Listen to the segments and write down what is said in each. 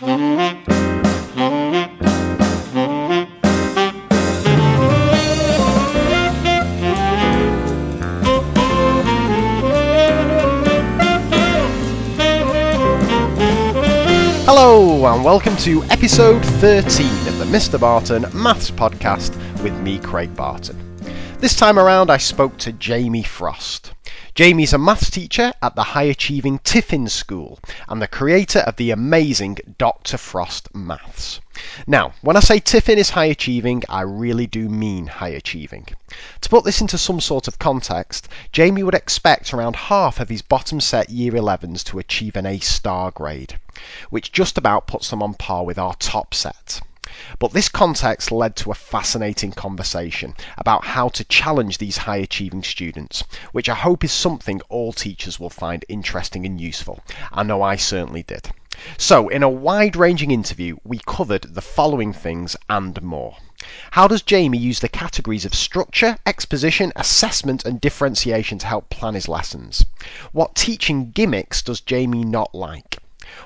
Hello, and welcome to episode 13 of the Mr. Barton Maths Podcast with me, Craig Barton. This time around, I spoke to Jamie Frost. Jamie's a maths teacher at the high achieving Tiffin School and the creator of the amazing Dr. Frost Maths. Now, when I say Tiffin is high achieving, I really do mean high achieving. To put this into some sort of context, Jamie would expect around half of his bottom set year 11s to achieve an A star grade, which just about puts them on par with our top set. But this context led to a fascinating conversation about how to challenge these high achieving students, which I hope is something all teachers will find interesting and useful. I know I certainly did. So, in a wide ranging interview, we covered the following things and more. How does Jamie use the categories of structure, exposition, assessment, and differentiation to help plan his lessons? What teaching gimmicks does Jamie not like?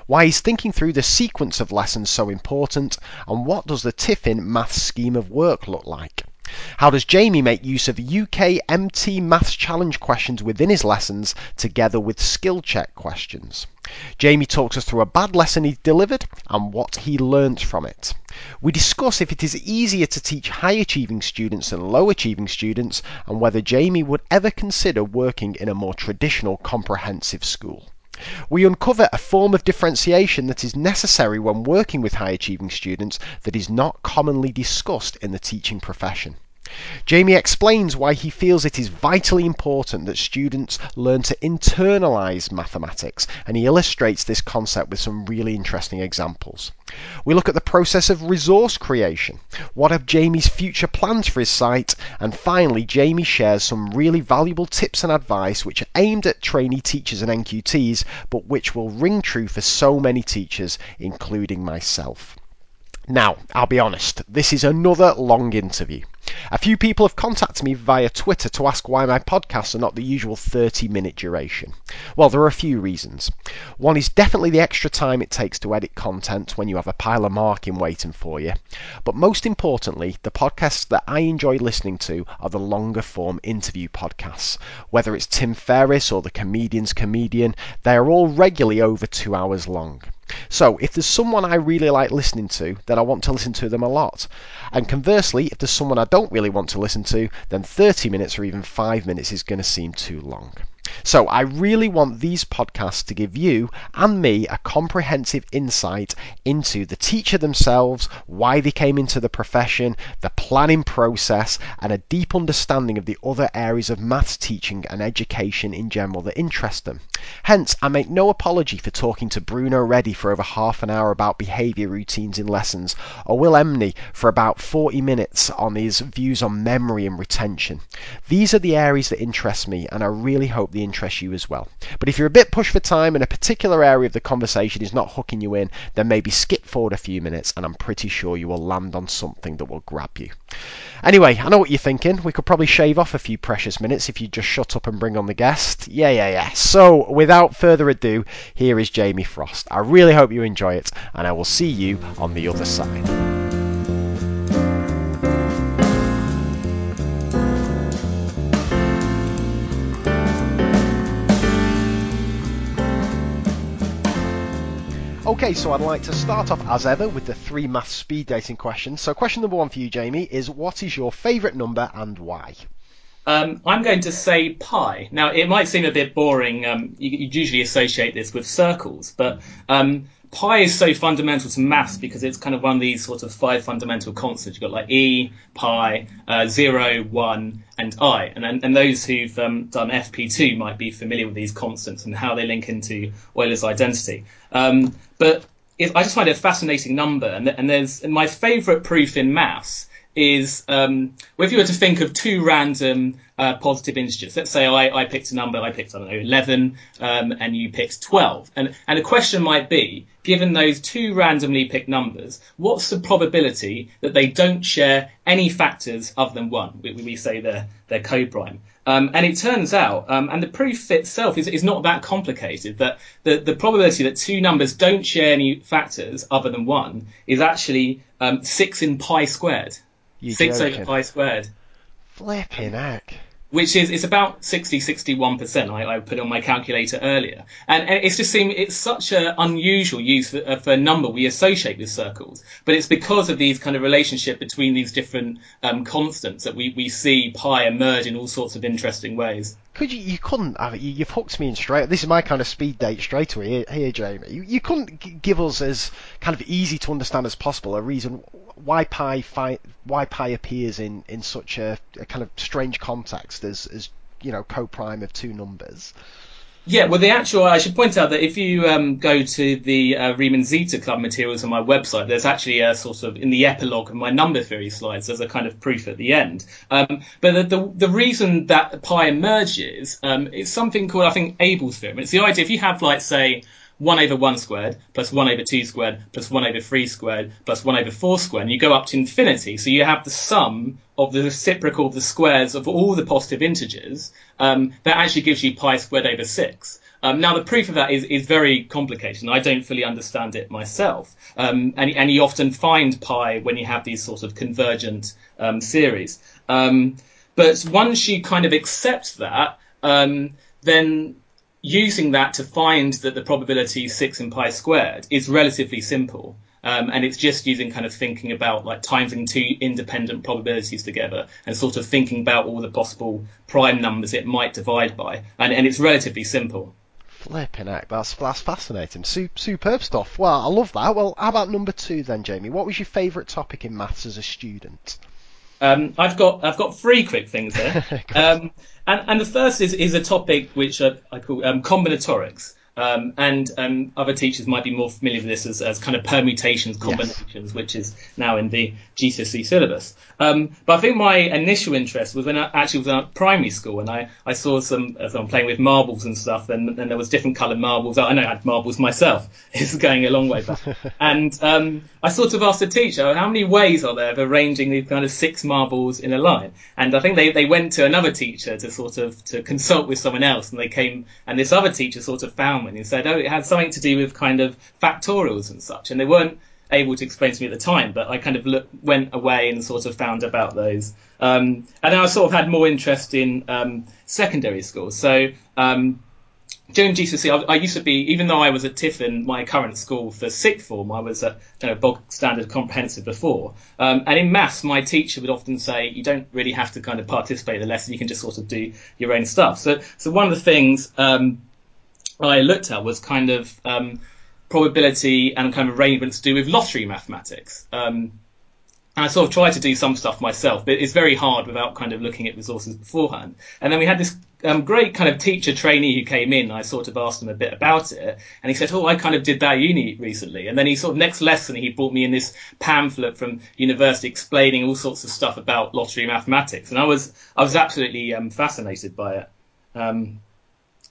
Why is thinking through the sequence of lessons so important? And what does the Tiffin maths scheme of work look like? How does Jamie make use of UKMT Maths Challenge questions within his lessons together with skill check questions? Jamie talks us through a bad lesson he delivered and what he learnt from it. We discuss if it is easier to teach high achieving students than low achieving students and whether Jamie would ever consider working in a more traditional comprehensive school. We uncover a form of differentiation that is necessary when working with high achieving students that is not commonly discussed in the teaching profession. Jamie explains why he feels it is vitally important that students learn to internalize mathematics, and he illustrates this concept with some really interesting examples. We look at the process of resource creation, what are Jamie's future plans for his site, and finally, Jamie shares some really valuable tips and advice which are aimed at trainee teachers and NQTs, but which will ring true for so many teachers, including myself. Now, I'll be honest, this is another long interview. A few people have contacted me via Twitter to ask why my podcasts are not the usual 30 minute duration. Well, there are a few reasons. One is definitely the extra time it takes to edit content when you have a pile of marking waiting for you. But most importantly, the podcasts that I enjoy listening to are the longer form interview podcasts. Whether it's Tim Ferriss or the comedian's comedian, they are all regularly over two hours long. So, if there's someone I really like listening to, then I want to listen to them a lot. And conversely, if there's someone I don't really want to listen to, then 30 minutes or even 5 minutes is going to seem too long. So I really want these podcasts to give you and me a comprehensive insight into the teacher themselves, why they came into the profession, the planning process, and a deep understanding of the other areas of maths teaching and education in general that interest them. Hence, I make no apology for talking to Bruno Reddy for over half an hour about behaviour routines in lessons, or Will Emeny for about 40 minutes on his views on memory and retention. These are the areas that interest me, and I really hope the interest you as well. But if you're a bit pushed for time and a particular area of the conversation is not hooking you in, then maybe skip forward a few minutes and I'm pretty sure you will land on something that will grab you. Anyway, I know what you're thinking. We could probably shave off a few precious minutes if you just shut up and bring on the guest. Yeah, yeah, yeah. So, without further ado, here is Jamie Frost. I really hope you enjoy it, and I will see you on the other side. Okay, so I'd like to start off as ever with the three math speed dating questions. So, question number one for you, Jamie, is what is your favourite number and why? Um, I'm going to say pi. Now, it might seem a bit boring. Um, you, you, usually associate this with circles, but um, pi is so fundamental to maths because it's kind of one of these sort of five fundamental constants. You've got like e, pi, uh, 0, 1, and i. And, and, and those who've um, done FP2 might be familiar with these constants and how they link into Euler's identity. Um, but I just find it a fascinating number. And, and there's and my favourite proof in maths is um, if you were to think of two random uh, positive integers, let's say I, I, picked a number, I picked I don't know 11, um, and you picked 12, and and a question might be, given those two randomly picked numbers, what's the probability that they don't share any factors other than one? We, we say they're they're coprime. Um, and it turns out, um, and the proof itself is, is not that complicated, that the, the probability that two numbers don't share any factors other than one is actually um, 6 in pi squared. You 6 joking. over pi squared. Flipping heck. Which is it's about 60, 61%. I, I put on my calculator earlier. And, and it's just seem it's such an unusual use for, uh, for, a number we associate with circles. But it's because of these kind of relationship between these different um, constants that we, we see pi emerge in all sorts of interesting ways. Could you? You couldn't have. You, you've hooked me in straight. This is my kind of speed date straight away here, Jamie. You, you couldn't give us as kind of easy to understand as possible a reason why pi fi, why pi appears in in such a, a kind of strange context as as you know coprime of two numbers. Yeah, well, the actual, I should point out that if you um, go to the uh, Riemann Zeta Club materials on my website, there's actually a sort of, in the epilogue of my number theory slides, there's a kind of proof at the end. Um, but the, the, the, reason that pi emerges um, is something called, I think, Abel's theorem. It's the idea, if you have, like, say, 1 over 1 squared plus 1 over 2 squared plus 1 over 3 squared plus 1 over 4 squared, and you go up to infinity. So you have the sum of the reciprocal of the squares of all the positive integers. Um, that actually gives you pi squared over 6. Um, now, the proof of that is, is very complicated, and I don't fully understand it myself. Um, and, and, you often find pi when you have these sort of convergent um, series. Um, but once you kind of accept that, um, then using that to find that the probability 6 in pi squared is relatively simple. Um, and it's just using kind of thinking about like timesing two independent probabilities together and sort of thinking about all the possible prime numbers it might divide by. And, and it's relatively simple. Flipping heck, that's, that's fascinating. superb stuff. Well, I love that. Well, how about number two then, Jamie? What was your favourite topic in maths as a student? Um, I've got I've got three quick things there, um, and and the first is is a topic which I, I call um, combinatorics. Um, and um, other teachers might be more familiar with this as, as kind of permutations, combinations, yes. which is now in the GCSE syllabus. Um, but I think my initial interest was when I actually was at primary school and I, I saw some, as I'm playing with marbles and stuff, and, and there was different coloured marbles. I know I had marbles myself. It's going a long way back. and um, I sort of asked the teacher, how many ways are there of arranging these kind of six marbles in a line? And I think they, they went to another teacher to sort of to consult with someone else, and they came, and this other teacher sort of found and said, oh, it had something to do with kind of factorials and such. And they weren't able to explain to me at the time, but I kind of look, went away and sort of found about those. Um, and then I sort of had more interest in um, secondary school. So um, during GCSE, I, I, used to be, even though I was at Tiffin, my current school for sixth form, I was at you know, bog standard comprehensive before. Um, and in maths, my teacher would often say, you don't really have to kind of participate in the lesson, you can just sort of do your own stuff. So, so one of the things um, I looked at was kind of um, probability and kind of arrangements to do with lottery mathematics. Um, and I sort of tried to do some stuff myself, but it's very hard without kind of looking at resources beforehand. And then we had this um, great kind of teacher trainee who came in. I sort of asked him a bit about it, and he said, "Oh, I kind of did that uni recently." And then he sort of next lesson he brought me in this pamphlet from university explaining all sorts of stuff about lottery mathematics, and I was I was absolutely um, fascinated by it. Um,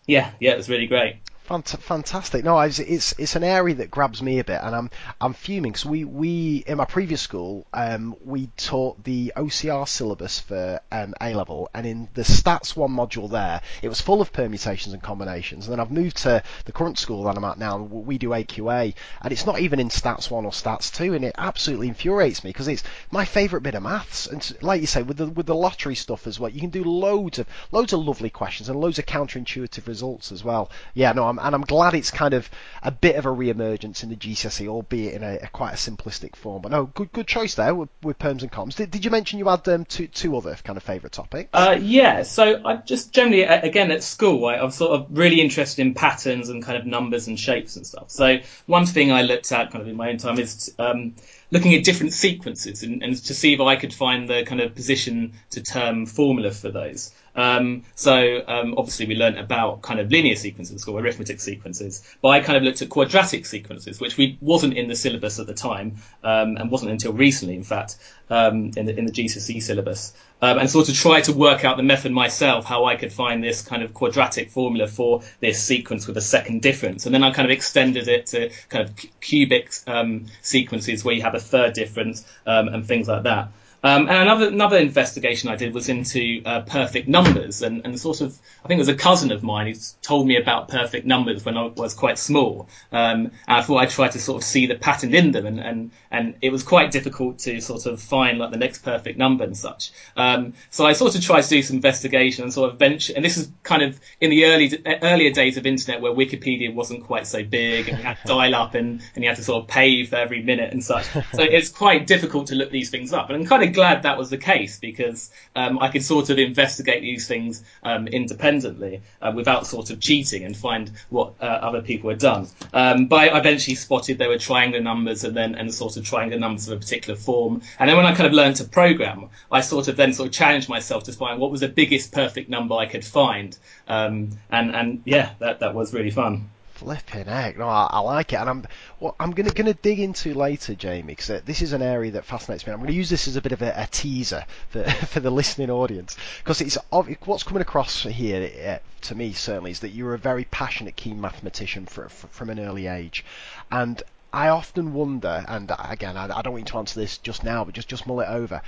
yeah, yeah, it was really great. Fantastic. No, it's, it's it's an area that grabs me a bit, and I'm I'm fuming because we we in my previous school um, we taught the OCR syllabus for um, A level, and in the Stats one module there, it was full of permutations and combinations. And then I've moved to the current school that I'm at now, and we do AQA, and it's not even in Stats one or Stats two, and it absolutely infuriates me because it's my favourite bit of maths. And like you say, with the with the lottery stuff as well, you can do loads of loads of lovely questions and loads of counterintuitive results as well. Yeah, no, I'm and I'm glad it's kind of a bit of a re-emergence in the GCSE, albeit in a, a quite a simplistic form. But no, good good choice there with, with perms and comms. Did, did you mention you had um, two two other kind of favourite topics? Uh, yeah, so I just generally again at school I, I'm sort of really interested in patterns and kind of numbers and shapes and stuff. So one thing I looked at kind of in my own time is um, looking at different sequences and, and, to see if I could find the kind of position to term formula for those. Um, so um, obviously we learned about kind of linear sequences or arithmetic sequences, but I kind of looked at quadratic sequences, which we wasn't in the syllabus at the time um, and wasn't until recently, in fact, um, in the in the GCSE syllabus, um, and sort of tried to work out the method myself, how I could find this kind of quadratic formula for this sequence with a second difference, and then I kind of extended it to kind of cubic um, sequences where you have a third difference and things like that. Um, and another another investigation I did was into uh, perfect numbers, and, and sort of I think it was a cousin of mine who told me about perfect numbers when I was quite small, um, and I thought I'd try to sort of see the pattern in them, and, and and it was quite difficult to sort of find like the next perfect number and such. Um, so I sort of tried to do some investigation and sort of venture, and this is kind of in the early earlier days of internet where Wikipedia wasn't quite so big, and you had to dial up and and you had to sort of pay for every minute and such. So it's quite difficult to look these things up, and kind of glad that was the case because um, I could sort of investigate these things um, independently uh, without sort of cheating and find what uh, other people had done. Um, but I eventually spotted there were triangular numbers and then and sort of triangular numbers of a particular form. And then when I kind of learned to program, I sort of then sort of challenged myself to find what was the biggest perfect number I could find. Um, and and yeah, that that was really fun. Flipping heck, no, I, I, like it, and I'm what I'm gonna gonna dig into later, Jamie, because uh, this is an area that fascinates me. I'm gonna use this as a bit of a, a teaser for for the listening audience, because it's what's coming across here uh, to me certainly is that you're a very passionate, keen mathematician for, for, from an early age, and I often wonder, and again, I, I don't want you to answer this just now, but just just mull it over.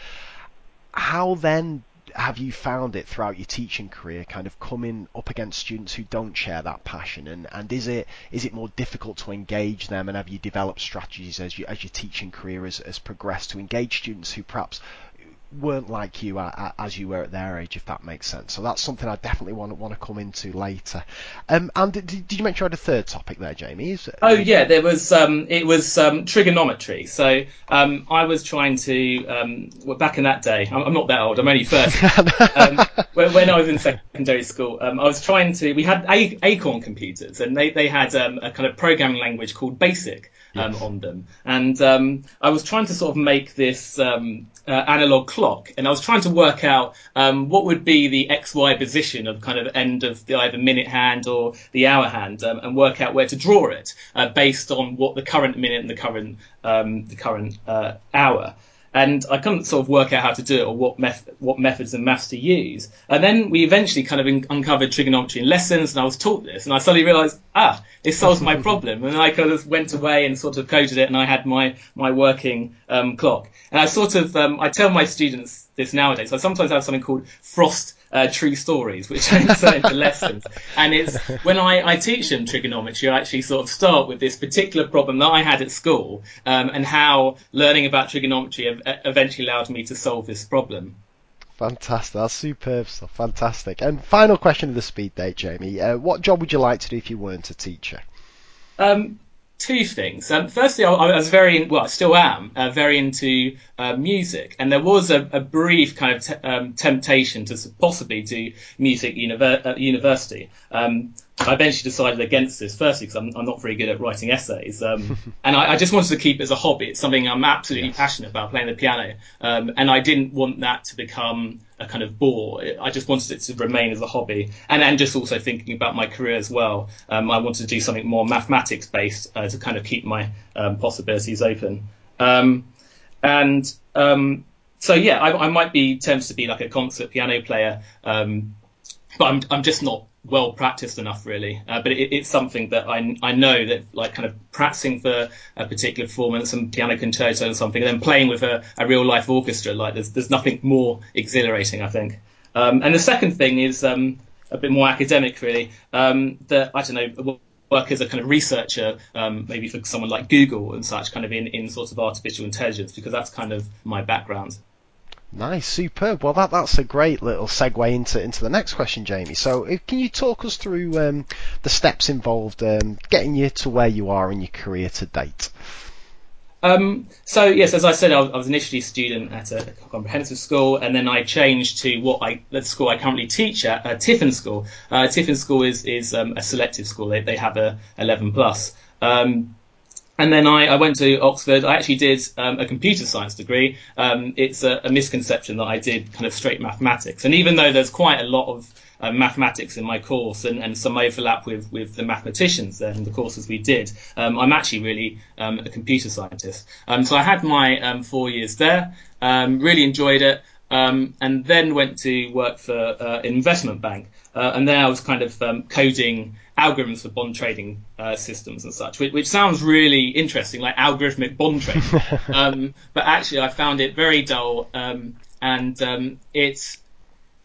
How then have you found it throughout your teaching career kind of coming up against students who don't share that passion? And, and is it is it more difficult to engage them? And have you developed strategies as you as your teaching career has, has progressed to engage students who perhaps weren't like you as you were at their age, if that makes sense. So that's something I definitely want to, want to come into later. Um, and did, did, you mention you had a third topic there, Jamie? Is it, oh yeah, there was. Um, it was um, trigonometry. So um, I was trying to. Um, well, back in that day, I'm, I'm, not that old. I'm only thirty. Um, when, when, I was in secondary school, I was trying to. We had a- Acorn computers, and they they had a kind of programming language called BASIC yes. on them. And um, I was trying to sort of make this um, uh, analog clock, and I was trying to work out um, what would be the X Y position of kind of end of the either minute hand or the hour hand, um, and work out where to draw it uh, based on what the current minute and the current um, the current uh, hour and I couldn't sort of work out how to do it or what method, what methods and maths to use. And then we eventually kind of in, uncovered trigonometry in lessons, and I was taught this, and I suddenly realised, ah, this solves my problem. And I kind of went away and sort of coded it, and I had my my working um, clock. And I sort of um, I tell my students this nowadays. I sometimes have something called frost uh, true stories, which I insert into lessons. And it's when I, I teach them trigonometry, I actually sort of start with this particular problem that I had at school um, and how learning about trigonometry eventually allowed me to solve this problem. Fantastic. That's superb stuff. Fantastic. And final question of the speed date, Jamie. Uh, what job would you like to do if you weren't a teacher? Um, two things. Um, firstly, I, I, was very, well, I still am, uh, very into uh, music, and there was a, a brief kind of um, temptation to possibly do music univer- university. Um, I eventually decided against this, firstly because I'm, I'm, not very good at writing essays, um, and I, I, just wanted to keep it as a hobby. It's something I'm absolutely yes. passionate about, playing the piano, um, and I didn't want that to become a kind of bore. I just wanted it to remain as a hobby, and and just also thinking about my career as well. Um, I wanted to do something more mathematics based uh, to kind of keep my um, possibilities open. Um, and um, so yeah, I, I, might be tempted to be like a concert piano player, um, but I'm I'm just not well practiced enough really. Uh, but it, it's something that I, I know that like kind of practicing for a particular performance and piano concerto or something, and then playing with a, a real life orchestra, like there's there's nothing more exhilarating, I think. Um, and the second thing is um, a bit more academic really. Um, that I don't know work as a kind of researcher, um, maybe for someone like Google and such, kind of in, in sort of artificial intelligence, because that's kind of my background. Nice, superb. Well, that that's a great little segue into into the next question, Jamie. So, if, can you talk us through um, the steps involved um, getting you to where you are in your career to date? Um, so yes, as I said, I was, initially a student at a comprehensive school, and then I changed to what I the school I currently teach at, uh, Tiffin School. Uh, Tiffin School is is um, a selective school; they, they have a 11 plus. Um, and then I, I, went to Oxford. I actually did um, a computer science degree. Um, it's a, a, misconception that I did kind of straight mathematics. And even though there's quite a lot of uh, mathematics in my course and, and, some overlap with, with the mathematicians in the courses we did, um, I'm actually really um, a computer scientist. Um, so I had my um, four years there, really enjoyed it. And then went to work for uh, an investment bank. Uh, and then I was kind of um, coding algorithms for bond trading uh, systems and such, which, which, sounds really interesting, like algorithmic bond trading. um, but actually, I found it very dull, um, and um, it's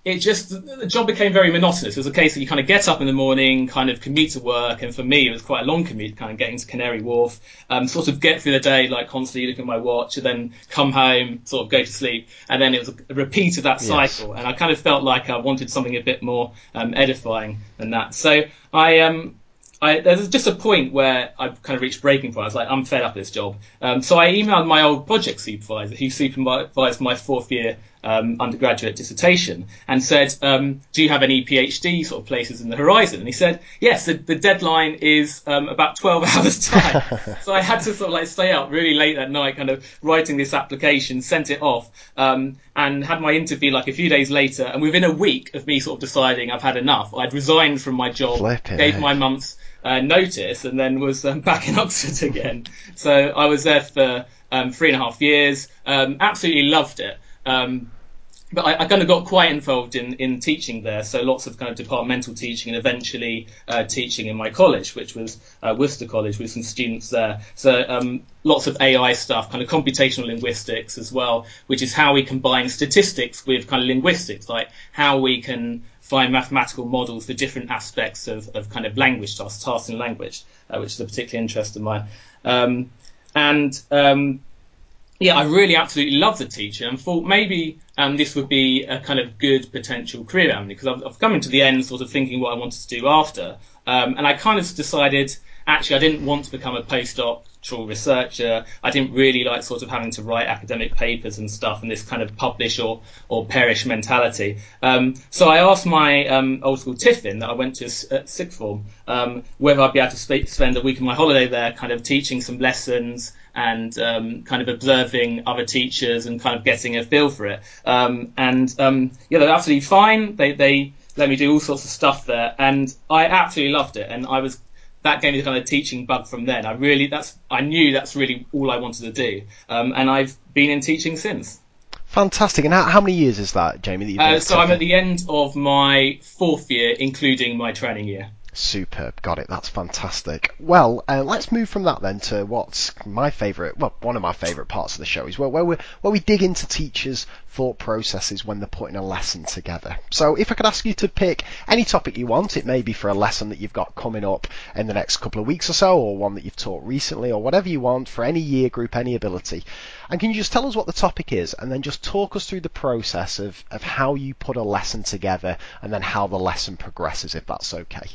it just the job became very monotonous. It was a case that you kind of get up in the morning, kind of commute to work, and for me it was quite a long commute, kind of getting to Canary Wharf, um, sort of get through the day like constantly looking at my watch, and then come home, sort of go to sleep, and then it was a repeat of that cycle. Yes. And I kind of felt like I wanted something a bit more um, edifying than that. So I um I, there's just a point where I've kind of reached breaking point. I was like, I'm fed up with this job. Um, so I emailed my old project supervisor, who supervised my fourth year um, undergraduate dissertation, and said, um, "Do you have any PhD sort of places in the horizon?" And he said, "Yes, the, the deadline is um, about 12 hours time." so I had to sort of like stay up really late that night, kind of writing this application, sent it off, um, and had my interview like a few days later. And within a week of me sort of deciding I've had enough, I'd resigned from my job, Flipping gave it. my month's uh, notice and then was um, back in Oxford again. so I was there for um, three and a half years. Um, absolutely loved it. Um, but I, I, kind of got quite involved in, in teaching there, so lots of kind of departmental teaching and eventually uh, teaching in my college, which was uh, Worcester College, with some students there. So um, lots of AI stuff, kind of computational linguistics as well, which is how we combine statistics with kind of linguistics, like how we can find mathematical models for different aspects of, of kind of language tasks, tasks in language, uh, which is a particular interest of mine. Um, and um, yeah, I really absolutely loved the teacher and thought maybe um, this would be a kind of good potential career avenue because I've, I've, come to the end sort of thinking what I wanted to do after. Um, and I kind of decided actually I didn't want to become a postdoctoral researcher. I didn't really like sort of having to write academic papers and stuff and this kind of publish or, or perish mentality. Um, so I asked my um, old school Tiffin that I went to at sixth form um, whether I'd be able to sp- spend a week of my holiday there kind of teaching some lessons and um, kind of observing other teachers and kind of getting a feel for it. Um, and um, yeah, they're absolutely fine. They, they let me do all sorts of stuff there, and I absolutely loved it. And I was that gave me the kind of teaching bug from then. I really that's I knew that's really all I wanted to do, um, and I've been in teaching since. Fantastic. And how, how many years is that, Jamie? That uh, so I'm at the end of my fourth year, including my training year. Superb. Got it. That's fantastic. Well, uh, let's move from that then to what's my favourite, well, one of my favourite parts of the show is where, where, we where we dig into teachers' thought processes when they're putting a lesson together. So if I could ask you to pick any topic you want, it may be for a lesson that you've got coming up in the next couple of weeks or so, or one that you've taught recently, or whatever you want for any year group, any ability. And can you just tell us what the topic is and then just talk us through the process of, of how you put a lesson together and then how the lesson progresses, if that's okay?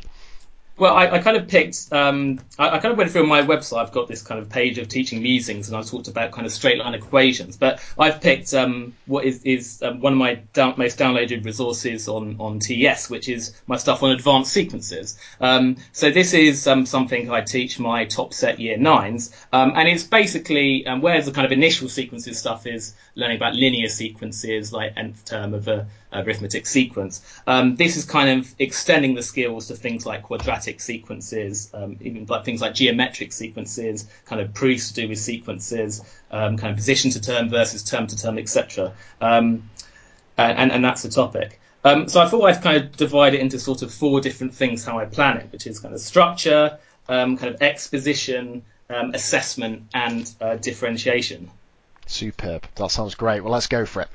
Well, I, I, kind of picked. Um, I, I, kind of went through my website. I've got this kind of page of teaching musings, and I've talked about kind of straight line equations. But I've picked um, what is, is um, one of my down, most downloaded resources on on TES, which is my stuff on advanced sequences. Um, so this is um, something I teach my top set year nines, um, and it's basically whereas the kind of initial sequences stuff is learning about linear sequences, like nth term of a arithmetic sequence. Um, this is kind of extending the skills to things like quadratic sequences, um, even like things like geometric sequences, kind of proofs to do with sequences, um, kind of position to term versus term to term, etc. Um, and, and that's the topic. Um, so I thought I'd kind of divide it into sort of four different things how I plan it, which is kind of structure, um, kind of exposition, assessment, and uh, differentiation. Superb. That sounds great. Well, let's go for it.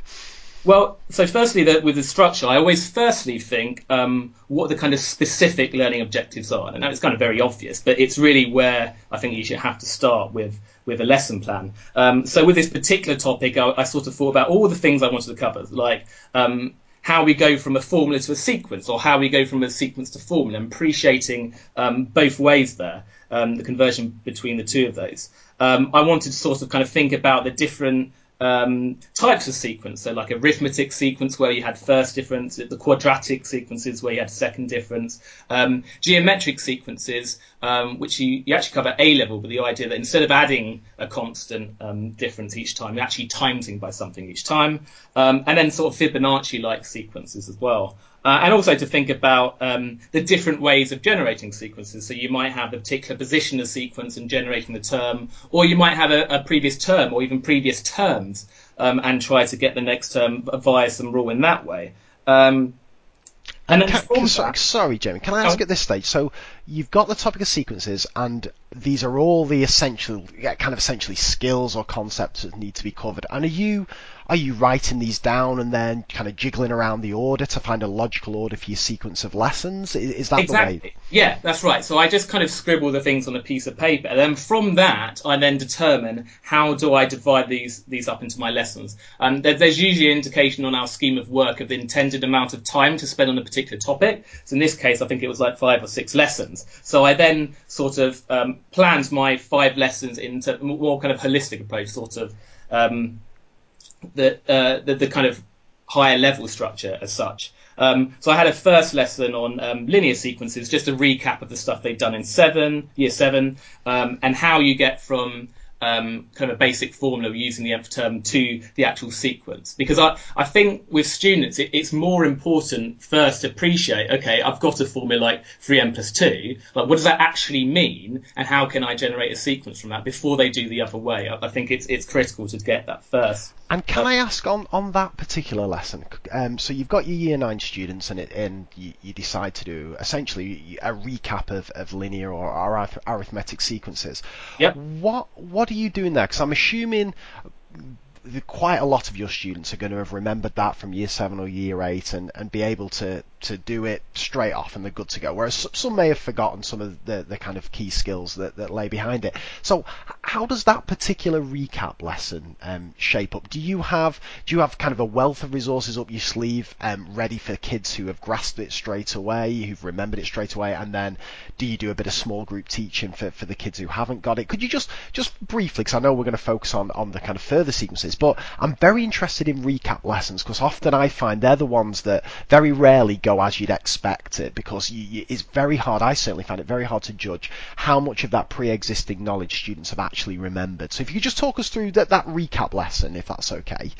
Well, so firstly, the, with the structure, I always firstly think um, what the kind of specific learning objectives are. And it's kind of very obvious, but it's really where I think you should have to start with with a lesson plan. Um, so with this particular topic, I, I, sort of thought about all the things I wanted to cover, like um, how we go from a formula to a sequence, or how we go from a sequence to formula, and appreciating um, both ways there, um, the conversion between the two of those. Um, I wanted to sort of kind of think about the different um, types of sequence. So like arithmetic sequence where you had first difference, the quadratic sequences where you had second difference, um, geometric sequences, um, which you, you actually cover A level, but the idea that instead of adding a constant um, difference each time, you're actually timesing by something each time, um, and then sort of Fibonacci-like sequences as well. Uh, and also to think about um, the different ways of generating sequences. So you might have a particular position of sequence and generating the term, or you might have a, a previous term or even previous terms um, and try to get the next term via some rule in that way. Um, and can, can, sorry, sorry, Jamie, can I ask oh. at this stage? So you've got the topic of sequences, and these are all the essential, kind of essentially skills or concepts that need to be covered. And are you are you writing these down and then kind of jiggling around the order to find a logical order for your sequence of lessons? Is, is that exactly. the way? Yeah, that's right. So I just kind of scribble the things on a piece of paper, and then from that, I then determine how do I divide these these up into my lessons. And there, there's usually an indication on our scheme of work of the intended amount of time to spend on a particular topic. So in this case, I think it was like five or six lessons. So I then sort of um, planned my five lessons into more kind of holistic approach, sort of. Um, the, uh, the, the kind of higher level structure as such. Um, so I had a first lesson on um, linear sequences, just a recap of the stuff they'd done in seven, year seven, um, and how you get from um, kind of a basic formula using the nth term to the actual sequence. Because I, I think with students, it, it's more important first to appreciate, okay, I've got a formula like 3n plus 2, like what does that actually mean and how can I generate a sequence from that before they do the other way? I, I think it's, it's critical to get that first. And can I ask on, on that particular lesson? Um, so you've got your year nine students, and it, and you, you, decide to do essentially a recap of, of linear or, or arithmetic sequences. Yep. What what are you doing there? Because I'm assuming quite a lot of your students are going to have remembered that from year seven or year eight and, and be able to, to do it straight off and they're good to go. Whereas some may have forgotten some of the, the kind of key skills that, that lay behind it. So how does that particular recap lesson um, shape up? Do you have do you have kind of a wealth of resources up your sleeve um, ready for kids who have grasped it straight away, who've remembered it straight away, and then do you do a bit of small group teaching for, for the kids who haven't got it? Could you just just briefly, because I know we're going to focus on, on the kind of further sequences, but I'm very interested in recap lessons because often I find they're the ones that very rarely go as you'd expect it because you, it's very hard. I certainly find it very hard to judge how much of that pre-existing knowledge students have actually remembered. So if you could just talk us through that, that recap lesson, if that's okay.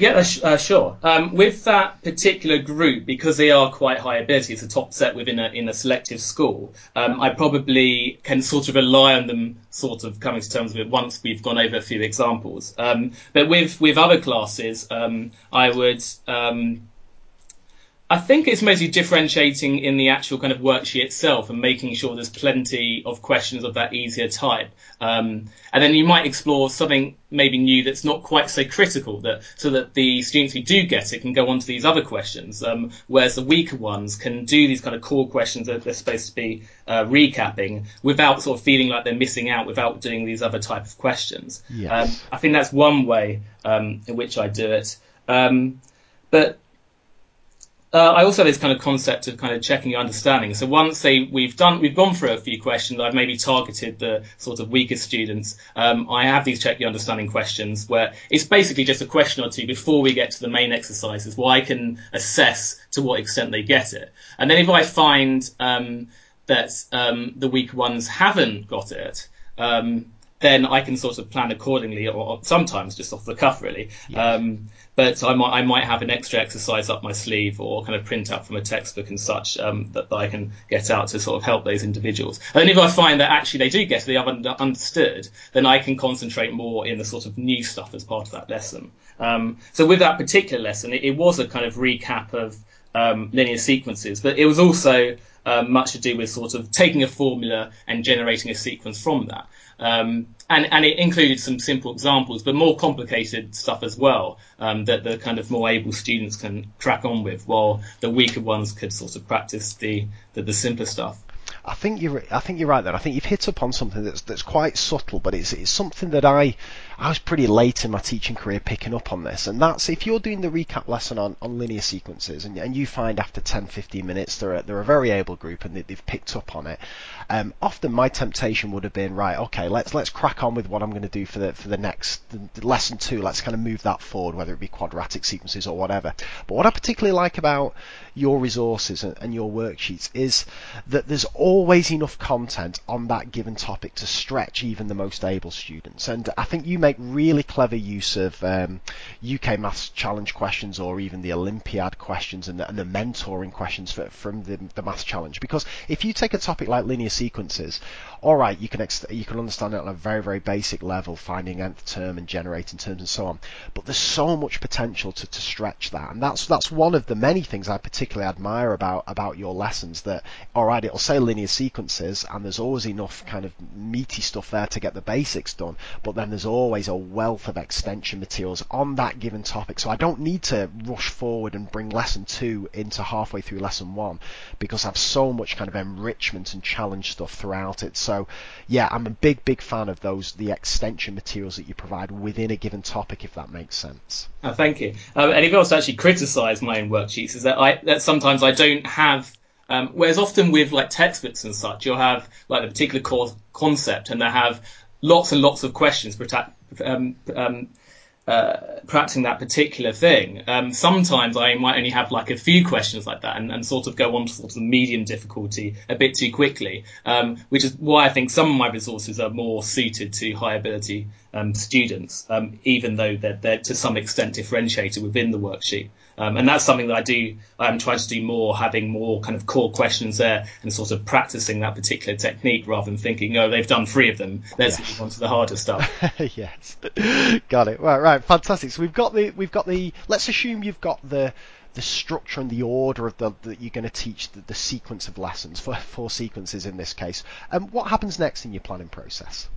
Yeah, uh, uh, sure. Um, with that particular group, because they are quite high ability, it's a top set within a in a selective school. Um, I probably can sort of rely on them, sort of coming to terms with it once we've gone over a few examples. Um, but with with other classes, um, I would um, I think it's mostly differentiating in the actual kind of worksheet itself and making sure there's plenty of questions of that easier type. Um, and then you might explore something maybe new that's not quite so critical that so that the students who do get it can go on to these other questions, um, whereas the weaker ones can do these kind of core questions that they're supposed to be uh, recapping without sort of feeling like they're missing out without doing these other type of questions. Yes. Um, I think that's one way um, in which I do it. Um, but uh, I also have this kind of concept of kind of checking your understanding. So once they, we've done, we've gone through a few questions, I've maybe targeted the sort of weaker students. Um, I have these check your understanding questions where it's basically just a question or two before we get to the main exercises where I can assess to what extent they get it. And then if I find um, that um, the weaker ones haven't got it, um, then I can sort of plan accordingly, or sometimes just off the cuff, really. Yeah. Um, but I might I might have an extra exercise up my sleeve or kind of print out from a textbook and such um, that, that, I can get out to sort of help those individuals. And if I find that actually they do get it, they have understood, then I can concentrate more in the sort of new stuff as part of that lesson. Um, so with that particular lesson, it, it, was a kind of recap of um, linear sequences, but it was also um, much to do with sort of taking a formula and generating a sequence from that. Um, and, and it included some simple examples, but more complicated stuff as well um, that the kind of more able students can crack on with, while the weaker ones could sort of practice the the, the simpler stuff. I think you're I think you're right there. I think you've hit upon something that's that's quite subtle, but it's it's something that I I was pretty late in my teaching career picking up on this. And that's if you're doing the recap lesson on, on linear sequences and, and you find after 10, 15 minutes they're a, they're a very able group and they, have picked up on it. Um, often my temptation would have been right, okay, let's let's crack on with what I'm going to do for the for the next the, lesson two. Let's kind of move that forward, whether it be quadratic sequences or whatever. But what I particularly like about your resources and, and your worksheets is that there's always enough content on that given topic to stretch even the most able students. And I think you make really clever use of um, UK Maths Challenge questions or even the Olympiad questions and the, and the mentoring questions for, from the, the Maths Challenge. Because if you take a topic like linear sequences, all right, you can ex- you can understand it on a very very basic level, finding nth term and generating terms and so on. But there's so much potential to, to stretch that, and that's that's one of the many things I particularly admire about about your lessons. That all right, it'll say linear sequences, and there's always enough kind of meaty stuff there to get the basics done. But then there's always a wealth of extension materials on that given topic, so I don't need to rush forward and bring lesson two into halfway through lesson one because I've so much kind of enrichment and challenge stuff throughout it. So yeah, I'm a big big fan of those the extension materials that you provide within a given topic, if that makes sense. Oh, thank you. Um, anything else actually criticise my own worksheets is that I that sometimes I don't have. Um, whereas often with like textbooks and such, you'll have like a particular core concept, and they have lots and lots of questions um, um, uh, practicing that particular thing. Um, sometimes I might only have like a few questions like that and, and sort of go on to sort of medium difficulty a bit too quickly, um, which is why I think some of my resources are more suited to high ability um, students, um, even though they're, they're, to some extent differentiated within the worksheet. Um, and that's something that I do. I'm trying to do more, having more kind of core questions there and sort of practicing that particular technique rather than thinking, oh, they've done three of them. Let's yes. move on to the harder stuff. yes, got it. Right, right, fantastic. So we've got the we've got the. Let's assume you've got the the structure and the order of the that you're going to teach the, the sequence of lessons for four sequences in this case. And um, what happens next in your planning process?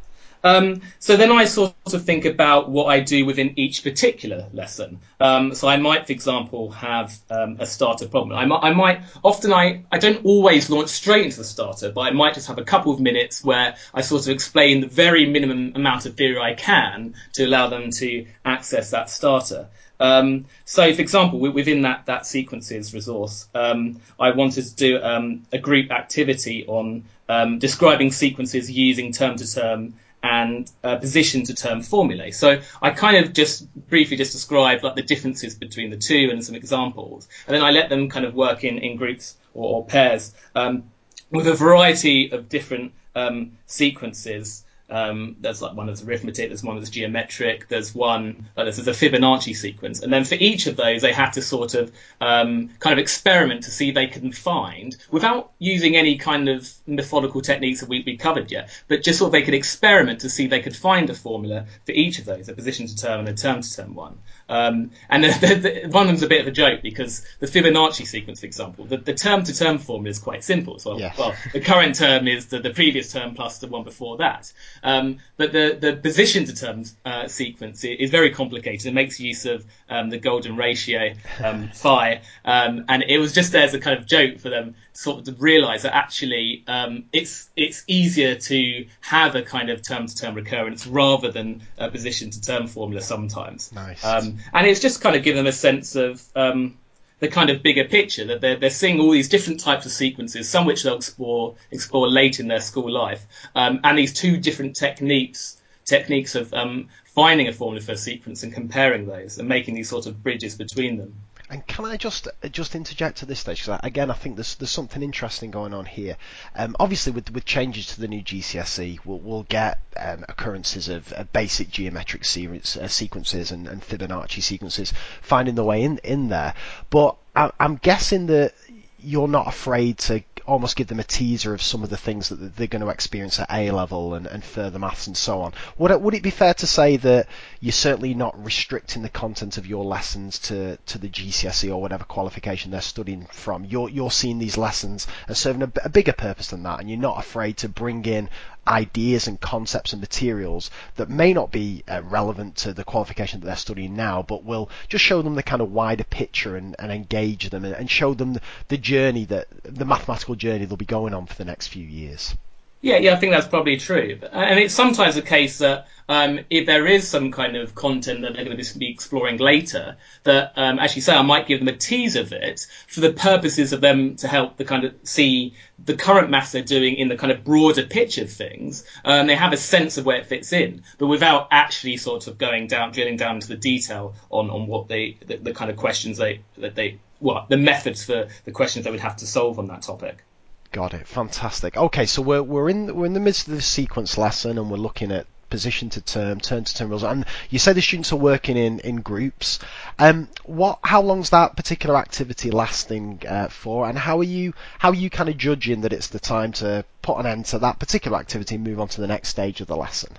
Um, so then I sort of think about what I do within each particular lesson. Um, so I might, for example, have um, a starter problem. I might, I might, often I, I don't always launch straight into the starter, but I might just have a couple of minutes where I sort of explain the very minimum amount of theory I can to allow them to access that starter. Um, so, for example, within that that sequences resource, um, I wanted to do um, a group activity on um, describing sequences using term to term and uh, position to term formulae. So I kind of just briefly just described like the differences between the two and some examples, and then I let them kind of work in, in groups or, or pairs um, with a variety of different um, sequences um, there's like one that's arithmetic, there's one that's geometric, there's one uh, there's a Fibonacci sequence, and then for each of those they had to sort of um, kind of experiment to see they can find without using any kind of methodical techniques that we, we covered yet, but just sort of they could experiment to see they could find a formula for each of those, a position to term and a term to term one. Um, and the, the, one of them's a bit of a joke because the Fibonacci sequence, for example, the, the term to term formula is quite simple. So, well, the current term is the, the previous term plus the one before that. Um, but the, the position to term uh, sequence is very complicated. It makes use of um, the golden ratio, um, phi. Um, and it was just there as a kind of joke for them sort of realize that actually um, it's it's easier to have a kind of term to term recurrence rather than a position to term formula sometimes. Nice. Um, and it's just kind of given them a sense of um, the kind of bigger picture that they're, they're seeing all these different types of sequences, some which they'll explore explore late in their school life, um, and these two different techniques techniques of um, finding a formula for a sequence and comparing those and making these sort of bridges between them. And can I just just interject at this stage? Because again, I think there's there's something interesting going on here. Um, obviously, with with changes to the new GCSE, we'll, we'll get um, occurrences of uh, basic geometric series, uh, sequences and, and Fibonacci sequences finding their way in in there. But I, I'm guessing that you're not afraid to almost give them a teaser of some of the things that they're going to experience at A level and, and further maths and so on. Would it, would it be fair to say that you're certainly not restricting the content of your lessons to, to the GCSE or whatever qualification they're studying from? You're, you're seeing these lessons as serving a, a bigger purpose than that, and you're not afraid to bring in ideas and concepts and materials that may not be uh, relevant to the qualification that they're studying now, but will just show them the kind of wider picture and, and engage them and, and show them the, the journey that the mathematical journey they'll be going on for the next few years. Yeah, yeah, I think that's probably true. And it's sometimes the case that um, if there is some kind of content that they're going to be exploring later, that um, actually say I might give them a tease of it for the purposes of them to help the kind of see the current maths they're doing in the kind of broader picture of things. Um, they have a sense of where it fits in, but without actually sort of going down, drilling down into the detail on, on what they, the, the kind of questions they, that they, well, the methods for the questions they would have to solve on that topic. Got it. Fantastic. Okay, so we're we're in we're in the midst of the sequence lesson, and we're looking at position to term, turn to term rules. And you say the students are working in in groups. Um, what? How long's that particular activity lasting uh, for? And how are you how are you kind of judging that it's the time to put an end to that particular activity and move on to the next stage of the lesson?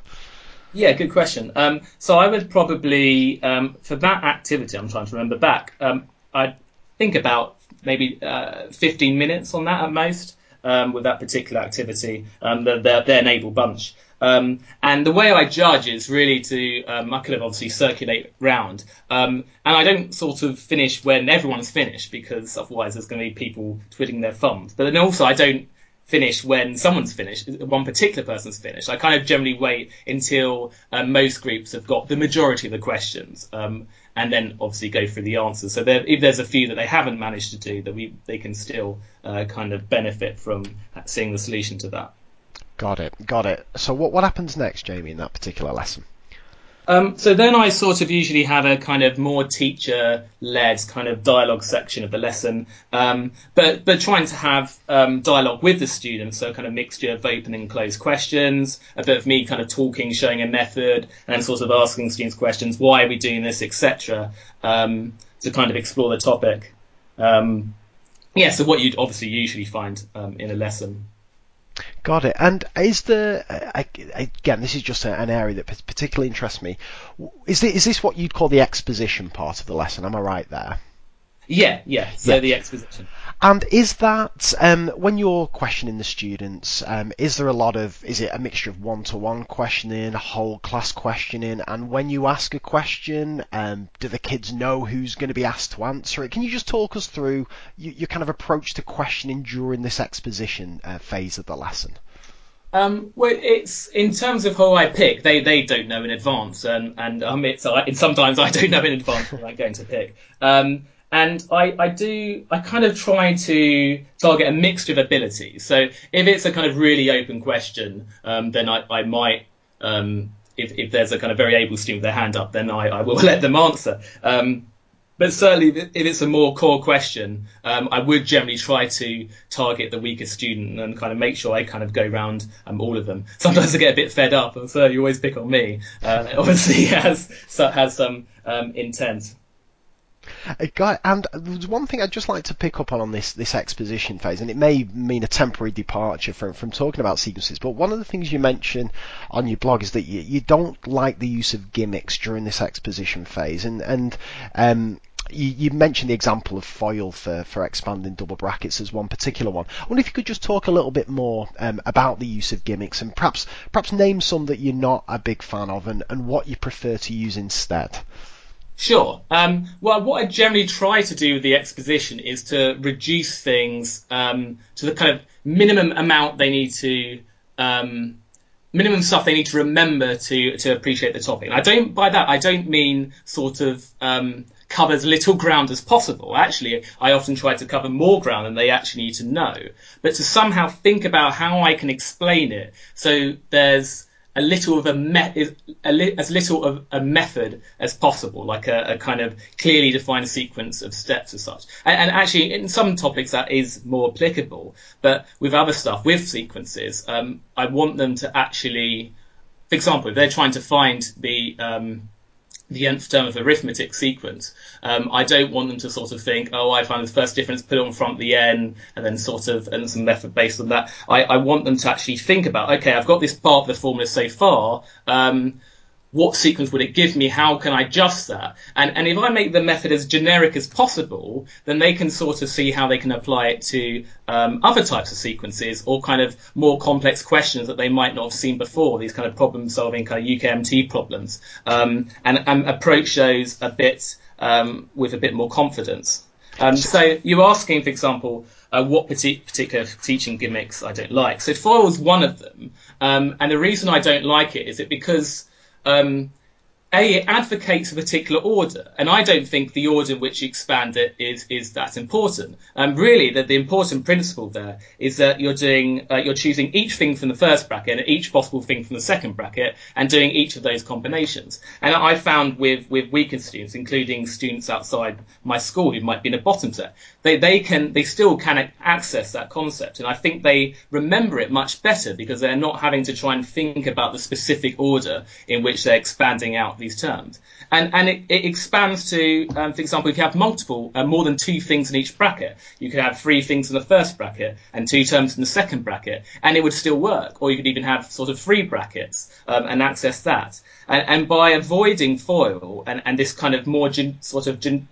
Yeah, good question. Um, so I would probably um, for that activity, I'm trying to remember back. Um, I'd think about maybe uh, 15 minutes on that at most um, with that particular activity. Um, they're, they're, able bunch. Um, and the way I judge is really to, um, I have obviously circulate round. Um, and I don't sort of finish when everyone's finished because otherwise there's going to be people twiddling their thumbs. But then also I don't finish when someone's finished, one particular person's finished. I kind of generally wait until um, most groups have got the majority of the questions, um, and then obviously go through the answers. So there, if there's a few that they haven't managed to do, that we they can still uh, kind of benefit from seeing the solution to that. Got it, got it. So what what happens next, Jamie, in that particular lesson? Um, so then I sort of usually have a kind of more teacher-led kind of dialogue section of the lesson, um, but but trying to have um, dialogue with the students, so kind of mixture of open and closed questions, a bit of me kind of talking, showing a method, and sort of asking students questions, why are we doing this, etc., um, to kind of explore the topic. Um, yeah, so what you'd obviously usually find um, in a lesson. Got it. And is the uh, again? This is just an area that particularly interests me. Is this, is this what you'd call the exposition part of the lesson? Am I right there? Yeah, yeah. So yeah. the exposition. And is that um, when you're questioning the students? Um, is there a lot of? Is it a mixture of one-to-one questioning, whole class questioning? And when you ask a question, um, do the kids know who's going to be asked to answer it? Can you just talk us through your, your kind of approach to questioning during this exposition uh, phase of the lesson? Um, well, it's in terms of who I pick, they, they don't know in advance, and and um, it's I, sometimes I don't know in advance what I'm going to pick. Um, and I, I do I kind of try to target a mixture of abilities. So if it's a kind of really open question, um, then I, I might um, if, if there's a kind of very able student with their hand up, then I, I will let them answer. Um, but certainly, if it's a more core question, um, I would generally try to target the weaker student and kind of make sure I kind of go around um, all of them. Sometimes I get a bit fed up, and so you always pick on me. Uh, obviously, has has some um, intent. And there's one thing I'd just like to pick up on on this this exposition phase, and it may mean a temporary departure from from talking about sequences. But one of the things you mention on your blog is that you, you don't like the use of gimmicks during this exposition phase, and and um, you, you, mentioned the example of FOIL for, for expanding double brackets as one particular one. I wonder if you could just talk a little bit more um, about the use of gimmicks and perhaps perhaps name some that you're not a big fan of and, and what you prefer to use instead. Sure. Um, well, what I generally try to do with the exposition is to reduce things um, to the kind of minimum amount they need to, um, minimum stuff they need to remember to to appreciate the topic. And I don't by that I don't mean sort of um, cover as little ground as possible. Actually, I often try to cover more ground than they actually need to know, but to somehow think about how I can explain it. So there's a little of a, me- as little of a method as possible, like a, a, kind of clearly defined sequence of steps as such. And, and, actually, in some topics that is more applicable, but with other stuff, with sequences, um, I want them to actually, for example, if they're trying to find the um, the nth term of arithmetic sequence. Um, I don't want them to sort of think, oh, I find the first difference, put it on front the n, and then sort of, and some method based on that. I, I want them to actually think about, okay, I've got this part of the formula so far. Um, what sequence would it give me? How can I adjust that? And, and if I make the method as generic as possible, then they can sort of see how they can apply it to um, other types of sequences or kind of more complex questions that they might not have seen before, these kind of problem solving kind of UKMT problems, um, and, and, approach those a bit um, with a bit more confidence. Um, so you're asking, for example, uh, what particular teaching gimmicks I don't like. So FOIL is one of them, um, and the reason I don't like it is it because um, a, it advocates a particular order, and I don't think the order in which you expand it is is that important. Um, really, the, the important principle there is that you're doing uh, you're choosing each thing from the first bracket and each possible thing from the second bracket, and doing each of those combinations. And I found with with weaker students, including students outside my school who might be in a bottom set, they they can they still can access that concept, and I think they remember it much better because they're not having to try and think about the specific order in which they're expanding out these terms. And, and it, it expands to, um, for example, if you have multiple, uh, more than two things in each bracket, you could have three things in the first bracket and two terms in the second bracket, and it would still work. Or you could even have sort of three brackets um, and access that. And, and, by avoiding FOIL and, and this kind of more gen, sort of gen,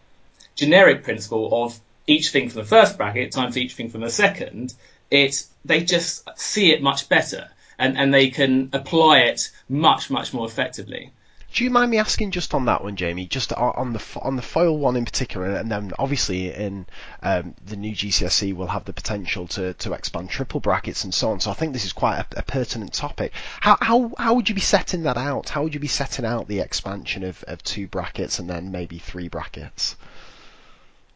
generic principle of each thing from the first bracket times each thing from the second, it they just see it much better and, and they can apply it much, much more effectively. Do you mind me asking just on that one, Jamie? Just on the on the foil one in particular, and then obviously in um, the new GCSE we'll have the potential to, to expand triple brackets and so on. So I think this is quite a, a, pertinent topic. How, how how would you be setting that out? How would you be setting out the expansion of, of two brackets and then maybe three brackets?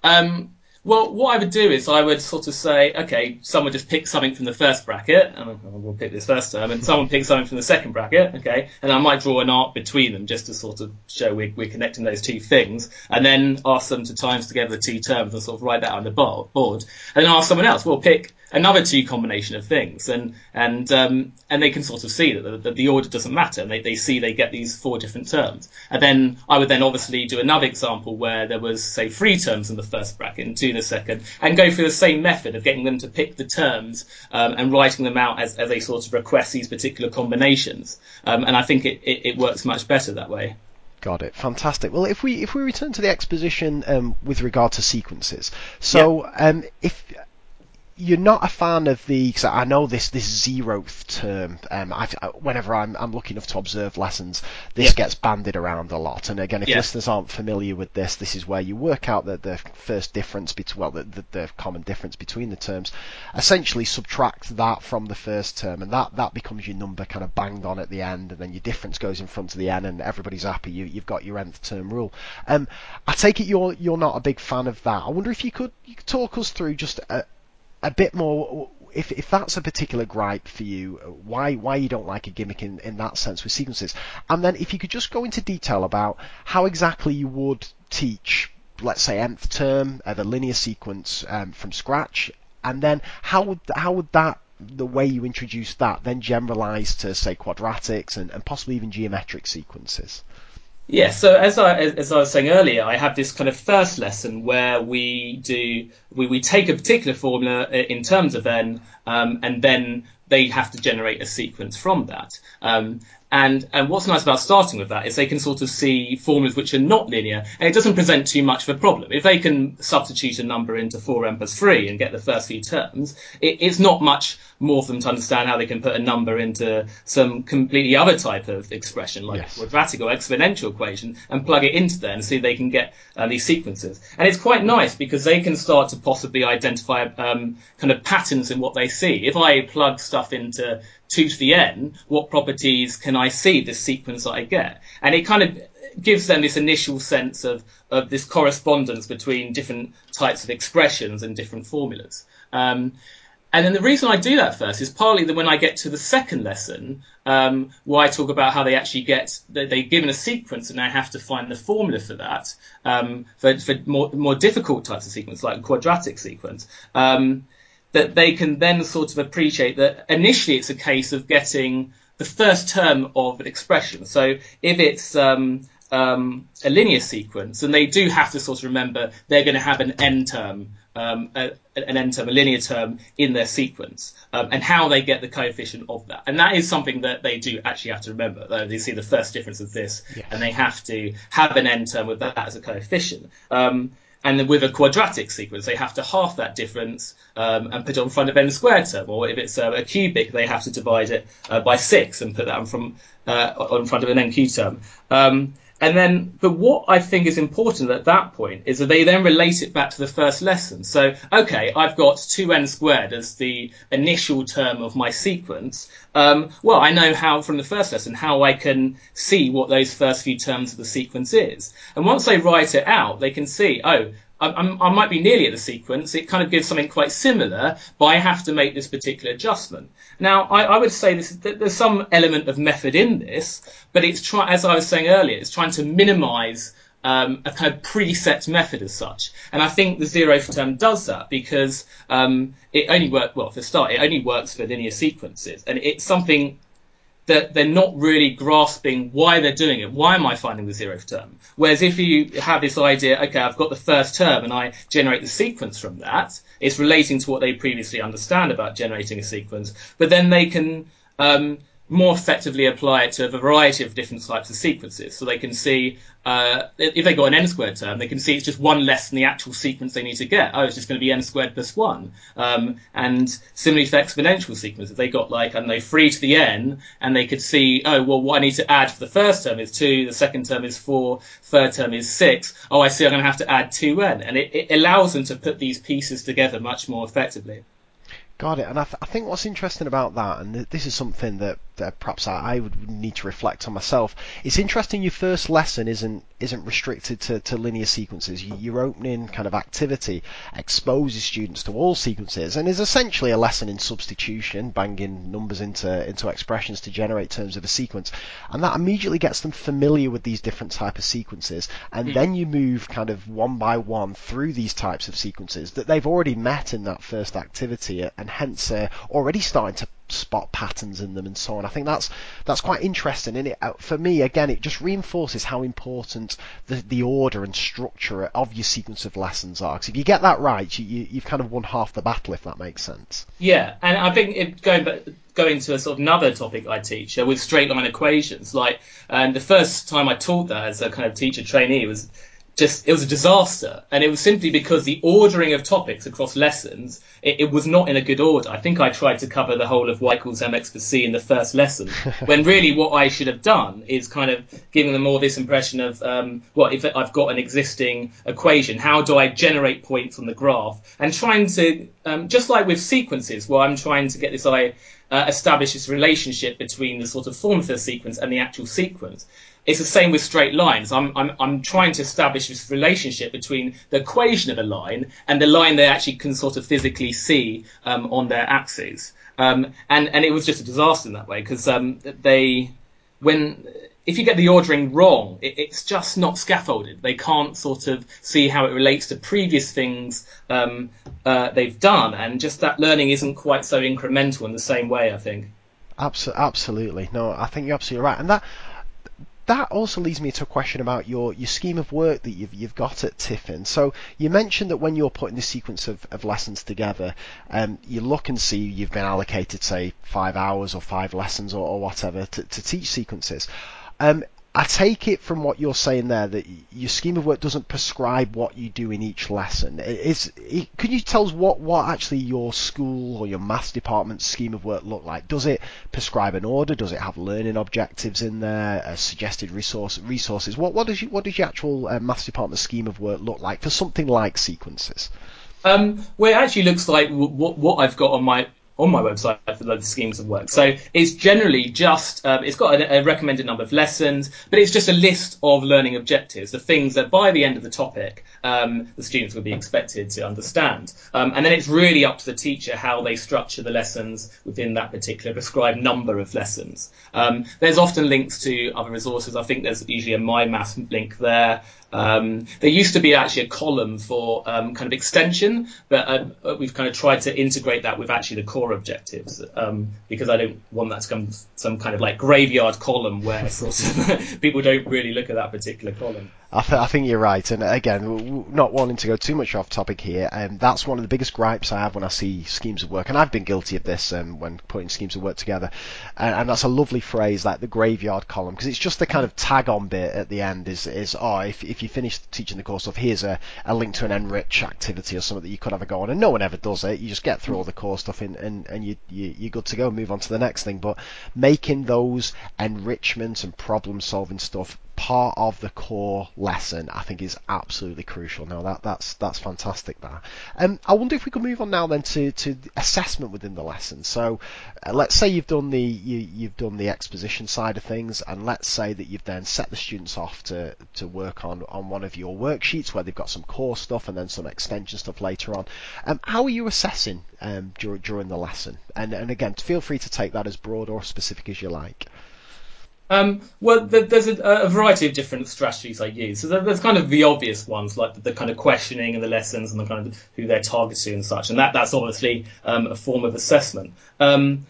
Um, well, what I would do is I would sort of say, okay, someone just pick something from the first bracket, and we'll pick this first term, and someone pick something from the second bracket, okay, and I might draw an arc between them just to sort of show we're, we're connecting those two things, and then ask them to times together the two terms and sort of write that on the board, and then ask someone else, well, pick another two combination of things, and and um, and they can sort of see that the, that the order doesn't matter. And they, they see they get these four different terms, and then I would then obviously do another example where there was say three terms in the first bracket and two in the second, and go through the same method of getting them to pick the terms um, and writing them out as, as they sort of request these particular combinations. Um, and I think it, it, it works much better that way. Got it. Fantastic. Well, if we if we return to the exposition um, with regard to sequences, so um, if you're not a fan of the because I know this this zeroth term. Um, I, whenever I'm I'm lucky enough to observe lessons, this gets bandied around a lot. And again, if listeners aren't familiar with this, this is where you work out the, the first difference between well the, the, the common difference between the terms. Essentially, subtract that from the first term, and that that becomes your number kind of banged on at the end, and then your difference goes in front of the n, and everybody's happy. You you've got your nth term rule. Um, I take it you're you're not a big fan of that. I wonder if you could you could talk us through just a, a bit more if if that's a particular gripe for you, why why you don't like a gimmick in, in that sense with sequences, and then if you could just go into detail about how exactly you would teach, let's say nth term, uh, the linear sequence um, from scratch, and then how would how would that the way you introduce that then generalize to say quadratics and, and possibly even geometric sequences? Yeah, so as I as I was saying earlier, I have this kind of first lesson where we do we, we take a particular formula in terms of n, um, and then they have to generate a sequence from that. Um, and, and what's nice about starting with that is they can sort of see formulas which are not linear, and it doesn't present too much of a problem. If they can substitute a number into 4n plus 3 and get the first few terms, it, it's not much more for them to understand how they can put a number into some completely other type of expression, like yes. quadratic or exponential equation, and plug it into there and see if they can get uh, these sequences. And it's quite nice because they can start to possibly identify um, kind of patterns in what they see. If I plug stuff into 2 to the n, what properties can I see this sequence that I get? And it kind of gives them this initial sense of, of this correspondence between different types of expressions and different formulas. Um, and then the reason I do that first is partly that when I get to the second lesson, um, where I talk about how they actually get, they, they're given a sequence and they have to find the formula for that, um, for, for more, more difficult types of sequence, like quadratic sequence. Um, that they can then sort of appreciate that initially it's a case of getting the first term of an expression. So if it's um, um, a linear sequence, and they do have to sort of remember they're going to have an n term, um, a, an n term, a linear term in their sequence, um, and how they get the coefficient of that. And that is something that they do actually have to remember. They see the first difference of this, yes. and they have to have an n term with that as a coefficient. Um, and then with a quadratic sequence, they have to half that difference um, and put it in front of n squared term. Or if it's uh, a cubic, they have to divide it uh, by six and put that in, from, uh, in front of an n cubed term. Um, and then, but what I think is important at that point is that they then relate it back to the first lesson. So, okay, I've got 2n squared as the initial term of my sequence. Um, well, I know how from the first lesson how I can see what those first few terms of the sequence is. And once they write it out, they can see, oh, I, I, might be nearly at the sequence. It kind of gives something quite similar, but I have to make this particular adjustment. Now, I, I would say this, there's some element of method in this, but it's try, as I was saying earlier, it's trying to minimise um, a kind of preset method as such. And I think the zeroth term does that because um, it only works, well, for start, it only works for linear sequences. And it's something that they're not really grasping why they're doing it. Why am I finding the zeroth term? Whereas if you have this idea, okay, I've got the first term and I generate the sequence from that, it's relating to what they previously understand about generating a sequence, but then they can um, more effectively apply it to a variety of different types of sequences. So they can see, uh, if they got an n squared term, they can see it's just one less than the actual sequence they need to get. Oh, it's just going to be n squared plus one. Um, and similarly for exponential sequences, if they got like, I don't know, three to the n, and they could see, oh, well, what I need to add for the first term is two, the second term is four, third term is six. Oh, I see, I'm going to have to add two n. And it, it allows them to put these pieces together much more effectively. Got it. And I, th- I, think what's interesting about that, and this is something that, that perhaps I, I, would need to reflect on myself. It's interesting your first lesson isn't isn't restricted to, to linear sequences. Your opening kind of activity exposes students to all sequences and is essentially a lesson in substitution, banging numbers into into expressions to generate terms of a sequence, and that immediately gets them familiar with these different type of sequences. And mm. then you move kind of one by one through these types of sequences that they've already met in that first activity. And and hence uh, already starting to spot patterns in them and so on. I think that's that's quite interesting, and it uh, for me again it just reinforces how important the the order and structure of your sequence of lessons are. Because if you get that right, you, you have kind of won half the battle, if that makes sense. Yeah, and I think going back going to a sort of another topic I teach uh, with straight line equations, like and the first time I taught that as a kind of teacher trainee was just it was a disaster, and it was simply because the ordering of topics across lessons it, it, was not in a good order. I think I tried to cover the whole of y equals mx plus c in the first lesson, when really what I should have done is kind of giving them all this impression of um, well, if I've got an existing equation, how do I generate points on the graph, and trying to um, just like with sequences, where I'm trying to get this I uh, establish this relationship between the sort of form of the sequence and the actual sequence it's the same with straight lines. I'm, I'm, I'm trying to establish this relationship between the equation of a line and the line they actually can sort of physically see um, on their axes. Um, and, and it was just a disaster in that way because um, they, when, if you get the ordering wrong, it, it's just not scaffolded. They can't sort of see how it relates to previous things um, uh, they've done, and just that learning isn't quite so incremental in the same way. I think. Absolutely, no, I think you're absolutely right, and that that also leads me to a question about your, your scheme of work that you've, you've got at Tiffin. So you mentioned that when you're putting the sequence of, of lessons together, um, you look and see you've been allocated, say, five hours or five lessons or, or whatever to, to teach sequences. Um, I take it from what you're saying there that your scheme of work doesn't prescribe what you do in each lesson. Is could you tell us what, what actually your school or your maths department's scheme of work look like? Does it prescribe an order? Does it have learning objectives in there? Uh, suggested resource resources? What what does you, what does your actual uh, maths department scheme of work look like for something like sequences? Um, well, it actually looks like what I've got on my on my website for the schemes of work. So it's generally just, um, it's got a, a, recommended number of lessons, but it's just a list of learning objectives, the things that by the end of the topic, um, the students would be expected to understand. Um, and then it's really up to the teacher how they structure the lessons within that particular prescribed number of lessons. Um, there's often links to other resources. I think there's usually a MyMaths link there. Um, there used to be actually a column for um, kind of extension, but uh, we've kind of tried to integrate that with actually the core objectives um, because I don't want that to become some kind of like graveyard column where sort of people don't really look at that particular column. I, th- I, think you're right, and again, not wanting to go too much off topic here, um, that's one of the biggest gripes I have when I see schemes of work, and I've been guilty of this um, when putting schemes of work together, and, and that's a lovely phrase, like the graveyard column, because it's just the kind of tag-on bit at the end is, is oh, if, if you finish teaching the course stuff, here's a, a link to an NRICH activity or something that you could have a go on, and no one ever does it. You just get through all the core stuff and, and, you, you, you're good to go, and move on to the next thing. But making those enrichment and problem solving stuff part of the core lesson, I think is absolutely crucial. Now that that's that's fantastic. That. Um, I wonder if we could move on now then to to assessment within the lesson. So, uh, let's say you've done the you, you've done the exposition side of things, and let's say that you've then set the students off to to work on on one of your worksheets where they've got some core stuff and then some extension stuff later on. Um, how are you assessing um, during during the lesson? And and again, feel free to take that as broad or specific as you like. Um, well, there's a, a, variety of different strategies I use. So there's kind of the obvious ones, like the, the, kind of questioning and the lessons and the kind of who they're targeting and such. And that, that's obviously um, a form of assessment. Um,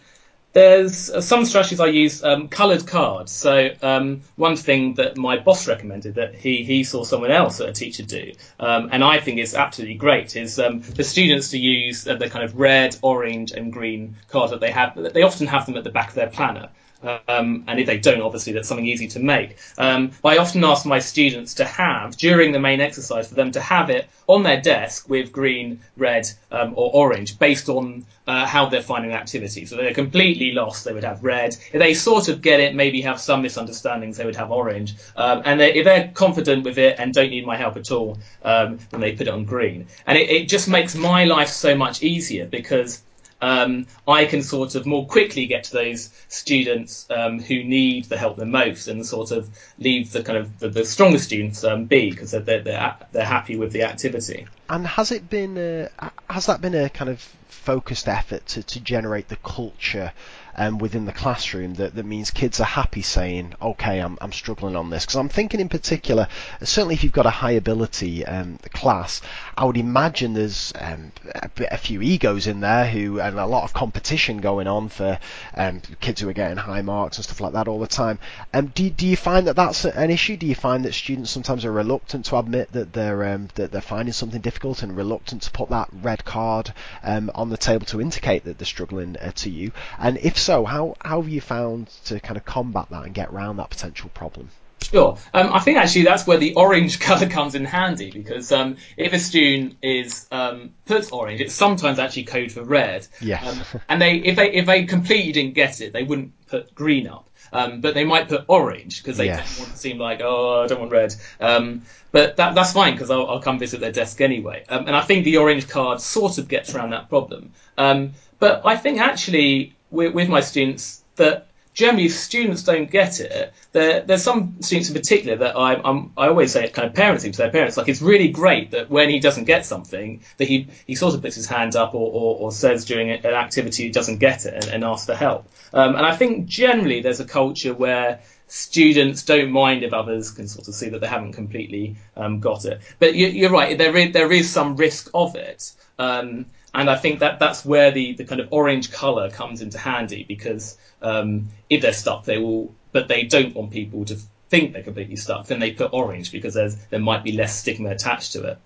there's uh, some strategies I use um, coloured cards. So um, one thing that my boss recommended that he, he saw someone else a teacher do, um, and I think is absolutely great, is for students to use uh, the kind of red, orange, and green cards that they have. They often have them at the back of their planner. Um, and if they don't, obviously that's something easy to make. Um, I often ask my students to have, during the main exercise, for them to have it on their desk with green, red, um, or orange, based on uh, how they're finding the activity. So if they're completely lost, they would have red. If they sort of get it, maybe have some misunderstandings, they would have orange. Um, and they, if they're confident with it and don't need my help at all, um, then they put it on green. And it, it just makes my life so much easier because um, I can sort of more quickly get to those students um, who need the help the most and sort of leave the kind of the, the students um, be because they're, they're, they're happy with the activity. And has it been a, has that been a kind of focused effort to, to generate the culture um, within the classroom that, that means kids are happy saying, okay, I'm, I'm struggling on this. Because I'm thinking in particular, certainly if you've got a high ability um, class, I would imagine there's um, a, a, few egos in there who and a lot of competition going on for um, kids who are getting high marks and stuff like that all the time. Um, do, do you find that that's an issue? Do you find that students sometimes are reluctant to admit that they're um, that they're finding something difficult and reluctant to put that red card um, on the table to indicate that they're struggling uh, to you? And if so, how, how have you found to kind of combat that and get around that potential problem? Sure. Um, I think actually that's where the orange colour comes in handy because um, if a student is um, puts orange, it's sometimes actually code for red. Yeah. Um, and they if they if they completely didn't get it, they wouldn't put green up. Um, but they might put orange because they yes. don't want to seem like oh I don't want red. Um, but that, that's fine because I'll, I'll, come visit their desk anyway. and I think the orange card sort of gets around that problem. but I think actually with, with my students that generally students don't get it. There, there's some students in particular that I, I'm, I always say it kind of parenting to their parents, like it's really great that when he doesn't get something, that he, he sort of puts his hand up or, or, or says during an activity he doesn't get it and, and asks for help. Um, and I think generally there's a culture where students don't mind if others can sort of see that they haven't completely um, got it. But you, are right, there is, there is some risk of it. Um, and I think that that's where the, the kind of orange color comes into handy because um, if they're stuck, they will, but they don't want people to think they're completely stuck. Then they put orange because there's there might be less stigma attached to it.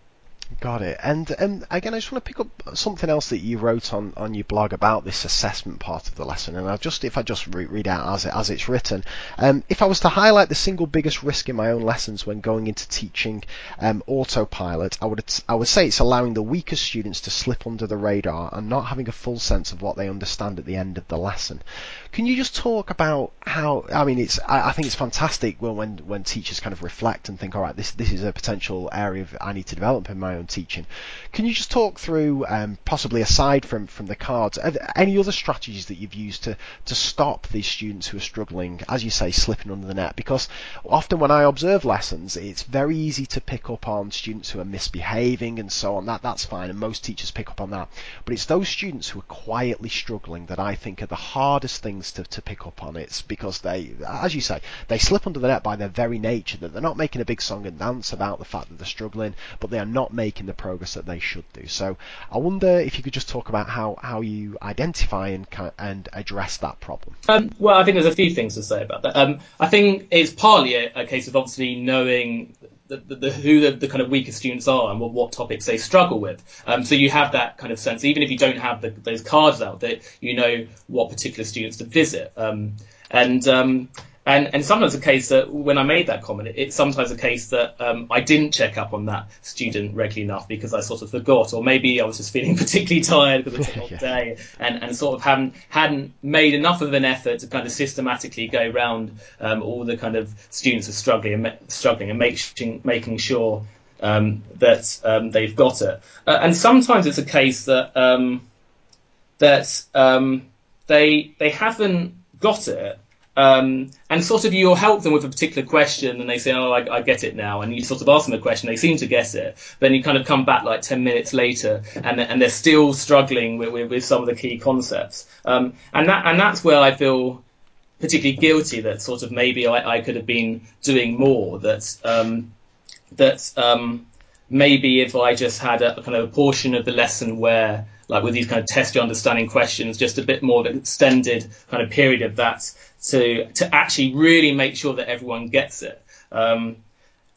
Got it. And um, again, I just want to pick up something else that you wrote on, on your blog about this assessment part of the lesson. And I just, if I just re- read out as it as it's written, um, if I was to highlight the single biggest risk in my own lessons when going into teaching um, autopilot, I would I would say it's allowing the weaker students to slip under the radar and not having a full sense of what they understand at the end of the lesson. Can you just talk about how? I mean, it's I, I think it's fantastic when, when when teachers kind of reflect and think, all right, this this is a potential area of, I need to develop in my own teaching. Can you just talk through, um, possibly aside from from the cards, any other strategies that you've used to to stop these students who are struggling, as you say, slipping under the net? Because often when I observe lessons, it's very easy to pick up on students who are misbehaving and so on. That that's fine, and most teachers pick up on that. But it's those students who are quietly struggling that I think are the hardest things things to, to pick up on. It's because they, as you say, they slip under the net by their very nature. That they're not making a big song and dance about the fact that they're struggling, but they are not making the progress that they should do. So I wonder if you could just talk about how, how you identify and and address that problem. Um, well, I think there's a few things to say about that. Um, I think it's partly a, a case of obviously knowing the, the, the, who the, the, kind of weaker students are and what, what topics they struggle with. Um, so you have that kind of sense, even if you don't have those cards out, that you know what particular students to visit. Um, and um, and and sometimes the case that when I made that comment, it's sometimes the case that um, I didn't check up on that student regularly enough because I sort of forgot, or maybe I was just feeling particularly tired because it's a long yeah. day, and, and sort of hadn't hadn't made enough of an effort to kind of systematically go around um, all the kind of students who are struggling and struggling and making making sure um, that um, they've got it. Uh, and sometimes it's a case that um, that um, they they haven't got it um, and sort of you'll help them with a particular question and they say, oh, I, I, get it now. And you sort of ask them a question, they seem to get it. Then you kind of come back like 10 minutes later and, and they're still struggling with, with, with some of the key concepts. Um, and that, and that's where I feel particularly guilty that sort of maybe I, I could have been doing more that, um, that, um, maybe if I just had a, a kind of a portion of the lesson where like with these kind of test your understanding questions, just a bit more of an extended kind of period of that to to actually really make sure that everyone gets it. Um,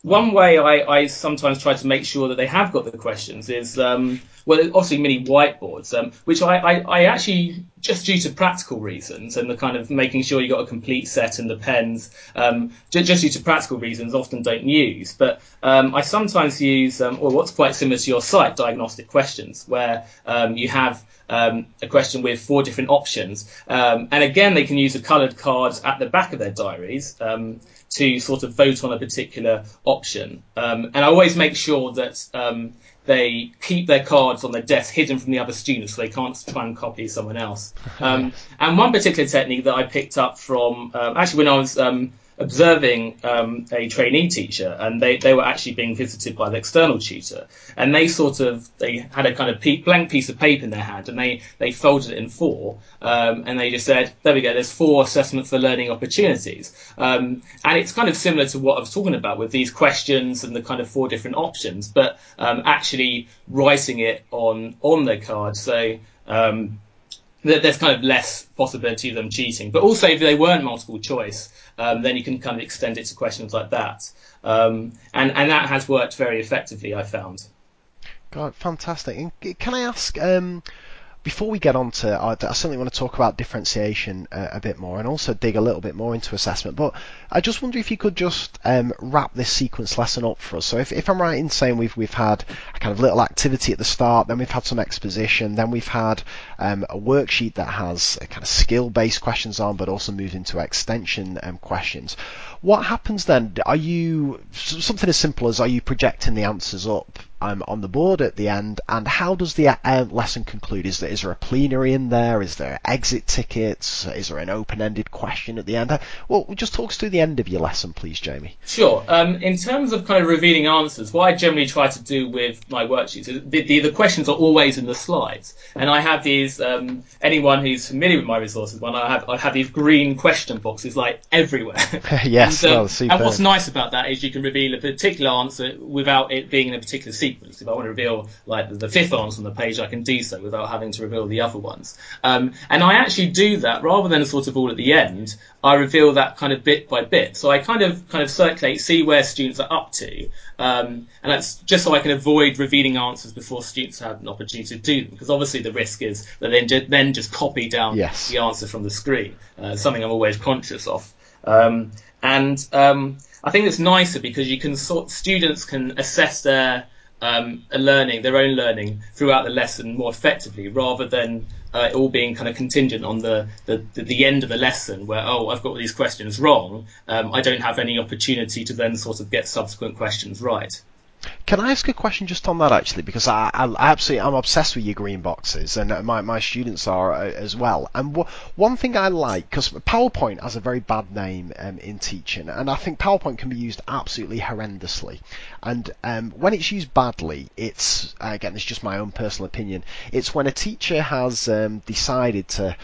one way I, I, sometimes try to make sure that they have got the questions is, um, well, obviously many whiteboards, um, which I, I, I, actually, just due to practical reasons and the kind of making sure you got a complete set and the pens, um, just, just, due to practical reasons, often don't use. But um, I sometimes use, um, or what's quite similar to your site, diagnostic questions, where um, you have um, a question with four different options. Um, and again, they can use the coloured cards at the back of their diaries. Um, to sort of vote on a particular option. Um, and I always make sure that um, they keep their cards on their desk hidden from the other students so they can't try and copy someone else. Um, and one particular technique that I picked up from um, actually when I was um, observing um, a trainee teacher, and they, they were actually being visited by the external tutor, and they sort of they had a kind of pe- blank piece of paper in their hand, and they they folded it in four, um, and they just said, there we go, there's four assessment for learning opportunities, um, and it's kind of similar to what I was talking about with these questions and the kind of four different options, but um, actually writing it on on their card, so. Um, there's kind of less possibility of them cheating. But also, if they weren't multiple choice, um, then you can kind of extend it to questions like that. Um, and, and that has worked very effectively, I found. God, fantastic. And can I ask, um, before we get on to, I, I certainly want to talk about differentiation uh, a bit more and also dig a little bit more into assessment. But I just wonder if you could just um, wrap this sequence lesson up for us. So if, if I'm right in saying we've we've had a kind of little activity at the start, then we've had some exposition, then we've had um, a worksheet that has kind of skill-based questions on, but also moves into extension um, questions. What happens then? Are you something as simple as are you projecting the answers up um, on the board at the end? And how does the uh, lesson conclude? Is there is there a plenary in there? Is there exit tickets? Is there an open-ended question at the end? Well, just talk us through the end of your lesson, please, Jamie. Sure. Um, in terms of kind of revealing answers, what I generally try to do with my worksheets is the, the, the questions are always in the slides, and I have these. Um, anyone who's familiar with my resources, when I have I have these green question boxes like everywhere. yes. and, um, and what's nice about that is you can reveal a particular answer without it being in a particular sequence. If I want to reveal like the fifth answer on the page, I can do so without having to reveal the other ones. Um, and I actually do that rather than sort of all at the end. I reveal that kind of bit by bit. So I kind of kind of circulate, see where students are up to, um, and that's just so I can avoid revealing answers before students have an opportunity to do them. Because obviously the risk is that they then, then just copy down yes. the answer from the screen. Uh, something I'm always conscious of. Um, and um, I think it's nicer because you can sort students can assess their um, learning, their own learning throughout the lesson more effectively, rather than uh, all being kind of contingent on the, the, the end of the lesson, where oh I've got these questions wrong, um, I don't have any opportunity to then sort of get subsequent questions right. Can I ask a question just on that actually? Because I, I absolutely I'm obsessed with your green boxes, and my, my students are uh, as well. And w- one thing I like because PowerPoint has a very bad name um, in teaching, and I think PowerPoint can be used absolutely horrendously. And um, when it's used badly, it's again it's just my own personal opinion. It's when a teacher has um, decided to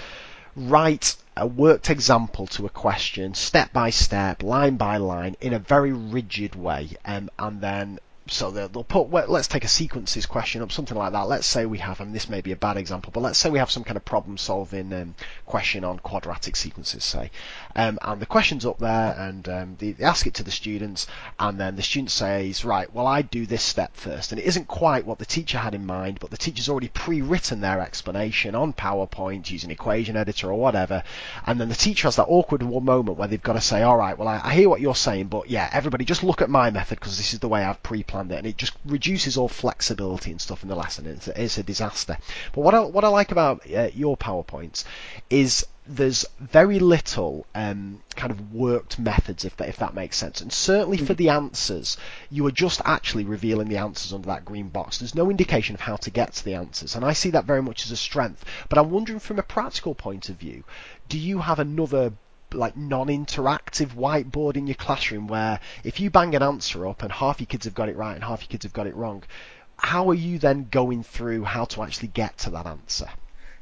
write a worked example to a question, step by step, line by line, in a very rigid way, um, and then so they'll put let's take a sequences question up something like that. Let's say we have and this may be a bad example but let's say we have some kind of problem solving um, question on quadratic sequences say. Um, and the question's up there and um, they, they, ask it to the students and then the student says right well I do this step first. And it isn't quite what the teacher had in mind but the teacher's already pre-written their explanation on PowerPoint using equation editor or whatever. And then the teacher has that awkward one moment where they've got to say all right well I, I hear what you're saying but yeah everybody just look at my method because this is the way I've pre-planned it, and it just reduces all flexibility and stuff in the lesson. It's, it's a disaster. But what I, what I like about uh, your PowerPoints is there's very little um, kind of worked methods, if that, if that makes sense. And certainly for the answers, you are just actually revealing the answers under that green box. There's no indication of how to get to the answers, and I see that very much as a strength. But I'm wondering, from a practical point of view, do you have another like non-interactive whiteboard in your classroom where if you bang an answer up and half your kids have got it right and half your kids have got it wrong, how are you then going through how to actually get to that answer?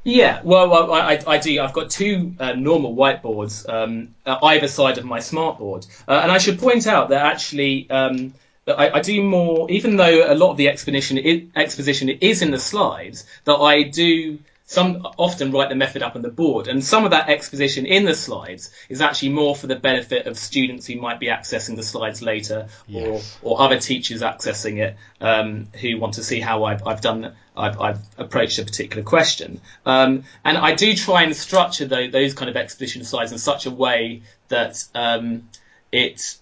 Yeah, well, I, I, do. I've got two uh, normal whiteboards um, either side of my smartboard, uh, and I should point out that actually um, I, I, do more, even though a lot of the exposition exposition is in the slides, that I do some often write the method up on the board, and some of that exposition in the slides is actually more for the benefit of students who might be accessing the slides later, yes. or or other teachers accessing it um, who want to see how I've, I've done I've, I've, approached a particular question. Um, and I do try and structure those, those, kind of exposition slides in such a way that um, it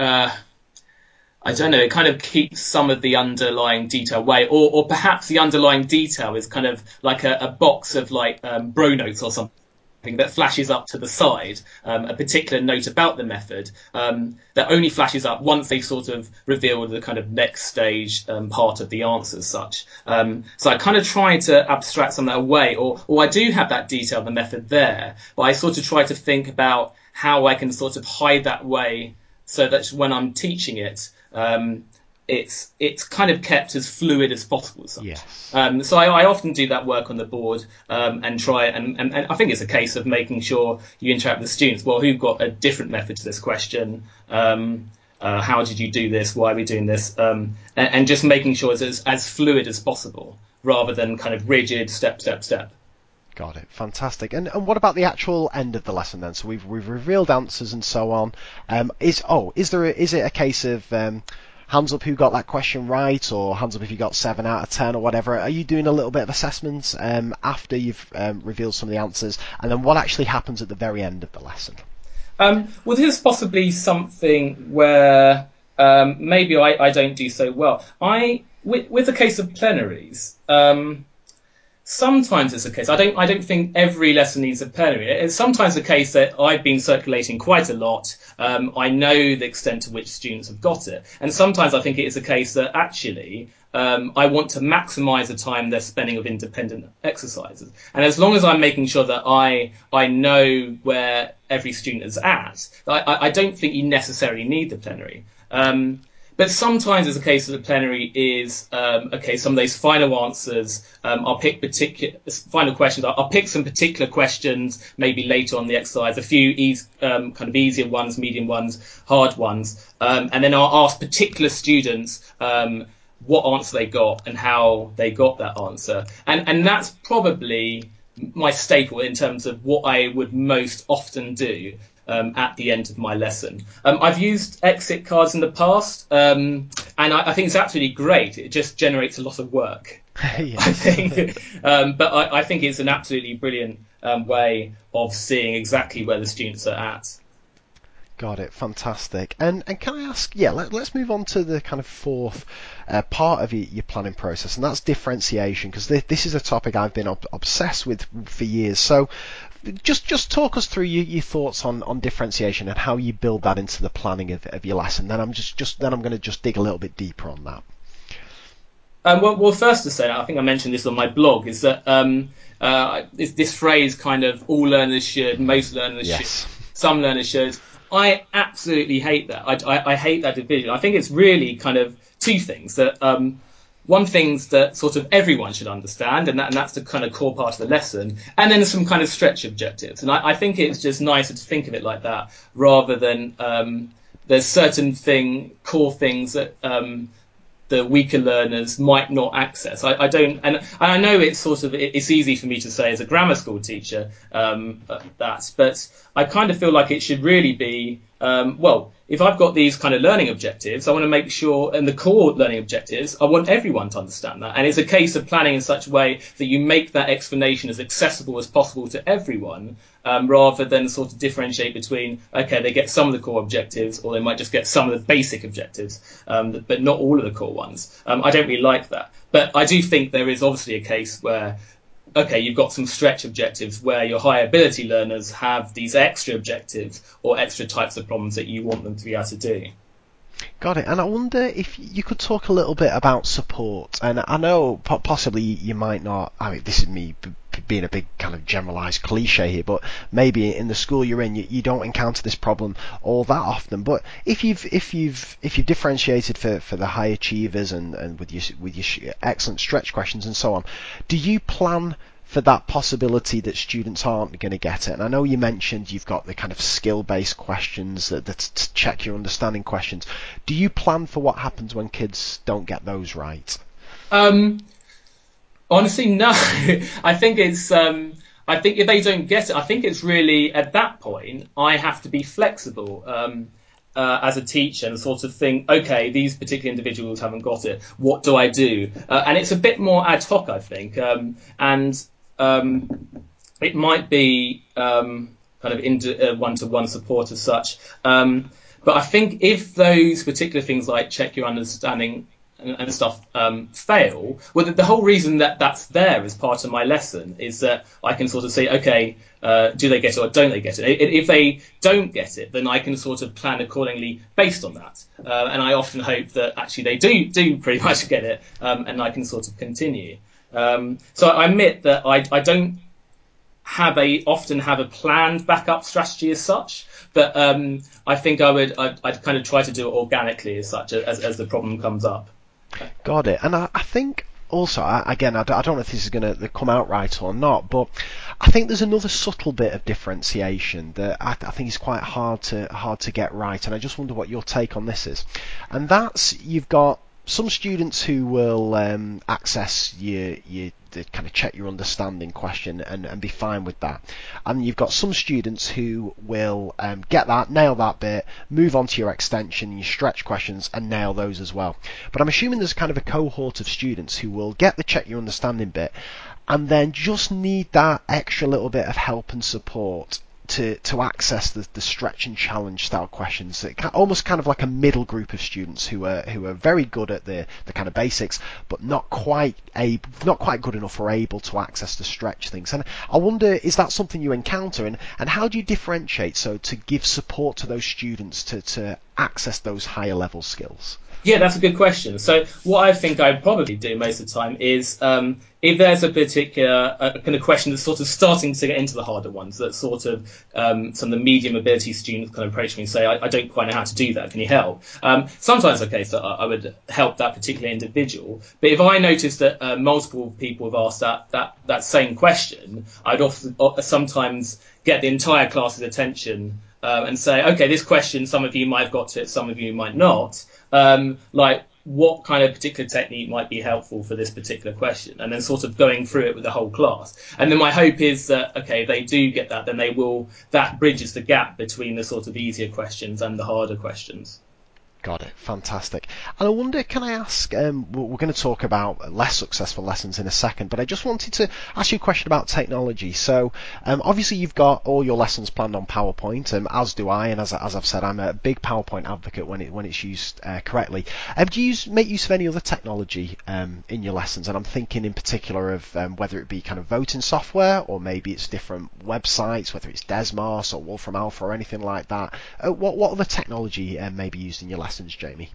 uh, I don't know, it kind of keeps some of the underlying detail away, or, or perhaps the underlying detail is kind of like a, a box of like um, bro notes or something that flashes up to the side, um, a particular note about the method um, that only flashes up once they sort of reveal the kind of next stage um, part of the answer as such. Um, so I kind of try to abstract some of that away, or, or I do have that detail the method there, but I sort of try to think about how I can sort of hide that way so that when I'm teaching it, um, it's it's kind of kept as fluid as possible. As yes. Um, so I, I, often do that work on the board um, and try and, and, and, I think it's a case of making sure you interact with the students. Well, who've got a different method to this question? Um, uh, how did you do this? Why are we doing this? Um, and, and, just making sure it's as, as fluid as possible rather than kind of rigid step, step, step. Got it. Fantastic. And and what about the actual end of the lesson then? So we've we've revealed answers and so on. Um, is oh is there a, is it a case of um, hands up who got that question right, or hands up if you got seven out of ten or whatever? Are you doing a little bit of assessments um, after you've um, revealed some of the answers, and then what actually happens at the very end of the lesson? Um, well, this is possibly something where um, maybe I, I don't do so well. I with, with the case of plenaries. Sometimes it's a case. I don't. I don't think every lesson needs a plenary. It's sometimes the case that I've been circulating quite a lot. Um, I know the extent to which students have got it, and sometimes I think it is a case that actually um, I want to maximise the time they're spending of independent exercises. And as long as I'm making sure that I I know where every student is at, I, I don't think you necessarily need the plenary. Um, but sometimes, as a case of the plenary, is um, okay. Some of those final answers, um, I'll pick particular final questions. I'll, I'll, pick some particular questions, maybe later on the exercise. A few easy, um, kind of easier ones, medium ones, hard ones, um, and then I'll ask particular students um, what answer they got and how they got that answer. And and that's probably my staple in terms of what I would most often do um, at the end of my lesson. Um, I've used exit cards in the past, um, and I, I, think it's absolutely great. It just generates a lot of work. I think, um, but I, I, think it's an absolutely brilliant um, way of seeing exactly where the students are at. Got it, fantastic. And and can I ask, yeah, let, us move on to the kind of fourth uh, part of your, your, planning process, and that's differentiation, because this, this, is a topic I've been ob- obsessed with for years. So, just just talk us through your, your, thoughts on, on differentiation and how you build that into the planning of, of your lesson. Then I'm just, just then I'm going to just dig a little bit deeper on that. Um, well, well, first to say, I think I mentioned this on my blog, is that um, uh, this, this, phrase kind of all learners should, most learners yes. should, some learners should. I absolutely hate that. I, I, I, hate that division. I think it's really kind of two things that um, one things that sort of everyone should understand, and, that, and that's the kind of core part of the lesson, and then some kind of stretch objectives. And I, I think it's just nicer to think of it like that rather than um, there's certain thing core things that um, the weaker learners might not access. I, I don't, and, and, I know it's sort of it's easy for me to say as a grammar school teacher um, that, but I kind of feel like it should really be um, well, if I've got these kind of learning objectives, I want to make sure, and the core learning objectives, I want everyone to understand that. And it's a case of planning in such a way that you make that explanation as accessible as possible to everyone, um, rather than sort of differentiate between, okay, they get some of the core objectives, or they might just get some of the basic objectives, um, but not all of the core ones. Um, I don't really like that. But I do think there is obviously a case where okay, you've got some stretch objectives where your high ability learners have these extra objectives or extra types of problems that you want them to be able to do. Got it. And I wonder if you could talk a little bit about support. And I know possibly you might not. I mean, this is me being a big kind of generalized cliche here, but maybe in the school you're in, you, you don't encounter this problem all that often. But if you've if you've if you've differentiated for, for the high achievers and, and with your with your excellent stretch questions and so on, do you plan for that possibility that students aren't going to get it. And I know you mentioned you've got the kind of skill-based questions, that, that check your understanding questions. Do you plan for what happens when kids don't get those right? Um, honestly, no. I think it's. Um, I think if they don't get it, I think it's really at that point I have to be flexible. Um, uh, as a teacher and sort of think, okay, these particular individuals haven't got it. What do I do? Uh, and it's a bit more ad hoc, I think. Um, and um, it might be um, kind of one to one support as such. Um, but I think if those particular things like check your understanding and, and stuff um, fail, well, the, the, whole reason that that's there as part of my lesson is that I can sort of say, okay, uh, do they get it or don't they get it? If they don't get it, then I can sort of plan accordingly based on that. Uh, and I often hope that actually they do do pretty much get it, um, and I can sort of continue. Um, so I admit that I, I don't have a often have a planned backup strategy as such, but um, I think I would I'd, I'd, kind of try to do it organically as such as, as the problem comes up. Got it, and I, I think also again I, don't know if this is going to come out right or not, but I think there's another subtle bit of differentiation that I, I think is quite hard to hard to get right, and I just wonder what your take on this is, and that's you've got some students who will um, access your, your the kind of check your understanding question and, and be fine with that. And you've got some students who will um, get that, nail that bit, move on to your extension, your stretch questions, and nail those as well. But I'm assuming there's kind of a cohort of students who will get the check your understanding bit and then just need that extra little bit of help and support to, to access the, the stretch and challenge style questions. Can, almost kind of like a middle group of students who are who are very good at the, the kind of basics, but not quite able, not quite good enough or able to access the stretch things. And I wonder, is that something you encounter, and, and how do you differentiate so to give support to those students to, to access those higher level skills? Yeah, that's a good question. So what I think I'd probably do most of the time is um, if there's a particular uh, kind of question that's sort of starting to get into the harder ones, that sort of um, some of the medium ability students kind of approach me and say, I, I don't quite know how to do that. Can you help? Um, sometimes, okay, so I, I, would help that particular individual. But if I notice that uh, multiple people have asked that, that, that same question, I'd often sometimes get the entire class's attention um, and say, okay, this question, some of you might have got to it, some of you might not um, like what kind of particular technique might be helpful for this particular question, and then sort of going through it with the whole class. And then my hope is that okay, they do get that, then they will that bridges the gap between the sort of easier questions and the harder questions. Got it. Fantastic. And I wonder, can I ask? Um, we're going to talk about less successful lessons in a second, but I just wanted to ask you a question about technology. So, um, obviously, you've got all your lessons planned on PowerPoint, um, as do I. And as, as I've said, I'm a big PowerPoint advocate when it when it's used uh, correctly. Um, do you use, make use of any other technology um, in your lessons? And I'm thinking in particular of um, whether it be kind of voting software, or maybe it's different websites, whether it's Desmos or Wolfram Alpha or anything like that. Uh, what what other technology uh, may be used in your lessons? Lessons, Jamie?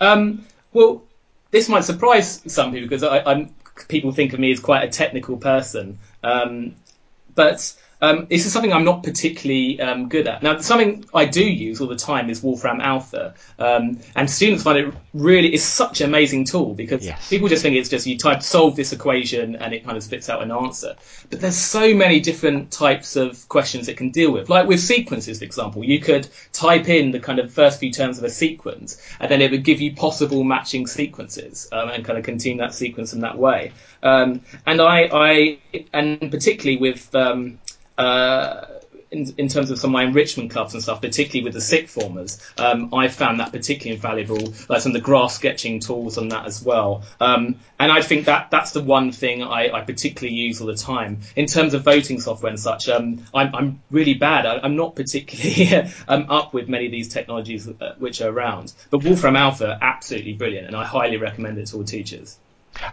Um, well, this might surprise some people because I, people think of me as quite a technical person. Um, but um, this is something I'm not particularly um, good at. Now, something I do use all the time is Wolfram Alpha, um, and students find it really is such an amazing tool because Yes. people just think it's just you type solve this equation and it kind of spits out an answer. But there's so many different types of questions it can deal with. Like with sequences, for example, you could type in the kind of first few terms of a sequence, and then it would give you possible matching sequences um, and kind of continue that sequence in that way. Um, and I, I, and particularly with um, uh, in, in terms of some of my enrichment clubs and stuff, particularly with the sixth formers, um, I found that particularly invaluable, like some of the graph sketching tools on that as well. Um, and I think that that's the one thing I, I particularly use all the time. In terms of voting software and such, um, I'm, I'm really bad. I, I'm not particularly um, up with many of these technologies uh, which are around. But Wolfram Alpha, absolutely brilliant, and I highly recommend it to all teachers.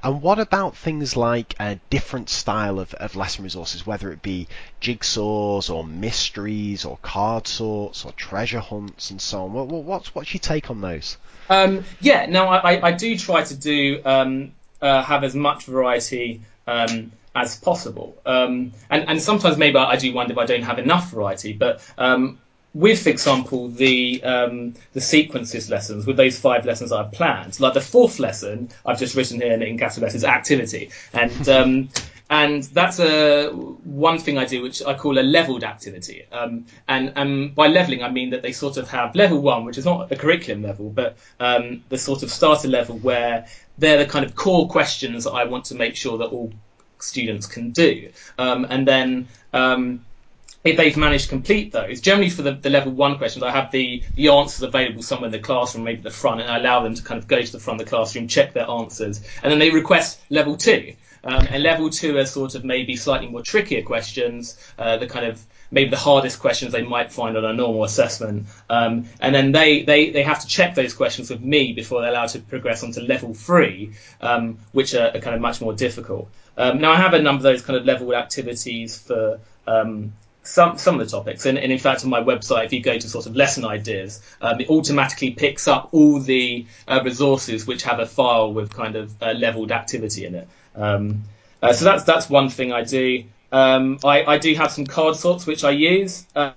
And what about things like a different style of, of lesson resources, whether it be jigsaws or mysteries or card sorts or treasure hunts and so on? What, what, what's what's your take on those? Um, yeah, no, I, I- I do try to do um, uh, have as much variety um, as possible, um, and and sometimes maybe I do wonder if I don't have enough variety. But um, with, for example, the um, the sequences lessons, with those five lessons I've planned, like the fourth lesson I've just written here in, capital letters, activity, and um, and that's a one thing I do, which I call a leveled activity. Um, and, and by leveling, I mean that they sort of have level one, which is not a curriculum level, but um, the sort of starter level where they're the kind of core questions that I want to make sure that all students can do. Um, and then um, they've managed to complete those, generally for the, the level one questions, I have the, the answers available somewhere in the classroom, maybe the front, and I allow them to kind of go to the front of the classroom, check their answers, and then they request level two. Um, and level two are sort of maybe slightly more trickier questions, uh, the kind of maybe the hardest questions they might find on a normal assessment. Um, and then they, they, they have to check those questions with me before they're allowed to progress onto level three, um, which are, are kind of much more difficult. Um, now I have a number of those kind of level activities for um, some some of the topics. And, and in fact, on my website, if you go to sort of lesson ideas, um, it automatically picks up all the uh, resources which have a file with kind of uh, leveled activity in it. Um, uh, so that's that's one thing I do. Um, I, I do have some card sorts which I use. Uh,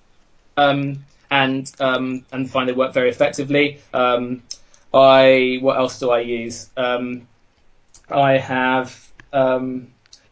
um, and um, and find they work very effectively. Um, I what else do I use? I have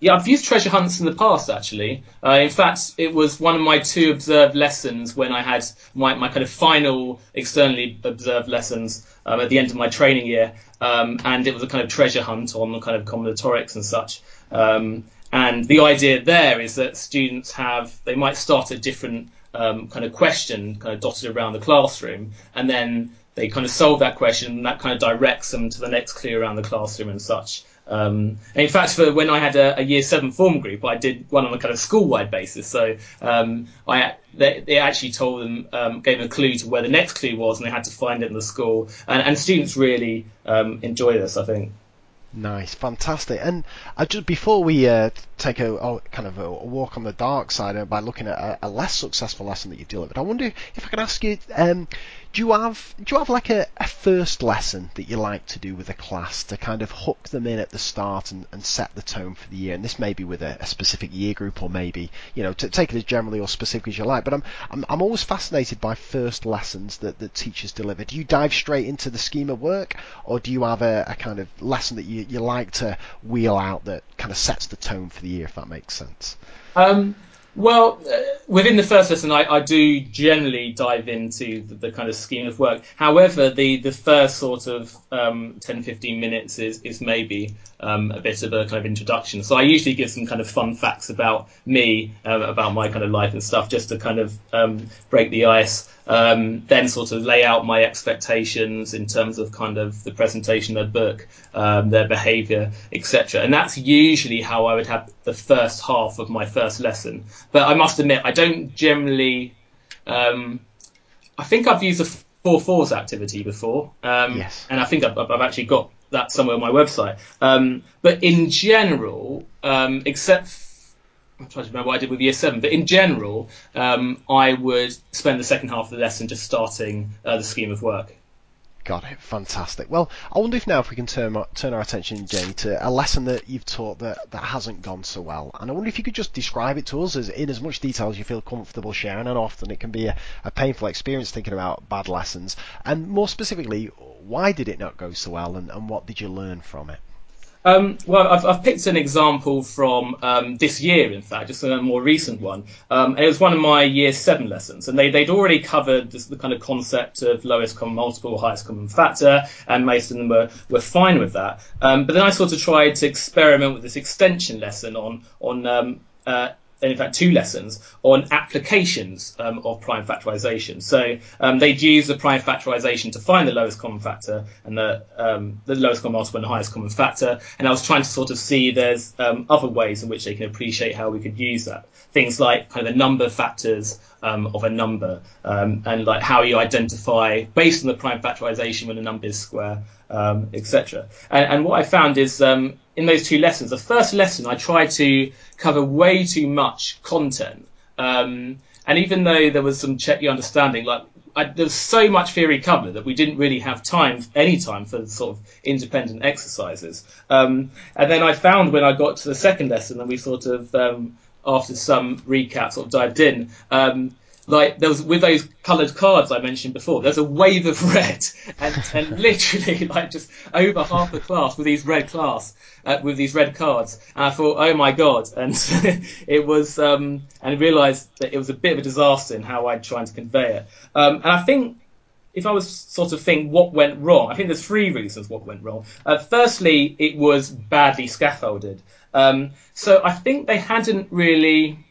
yeah, I've used treasure hunts in the past actually. Uh, in fact, it was one of my two observed lessons when I had my, my kind of final externally observed lessons um, at the end of my training year, um, and it was a kind of treasure hunt on the kind of combinatorics and such. Um, and the idea there is that students have they might start a different um, kind of question kind of dotted around the classroom, and then they kind of solve that question, and that kind of directs them to the next clue around the classroom and such. Um, and in fact, for when I had a, a, year seven form group, I did one on a kind of school-wide basis. So um, I they, they, actually told them, um, gave them a clue to where the next clue was, and they had to find it in the school. And, and students really um, enjoy this, I think. Nice, fantastic. And uh, just before we uh, take a oh, kind of a walk on the dark side uh, by looking at a, a, less successful lesson that you delivered, I wonder if I can ask you, um, do you have do you have like a, a, first lesson that you like to do with a class to kind of hook them in at the start and, and set the tone for the year? And this may be with a, a specific year group or maybe you know to take it as generally or specific as you like. But I'm I'm, I'm always fascinated by first lessons that, that teachers deliver. Do you dive straight into the scheme of work, or do you have a, a kind of lesson that you, you like to wheel out that kind of sets the tone for the year, if that makes sense? Um, well, uh, within the first lesson, I, I do generally dive into the, the, kind of scheme of work. However, the, the first sort of um, 10, 15 minutes is, is maybe um, a bit of a kind of introduction. So I usually give some kind of fun facts about me, um, about my kind of life and stuff, just to kind of um, break the ice. Um, then sort of lay out my expectations in terms of kind of the presentation of the book, um, their behaviour, etc. And that's usually how I would have the first half of my first lesson. But I must admit, I don't generally. Um, I think I've used a four fours activity before, um, yes. and I think I've, I've, actually got that somewhere on my website. Um, but in general, um, except I'm trying to remember what I did with year seven, but in general, um, I would spend the second half of the lesson just starting uh, the scheme of work. Got it. Fantastic. Well, I wonder if now if we can turn turn our attention, Jamie, to a lesson that you've taught that, that hasn't gone so well. And I wonder if you could just describe it to us as, in as much detail as you feel comfortable sharing. And often it can be a, a painful experience thinking about bad lessons. And more specifically, why did it not go so well, and, and what did you learn from it? Um, well, I've, I've, picked an example from um, this year, in fact, just a more recent one. Um, it was one of my year seven lessons, and they, would already covered this, the kind of concept of lowest common multiple, highest common factor, and most of them were, were fine with that. Um, but then I sort of tried to experiment with this extension lesson on on um, uh, in fact, two lessons on applications um, of prime factorization. So um, they'd use the prime factorization to find the lowest common factor and the, um, the lowest common multiple and the highest common factor. And I was trying to sort of see there's um, other ways in which they can appreciate how we could use that. Things like kind of the number factors um, of a number um, and like how you identify based on the prime factorization when a number is square, etc. And, and, what I found is in those two lessons, the first lesson I tried to cover way too much content. Um, and even though there was some check your understanding, like I, there's so much theory covered that we didn't really have time, any time for sort of independent exercises. Um, and then I found when I got to the second lesson and we sort of, um, after some recap, sort of dived in, um, like there was with those coloured cards I mentioned before. There's a wave of red, and, and literally like just over half the class with these red class uh, with these red cards. And I thought, oh my god! And it was, um, and I realised that it was a bit of a disaster in how I'd trying to convey it. Um, and I think if I was sort of think what went wrong, I think there's three reasons what went wrong. Uh, firstly, it was badly scaffolded. Um, so I think they hadn't really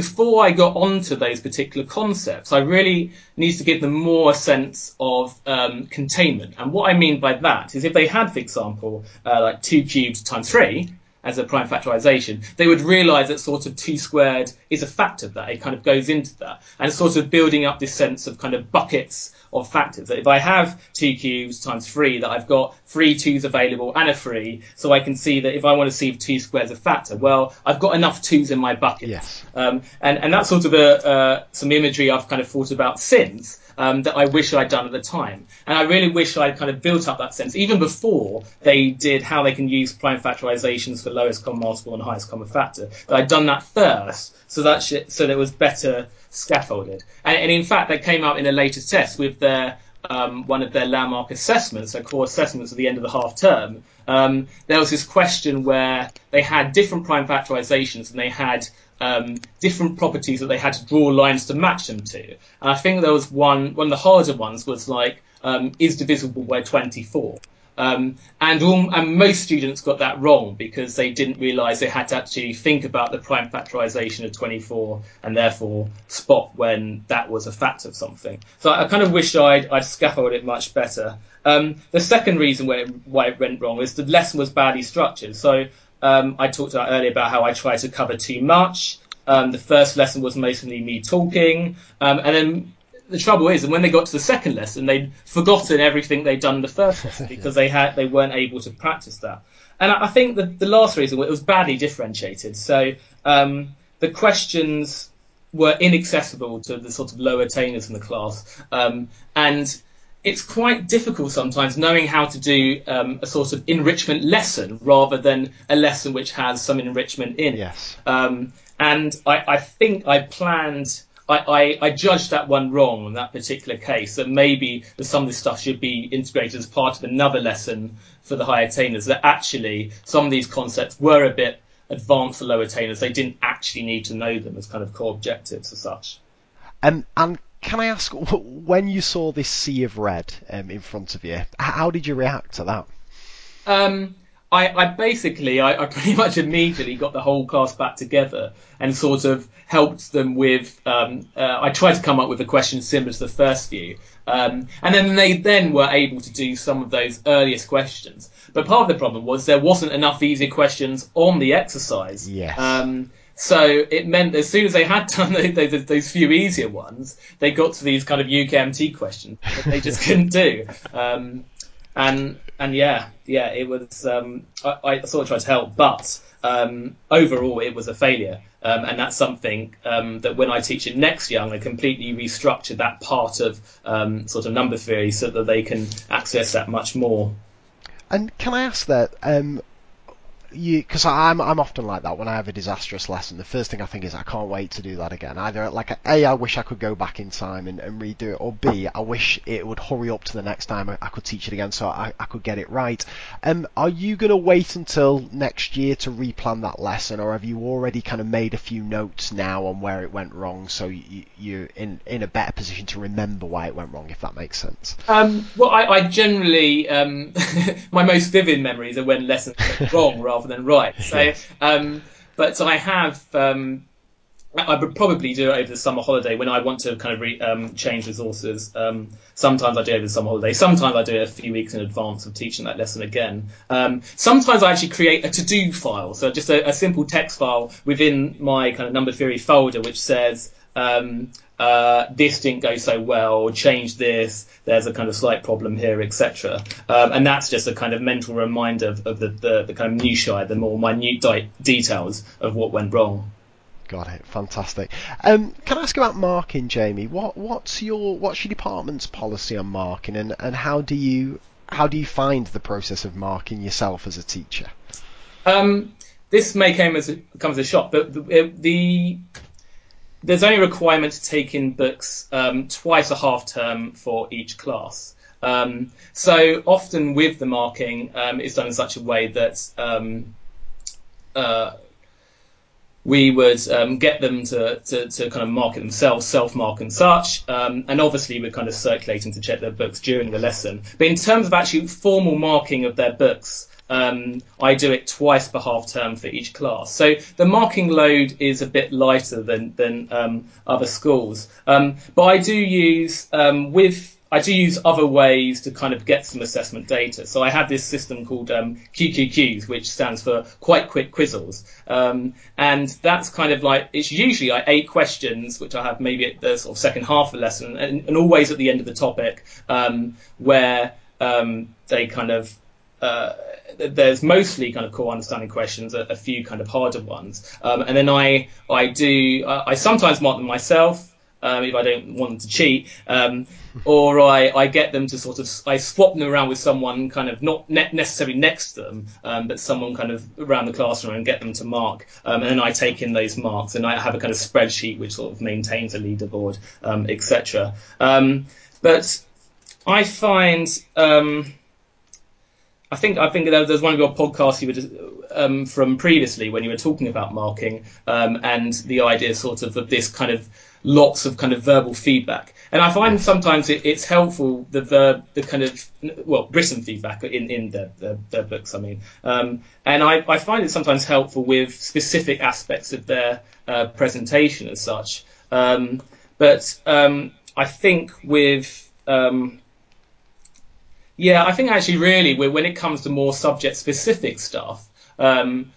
before I got onto those particular concepts, I really need to give them more sense of um, containment. And what I mean by that is if they had, for example, uh, like 2 cubed times 3 as a prime factorization, they would realize that sort of 2 squared is a factor of that. It kind of goes into that. And sort of building up this sense of kind of buckets of factors. That if I have two cubes times three, that I've got three twos available and a three, so I can see that if I want to see if two squares a factor, well, I've got enough twos in my bucket. Yes. Um, and, and that's sort of a, uh, some imagery I've kind of thought about since. Um, that I wish I'd done at the time. And I really wish I'd kind of built up that sense even before they did how they can use prime factorizations for lowest common multiple and highest common factor. That I'd done that first so that so that it was better scaffolded. And, and, in fact, that came out in a later test with their um, one of their landmark assessments, so core assessments at the end of the half term. Um, there was this question where they had different prime factorizations and they had um, different properties that they had to draw lines to match them to. And I think there was one one of the harder ones was like um, is divisible by 24. Um, and, all, and most students got that wrong because they didn't realise they had to actually think about the prime factorisation of 24 and therefore spot when that was a fact of something. So I, I kind of wish I'd, I'd scaffolded it much better. Um, the second reason why it, why it went wrong is the lesson was badly structured. So um, I talked about earlier about how I tried to cover too much. Um, the first lesson was mostly me talking, um, and then the trouble is, and when they got to the second lesson, they'd forgotten everything they'd done in the first lesson because they had they weren't able to practice that. And I, I think the, the last reason it was badly differentiated. So um, the questions were inaccessible to the sort of lower attainers in the class, um, and it's quite difficult sometimes knowing how to do um, a sort of enrichment lesson rather than a lesson which has some enrichment in it. Yes. Um, and I, I think I planned I, I, I, judged that one wrong in that particular case, that maybe some of this stuff should be integrated as part of another lesson for the high attainers, that actually some of these concepts were a bit advanced for low attainers. They didn't actually need to know them as kind of core objectives as such. Um, and can I ask, when you saw this sea of red um, in front of you, how did you react to that? Um, I, I, basically, I, I, pretty much immediately got the whole class back together and sort of helped them with. Um, uh, I tried to come up with a question similar to the first few, um, and then they then were able to do some of those earliest questions. But part of the problem was there wasn't enough easy questions on the exercise. Yes. Um, so it meant as soon as they had done those, those, few easier ones, they got to these kind of UKMT questions that they just couldn't do. Um, and and yeah, yeah, it was. Um, I, I sort of tried to help, but um, overall it was a failure. Um, and that's something um, that when I teach it next going to completely restructure that part of um, sort of number theory so that they can access that much more. And can I ask that? Because I'm I'm often like that when I have a disastrous lesson. The first thing I think is I can't wait to do that again. Either like a, I wish I could go back in time and, and redo it, or b I wish it would hurry up to the next time I, I could teach it again so I, I could get it right. Um, are you going to wait until next year to replan that lesson, or have you already kind of made a few notes now on where it went wrong, so you, you're in in a better position to remember why it went wrong, if that makes sense? Um, well, I, I generally um, my most vivid memories are when lessons went wrong rather rather than right. So, um, but I have. Um, I would probably do it over the summer holiday when I want to kind of re, um, change resources. Um, sometimes I do it over the summer holiday. Sometimes I do it a few weeks in advance of teaching that lesson again. Um, sometimes I actually create a to-do file, so just a, a, simple text file within my kind of number theory folder, which says um, uh, this didn't go so well, change this, there's a kind of slight problem here, etc. Um, and that's just a kind of mental reminder of, of the, the, the, kind of minutiae, the more minute di- details of what went wrong. Got it. Fantastic. Um, can I ask about marking, Jamie? What what's your what's your department's policy on marking, and, and how do you how do you find the process of marking yourself as a teacher? Um, this may come as a, come as a shock, but the, the there's only a requirement to take in books um, twice a half term for each class. Um, so often with the marking, um, it's done in such a way that um, uh, we would um, get them to, to, to, kind of mark it themselves, self-mark and such, um, and obviously we're kind of circulating to check their books during the lesson. But in terms of actually formal marking of their books, um, I do it twice per half term for each class. So the marking load is a bit lighter than than um, other schools. Um, but I do use um, with I do use other ways to kind of get some assessment data. So I have this system called um, QQQs, which stands for Quite Quick Quizzles, um, and that's kind of like it's usually like eight questions, which I have maybe at the sort of second half of the lesson, and, and always at the end of the topic, where they kind of uh, there's mostly kind of core understanding questions, a, a few kind of harder ones, um, and then I I do I, I sometimes mark them myself. Um, if I don't want them to cheat, um, or I, I get them to sort of I swap them around with someone kind of not ne- necessarily next to them, um, but someone kind of around the classroom and get them to mark, um, and then I take in those marks and I have a kind of spreadsheet which sort of maintains a leaderboard, um, etc. Um, but I find I think I think there was one of your podcasts you were um, from previously when you were talking about marking um, and the idea sort of of this kind of lots of kind of verbal feedback. And I find sometimes it, it's helpful the verb, the kind of well written feedback in in the, the, the books. I mean, um, and I, I find it sometimes helpful with specific aspects of their uh, presentation as such. Um, but um, I think with um, yeah, I think actually, really, when it comes to more subject-specific stuff, um,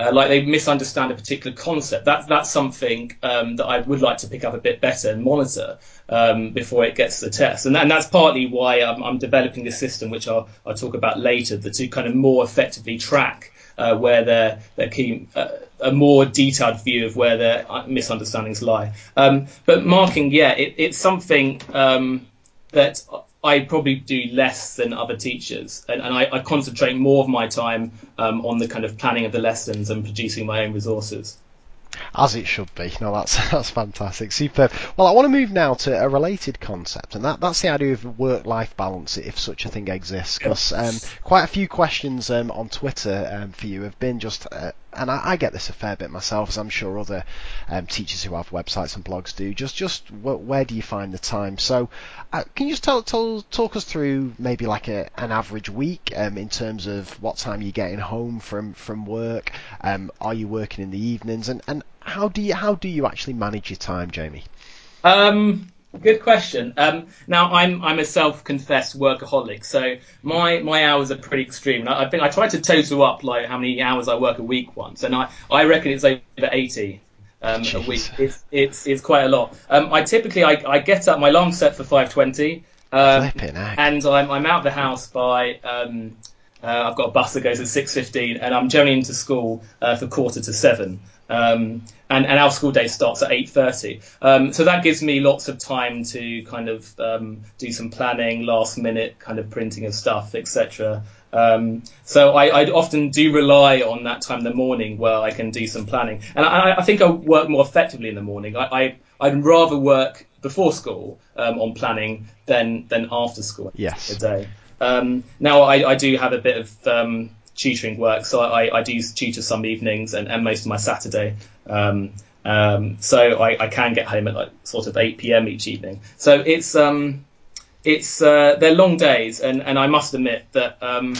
uh, like they misunderstand a particular concept, that's that's something um, that I would like to pick up a bit better and monitor um, before it gets to the test. And, and that's partly why I'm, I'm, developing this system, which I'll, I'll talk about later, to kind of more effectively track uh, where their their key. Uh, a more detailed view of where their misunderstandings lie. Um, but marking, yeah, it, it's something um, that I probably do less than other teachers, and, and I, I, concentrate more of my time um, on the kind of planning of the lessons and producing my own resources. As it should be. No, that's that's fantastic, superb. Well, I want to move now to a related concept, and that, that's the idea of work-life balance, if such a thing exists. Because um, quite a few questions um, on Twitter um, for you have been just uh, and I, I, get this a fair bit myself, as I'm sure other um, teachers who have websites and blogs do. Just, just wh- where do you find the time? So, uh, can you just tell, tell, talk us through maybe like a, an average week um, in terms of what time you're getting home from from work? Um, are you working in the evenings? And, and how do you how do you actually manage your time, Jamie? Um, Good question. Um, now I'm I'm a self-confessed workaholic, so my my hours are pretty extreme. I, I, think I tried to total up like how many hours I work a week once, and I, I reckon it's over 80 um, a week. It's, it's it's quite a lot. Um, I typically I, I get up. My alarm set for 5:20. Um, and I'm, I'm out the house by um, uh, I've got a bus that goes at six fifteen, and I'm generally into school uh, for quarter to seven. Um, and, and our school day starts at eight thirty. Um, so that gives me lots of time to kind of um, do some planning, last minute kind of printing of stuff, etc. Um, so I, I often do rely on that time in the morning where I can do some planning, and I, I think I work more effectively in the morning. I, I I'd rather work before school um, on planning than than after school. Yes. A day. Um, now I, I do have a bit of um, tutoring work, so I, I do tutor some evenings and, and most of my Saturday. Um, um, so I, I can get home at like sort of 8 p.m. each evening. So it's um, it's uh, they're long days, and, and I must admit that um,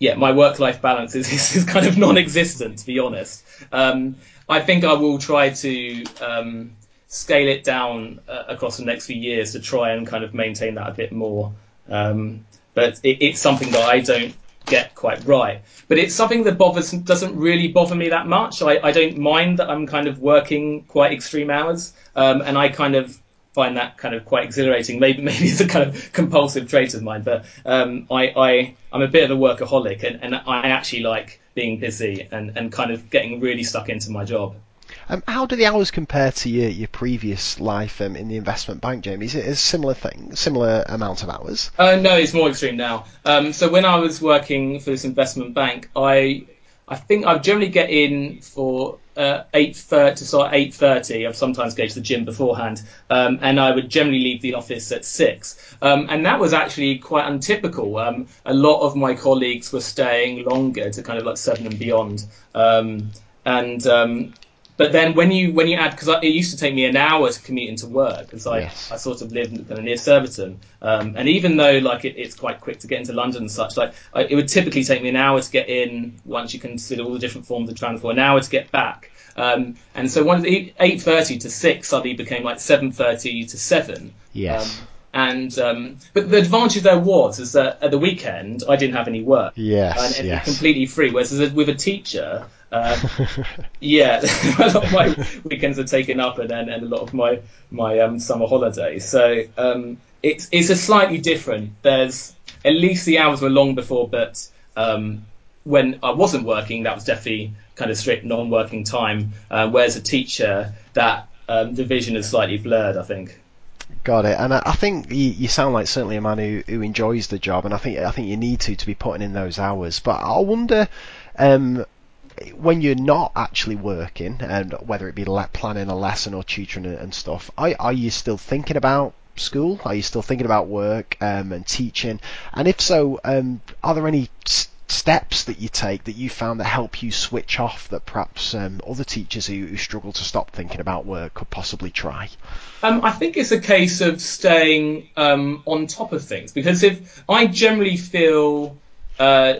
yeah, my work-life balance is, is, is kind of non-existent, to be honest. Um, I think I will try to um, scale it down uh, across the next few years to try and kind of maintain that a bit more. Um, but it, it's something that I don't get quite right. But it's something that bothers doesn't really bother me that much. I, I don't mind that I'm kind of working quite extreme hours, um, and I kind of find that kind of quite exhilarating. Maybe maybe it's a kind of compulsive trait of mine, but um, I, I I'm a bit of a workaholic, and, and I actually like being busy and, and kind of getting really stuck into my job. Um, how do the hours compare to your, your previous life um, in the investment bank, Jamie? Is it a similar thing, similar amount of hours? Uh, no, it's more extreme now. Um, so when I was working for this investment bank, I I think I generally get in for uh, eight thirty to start eight thirty. I sometimes go to the gym beforehand, um, and I would generally leave the office at six. Um, and that was actually quite untypical. Um, a lot of my colleagues were staying longer to kind of like seven and beyond. Um, and um, but then when you when you add because it used to take me an hour to commute into work because I, Yes. I sort of lived near Surbiton um, and even though like it, it's quite quick to get into London and such like I, it would typically take me an hour to get in once you consider all the different forms of transport an hour to get back um, and so one eight thirty to six suddenly became like seven thirty to seven Yes. um, and um, but the advantage there was is that at the weekend I didn't have any work Yes, and, yes. completely free whereas with a teacher um, yeah, a lot of my weekends are taken up, and then and a lot of my my um, summer holidays. So um, it's it's a slightly different. There's at least the hours were long before, but um, when I wasn't working, that was definitely kind of strict non-working time. Uh, whereas a teacher, that um, division is slightly blurred. I think. Got it. And I, think you, sound like certainly a man who, who enjoys the job, and I think I think you need to to be putting in those hours. But I wonder. Um, when you're not actually working, and whether it be planning a lesson or tutoring and, stuff, are, are you still thinking about school? Are you still thinking about work um, and teaching? And if so, um, are there any steps that you take that you found that help you switch off that perhaps um, other teachers who, who struggle to stop thinking about work could possibly try? Um, I think it's a case of staying um, on top of things because if I generally feel uh,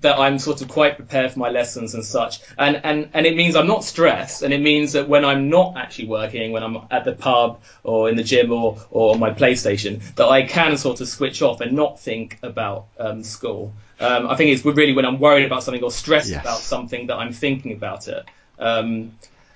that I'm sort of quite prepared for my lessons and such, and, and, and it means I'm not stressed, and it means that when I'm not actually working, when I'm at the pub or in the gym or, or on my PlayStation, that I can sort of switch off and not think about um, school. Um, I think it's really when I'm worried about something or stressed Yes. about something that I'm thinking about it. Um,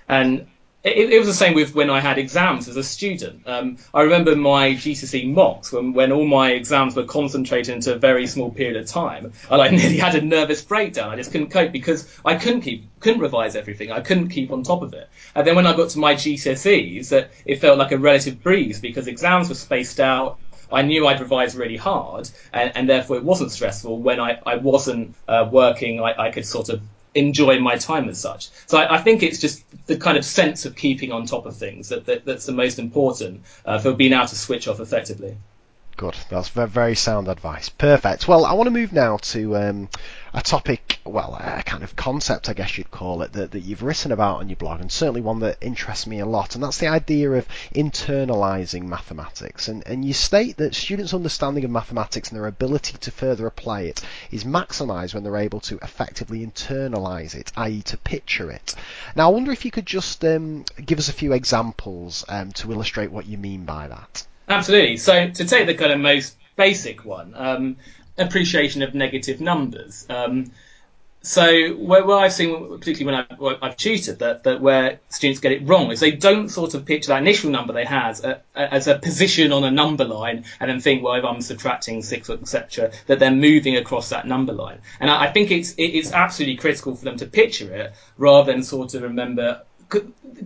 and it, it was the same with when I had exams as a student. Um, I remember my GCSE mocks when, when all my exams were concentrated into a very small period of time. I like nearly had a nervous breakdown. I just couldn't cope because I couldn't keep, couldn't revise everything. I couldn't keep on top of it. And then when I got to my GCSEs, uh, it felt like a relative breeze because exams were spaced out. I knew I'd revise really hard, and, and therefore it wasn't stressful. When I, I wasn't uh, working, I, I could sort of enjoy my time as such. So I, I think it's just the kind of sense of keeping on top of things that, that that's the most important uh, for being able to switch off effectively. Good. That's ve- very sound advice. Perfect. Well, I want to move now to um, a topic, well, a kind of concept, I guess you'd call it, that, that you've written about on your blog, and certainly one that interests me a lot, and that's the idea of internalizing mathematics. And, and you state that students' understanding of mathematics and their ability to further apply it is maximized when they're able to effectively internalize it, i.e., to picture it. Now, I wonder if you could just um, give us a few examples um, to illustrate what you mean by that. Absolutely. So to take the kind of most basic one, um, appreciation of negative numbers. Um, so where, where, I've seen, particularly when I've, I've, tutored, that, that where students get it wrong is they don't sort of picture that initial number they had as a position on a number line and then think, well, if I'm subtracting six, etc., that they're moving across that number line. And I, I think it's it's absolutely critical for them to picture it rather than sort of remember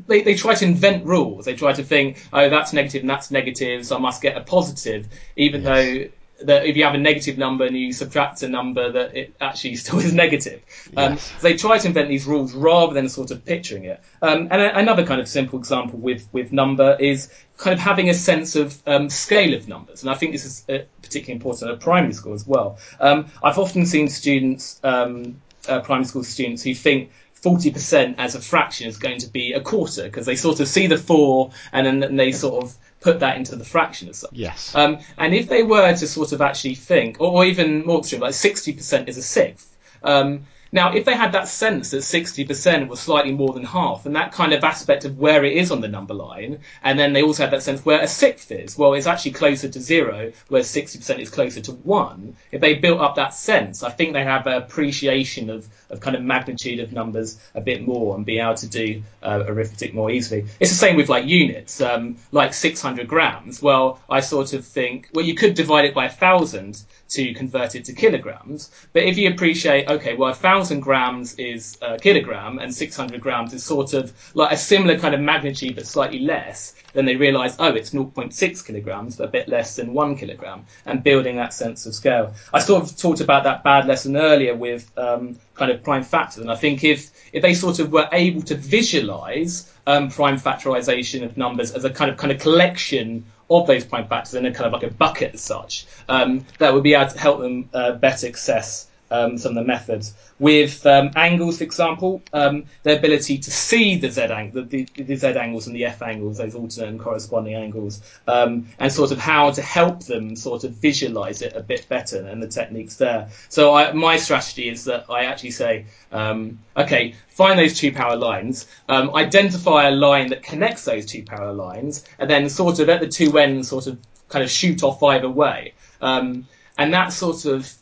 they, they try to invent rules. They try to think, oh, that's negative and that's negative, so I must get a positive, even yes. though that if you have a negative number and you subtract a number, that it actually still is negative. Um, yes. They try to invent these rules rather than sort of picturing it. Um, and a, another kind of simple example with, with number is kind of having a sense of um, scale of numbers. And I think this is uh, particularly important at primary school as well. Um, I've often seen students, um, uh, primary school students, who think 40% as a fraction is going to be a quarter because they sort of see the four and then they sort of put that into the fraction as such. Yes. Um, and if they were to sort of actually think, or, or even more extreme, like 60% is a sixth. Um, now, if they had that sense that 60% was slightly more than half, and that kind of aspect of where it is on the number line, and then they also had that sense where a sixth is, well, it's actually closer to zero, where 60% is closer to one. If they built up that sense, I think they have an appreciation of, of kind of magnitude of numbers a bit more and be able to do uh, arithmetic more easily. It's the same with like units, um, like 600 grams. Well, I sort of think, well, you could divide it by a thousand to convert it to kilograms. But if you appreciate, okay, well, a thousand grams is a kilogram and 600 grams is sort of like a similar kind of magnitude but slightly less, then they realize, oh, it's 0.6 kilograms, a bit less than one kilogram, and building that sense of scale. I sort of talked about that bad lesson earlier with um, kind of prime factors, and I think if if they sort of were able to visualize um, prime factorization of numbers as a kind of kind of collection of those prime factors in a kind of like a bucket as such, um, that would be able to help them uh, better access um, some of the methods. With um, angles, for example, um, the ability to see the z angle, the, the, z angles and the f angles, those alternate and corresponding angles, um, and sort of how to help them sort of visualize it a bit better and the techniques there. So I, my strategy is that I actually say, um, okay, find those two parallel lines, um, identify a line that connects those two parallel lines, and then sort of at the two ends, sort of kind of shoot off either way. and that sort of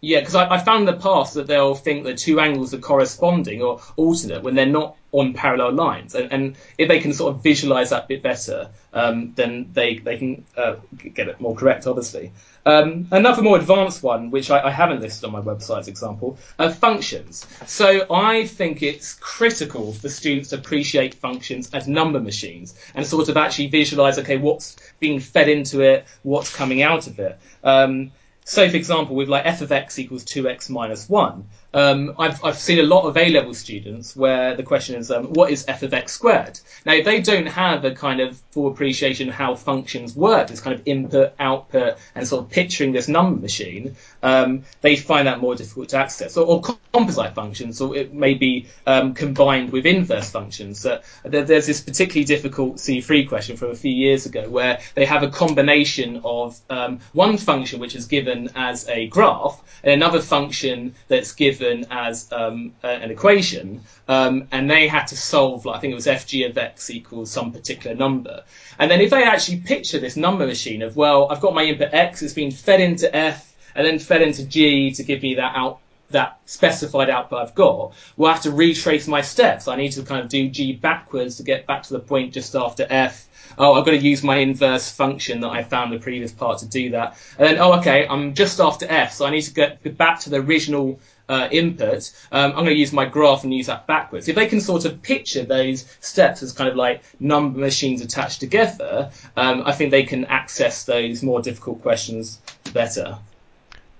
yeah, because I, I, found in the past that they'll think the two angles are corresponding or alternate when they're not on parallel lines. And, and if they can sort of visualize that bit better, um, then they, they can uh, get it more correct, obviously. Um, another more advanced one, which I, I, haven't listed on my website as example, are functions. So I think it's critical for students to appreciate functions as number machines and sort of actually visualize, okay, what's being fed into it, what's coming out of it. Um, so, for example, with like f of x equals 2x minus 1, um, I've, I've seen a lot of A-level students where the question is, um, what is f of x squared? Now, if they don't have a kind of full appreciation of how functions work, this kind of input, output, and sort of picturing this number machine, um, they find that more difficult to access. Or, or composite functions, or it may be um, combined with inverse functions. Uh, there's this particularly difficult C3 question from a few years ago where they have a combination of um, one function which is given as a graph and another function that's given given as um, a, an equation, um, and they had to solve, like, I think it was fg of x equals some particular number. And then if they actually picture this number machine of, well, I've got my input x, it's been fed into f, and then fed into g to give me that out that specified output I've got, will have to retrace my steps. I need to kind of do G backwards to get back to the point just after F. Oh, I've got to use my inverse function that I found the previous part to do that. And then, oh, okay, I'm just after F, so I need to get back to the original uh, input, um, I'm going to use my graph and use that backwards. If they can sort of picture those steps as kind of like number machines attached together, um, I think they can access those more difficult questions better.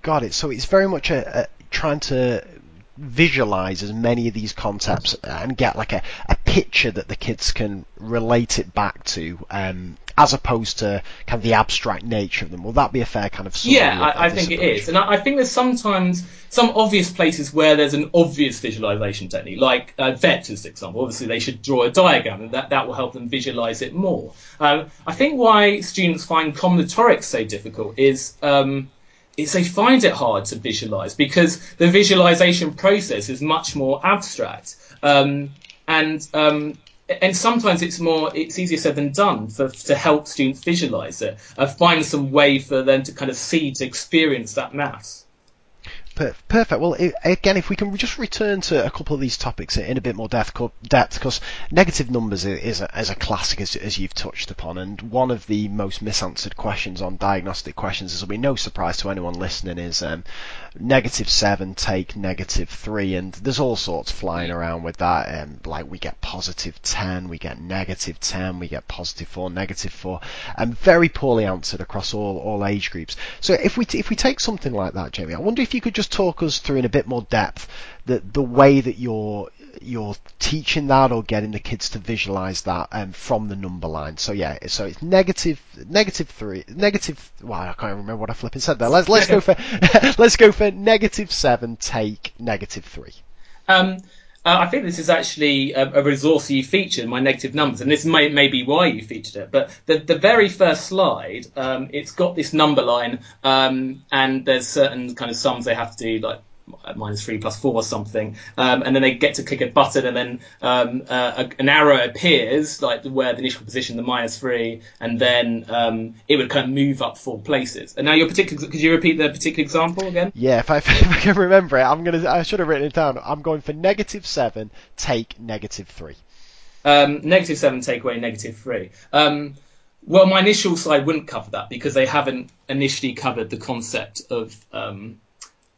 Got it. So it's very much a, a trying to visualize as many of these concepts and get like a, a picture that the kids can relate it back to um, as opposed to kind of the abstract nature of them. Will that be a fair kind of? Yeah, I, I think approach? it is, and I, I, think there's sometimes some obvious places where there's an obvious visualization technique, like uh, vectors, for example. Obviously, they should draw a diagram, and that, that will help them visualize it more. Um, I think why students find combinatorics so difficult is. Um, is they find it hard to visualize because the visualization process is much more abstract. Um, and um, and sometimes it's more it's easier said than done for to help students visualize it uh, find some way for them to kind of see to experience that maths Perfect. Well, again, if we can just return to a couple of these topics in a bit more depth, because negative numbers is a, is a classic, as, as, you've touched upon, and one of the most misanswered questions on diagnostic questions, this will be no surprise to anyone listening, is um, negative seven take negative three, and there's all sorts flying around with that. Um, like we get positive ten, we get negative ten, we get positive four, negative four, and very poorly answered across all all age groups. So if we t- if we take something like that, Jamie, I wonder if you could just just talk us through in a bit more depth the the way that you're you're teaching that or getting the kids to visualize that um, from the number line. So yeah, so it's negative, negative three, negative. Wow, I can't remember what I flipping said there. Let's let's go for let's go for negative seven. Take negative three. Um, uh, I think this is actually a, a, resource you featured, my negative numbers, and this may, may be why you featured it. But the, the very first slide, um, it's got this number line, um, and there's certain kind of sums they have to do, like minus three plus four or something, um, and then they get to click a button, and then um, uh, an arrow appears, like where the initial position, the minus three, and then um, it would kind of move up four places. And now your particular, could you repeat the particular example again? Yeah, if I, if I can remember it, I'm gonna, I should have written it down. I'm going for negative seven, take negative three. Um, negative seven, take away negative three. Um, well, my initial slide wouldn't cover that because they haven't initially covered the concept of um,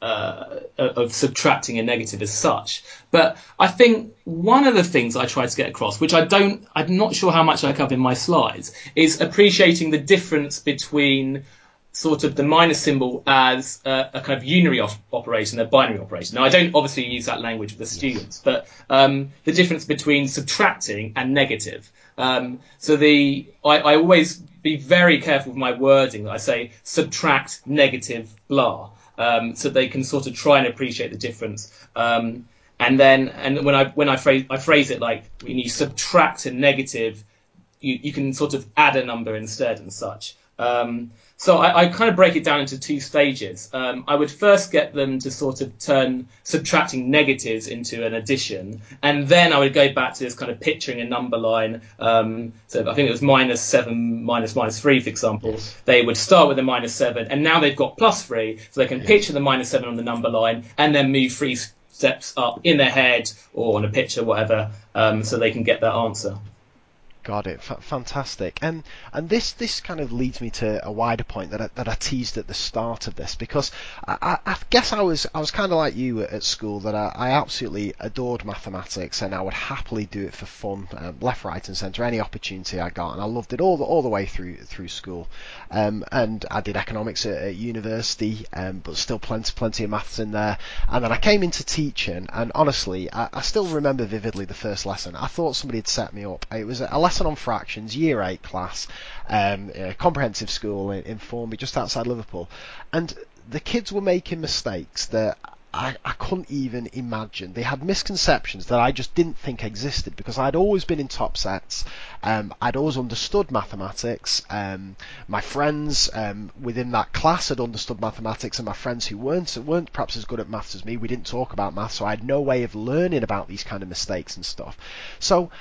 uh, of subtracting a negative as such. But I think one of the things I try to get across, which I don't, I'm not sure how much I cover in my slides, is appreciating the difference between sort of the minus symbol as a, a kind of unary op- operation, a binary operation. Now, I don't obviously use that language with the students, but um, the difference between subtracting and negative. Um, so the I, I always be very careful with my wording. I say subtract negative blah um, so they can sort of try and appreciate the difference. Um, and then, and when I when I phrase I phrase it like when you subtract a negative, you, you can sort of add a number instead and such. Um, so I, I, kind of break it down into two stages. Um, I would first get them to sort of turn subtracting negatives into an addition, and then I would go back to this kind of picturing a number line. Um, so I think it was minus seven, minus minus three, for example. They would start with a minus seven, and now they've got plus three, so they can picture the minus seven on the number line, and then move three steps up in their head or on a picture, whatever, um, so they can get that answer. Got it. F- fantastic. And and this this kind of leads me to a wider point that I, that I teased at the start of this because I, I, I guess I was I was kind of like you at school that I, I, absolutely adored mathematics and I would happily do it for fun, um, left, right, and centre, any opportunity I got, and I loved it all the all the way through through school. Um, and I did economics at, at university, um, but still plenty plenty of maths in there. And then I came into teaching, and honestly, I, I still remember vividly the first lesson. I thought somebody had set me up. It was a lesson lesson on fractions, year eight class, um, comprehensive school in, in Formby, just outside Liverpool, and the kids were making mistakes that I, I, couldn't even imagine. They had misconceptions that I just didn't think existed because I'd always been in top sets. Um, I'd always understood mathematics. Um, my friends um, within that class had understood mathematics, and my friends who weren't weren't perhaps as good at maths as me, we didn't talk about maths, so I had no way of learning about these kind of mistakes and stuff. So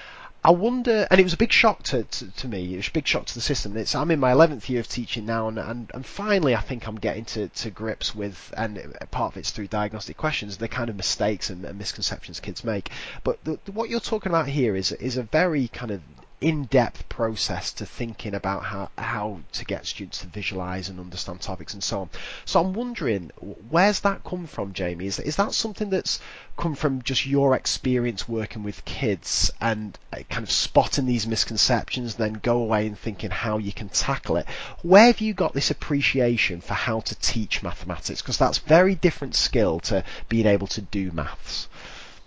I wonder, and it was a big shock to, to, to, me. It was a big shock to the system. It's, I'm in my 11th year of teaching now, and, and, and finally, I think I'm getting to, to grips with, and part of it's through diagnostic questions, the kind of mistakes and, and misconceptions kids make. But the, what you're talking about here is is a very kind of in-depth process to thinking about how how to get students to visualize and understand topics and so on. So I'm wondering, where's that come from, Jamie? Is is that something that's come from just your experience working with kids and uh, kind of spotting these misconceptions, then go away and thinking how you can tackle it? Where have you got this appreciation for how to teach mathematics? Because that's very different skill to being able to do maths.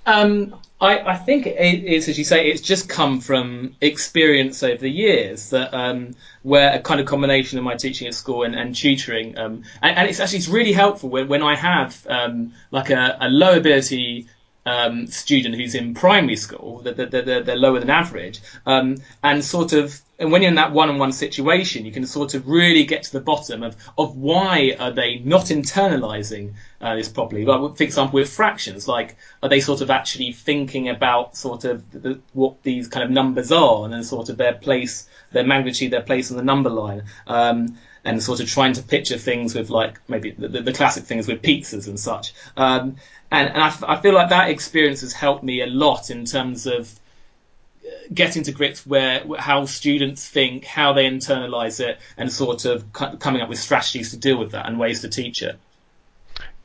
Um, I, I, think it's as you say, it's just come from experience over the years that um, where a kind of combination of my teaching at school and, and tutoring, um, and, and, it's actually it's really helpful when, when I have um, like a, a, low ability um, student who's in primary school, they're, they're, they're, lower than average, um, and sort of and when you're in that one-on-one situation, you can sort of really get to the bottom of, of why are they not internalizing uh, this properly. Like, for example, with fractions, like are they sort of actually thinking about sort of the, what these kind of numbers are and then sort of their place, their magnitude, their place on the number line. Um, and sort of trying to picture things with like maybe the, the classic things with pizzas and such. Um, and, and I, I feel like that experience has helped me a lot in terms of uh, getting to grips where how students think, how they internalize it, and sort of coming up with strategies to deal with that and ways to teach it.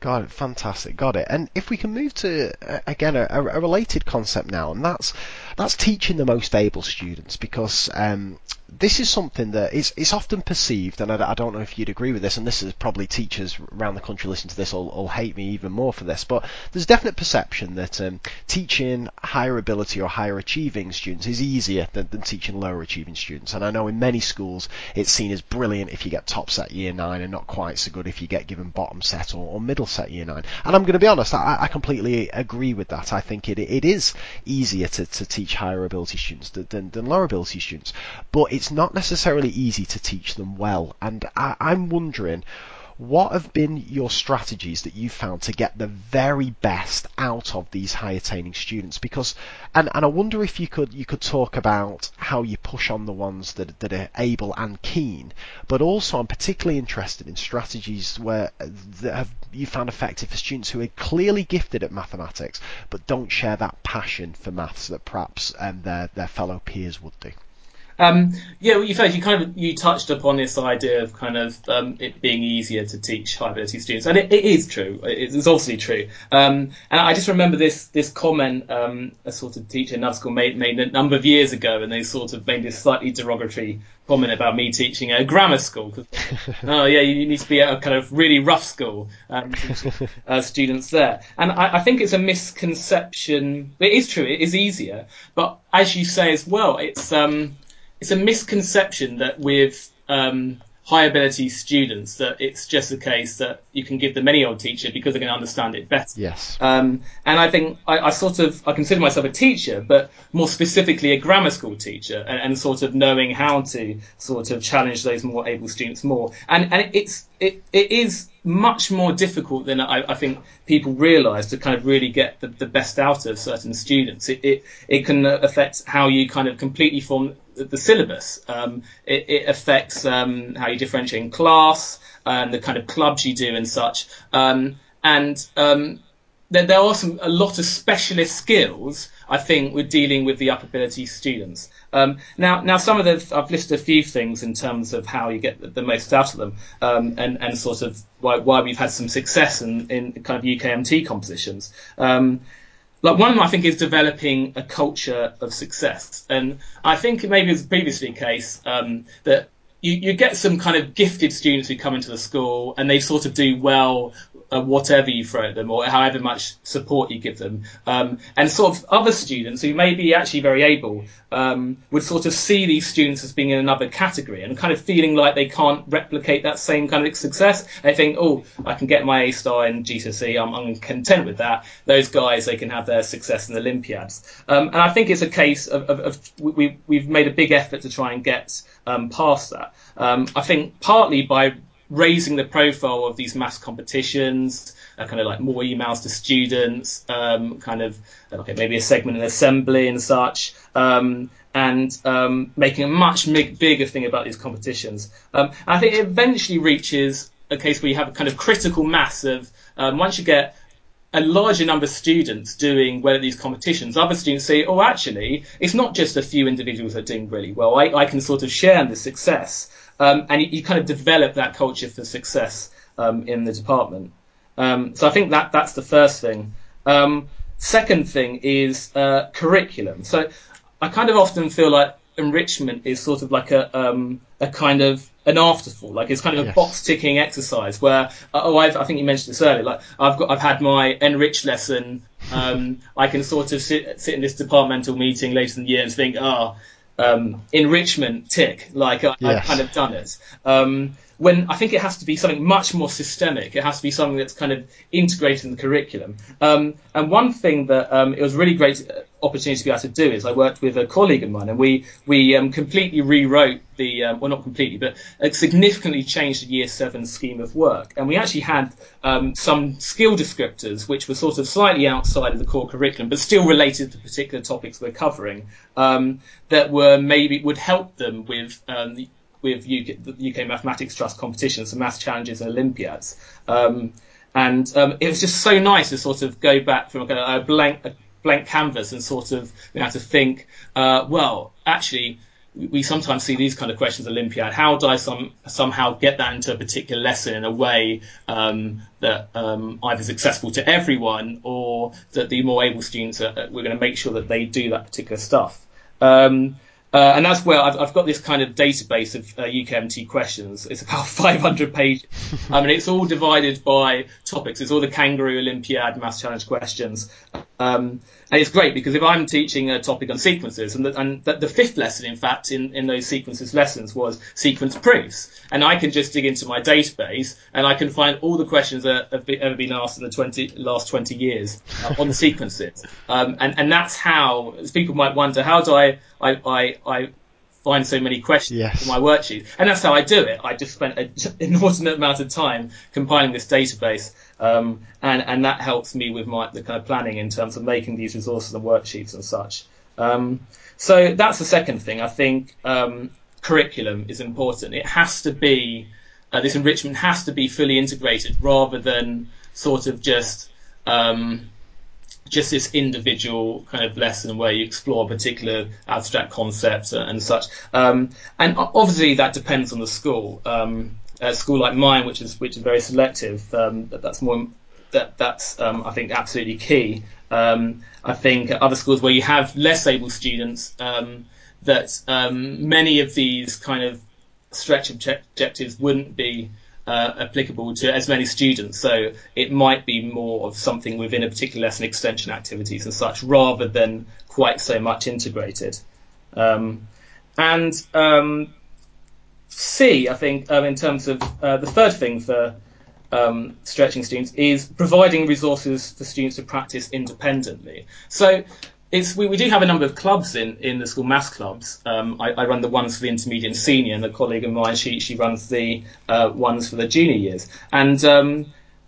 Got it, fantastic, got it. And if we can move to uh, again a, a related concept now, and that's that's teaching the most able students because um, this is something that is, is often perceived, and I, I, don't know if you'd agree with this, and this is probably teachers around the country listening to this will, will hate me even more for this, but there's a definite perception that um, teaching higher ability or higher achieving students is easier than, than, teaching lower achieving students. And I know in many schools it's seen as brilliant if you get top set year nine and not quite so good if you get given bottom set or, or middle set year nine. And I'm going to be honest, I, I completely agree with that. I think it, it is easier to, to teach higher ability students than, than lower ability students, but it's not necessarily easy to teach them well. And I, I'm wondering what have been your strategies that you've found to get the very best out of these high attaining students because and, and I wonder if you could you could talk about how you push on the ones that that are able and keen but also I'm particularly interested in strategies where that have you found effective for students who are clearly gifted at mathematics but don't share that passion for maths that perhaps um, their their fellow peers would do. Um, yeah, well, you you kind of you touched upon this idea of kind of um, it being easier to teach high ability students, and it, it is true. It, it's obviously true. Um, and I just remember this this comment um, a sort of teacher in another school made, made a number of years ago, and they sort of made this slightly derogatory comment about me teaching a grammar school. oh yeah, you need to be at a kind of really rough school um, uh, students there. And I, I think it's a misconception. It is true. It is easier, but as you say as well, it's um, it's a misconception that with um, high ability students that it's just a case that you can give them any old teacher because they're going to understand it better. Yes. Um, and I think I, I, sort of I consider myself a teacher, but more specifically a grammar school teacher, and, and, sort of knowing how to sort of challenge those more able students more. And and it's it, it is much more difficult than I, I think people realise to kind of really get the, the best out of certain students. It, it, it can affect how you kind of completely form the, syllabus. Um, it, it, affects um, how you differentiate in class and the kind of clubs you do and such. Um, and um, there, there are some a lot of specialist skills I think with dealing with the upper ability students. Um, now, now some of the I've listed a few things in terms of how you get the, the most out of them, um, and and sort of why, why we've had some success in, in kind of UKMT compositions. Like one of them I think is developing a culture of success, and I think maybe it was previously the case um, that you, you get some kind of gifted students who come into the school and they sort of do well uh, whatever you throw at them or however much support you give them. Um, and sort of other students who may be actually very able um, would sort of see these students as being in another category and kind of feeling like they can't replicate that same kind of success. They think, oh, I can get my A star in GCSE, I'm, I'm content with that. Those guys, they can have their success in the Olympiads. Um, and I think it's a case of, of, of we, we've made a big effort to try and get um, past that. Um, I think partly by raising the profile of these mass competitions, uh, kind of like more emails to students, um, kind of okay, maybe a segment in assembly and such, um, and um, making a much bigger thing about these competitions. Um, I think it eventually reaches a case where you have a kind of critical mass of um, once you get a larger number of students doing well at these competitions, other students say, oh, actually, it's not just a few individuals that are doing really well. I, I can sort of share in the success. Um, and you, you, kind of develop that culture for success um, in the department. Um, so I think that that's the first thing. Um, second thing is uh, curriculum. So I kind of often feel like enrichment is sort of like a um, a kind of an afterthought, like it's kind of a yes. box ticking exercise where uh, oh I've, i think you mentioned this earlier, like I've got I've had my enrich lesson, um, I can sort of sit sit in this departmental meeting later in the year and think ah oh, um, enrichment tick like I, have kind of done it. Um, when I think it has to be something much more systemic. It has to be something that's kind of integrated in the curriculum. Um, and one thing that um, it was really great opportunity to be able to do is I worked with a colleague of mine and we we um, completely rewrote the um, well not completely but significantly changed the year seven scheme of work and we actually had um, some skill descriptors which were sort of slightly outside of the core curriculum but still related to particular topics we're covering um, that were maybe would help them with um, with UK, the UK Mathematics Trust competitions, the maths challenges and Olympiads. Um, and it was just so nice to sort of go back from a, a blank a blank canvas and sort of you know, to think, uh, well, actually, we sometimes see these kind of questions Olympiad. How do I some, somehow get that into a particular lesson in a way um, that um, either is accessible to everyone or that the more able students are, we're going to make sure that they do that particular stuff. Um, uh, and that's where I've, I've, got this kind of database of uh, UKMT questions. It's about 500 pages. I mean, it's all divided by topics. It's all the Kangaroo Olympiad Maths Challenge questions. Um, and it's great because if I'm teaching a topic on sequences, and the, and the, the fifth lesson, in fact, in, in those sequences lessons was sequence proofs, and I can just dig into my database and I can find all the questions that have been, ever been asked in the 20, last 20 years uh, on the sequences. Um, and, and that's how people might wonder, how do I, I, I, I find so many questions yes. for my worksheet. And that's how I do it. I just spent an inordinate amount of time compiling this database, um, and, and that helps me with my the kind of planning in terms of making these resources and worksheets and such. Um, so that's the second thing. I think um, curriculum is important. It has to be uh, this enrichment has to be fully integrated rather than sort of just um, just this individual kind of lesson where you explore particular abstract concepts and such. Um, and obviously that depends on the school. Um, a school like mine, which is which is very selective, um, that's more that that's um, I think absolutely key. Um, I think other schools where you have less able students, um, that many of these kind of stretch objectives wouldn't be uh, applicable to as many students. So it might be more of something within a particular lesson extension activities and such, rather than quite so much integrated. Um, and um, C, I think, um, in terms of uh, the third thing for um, stretching students is providing resources for students to practice independently. So it's we, we do have a number of clubs in, in the school maths clubs. Um, I, I, run the ones for the intermediate and senior, and a colleague of mine she she runs the uh, ones for the junior years. And um,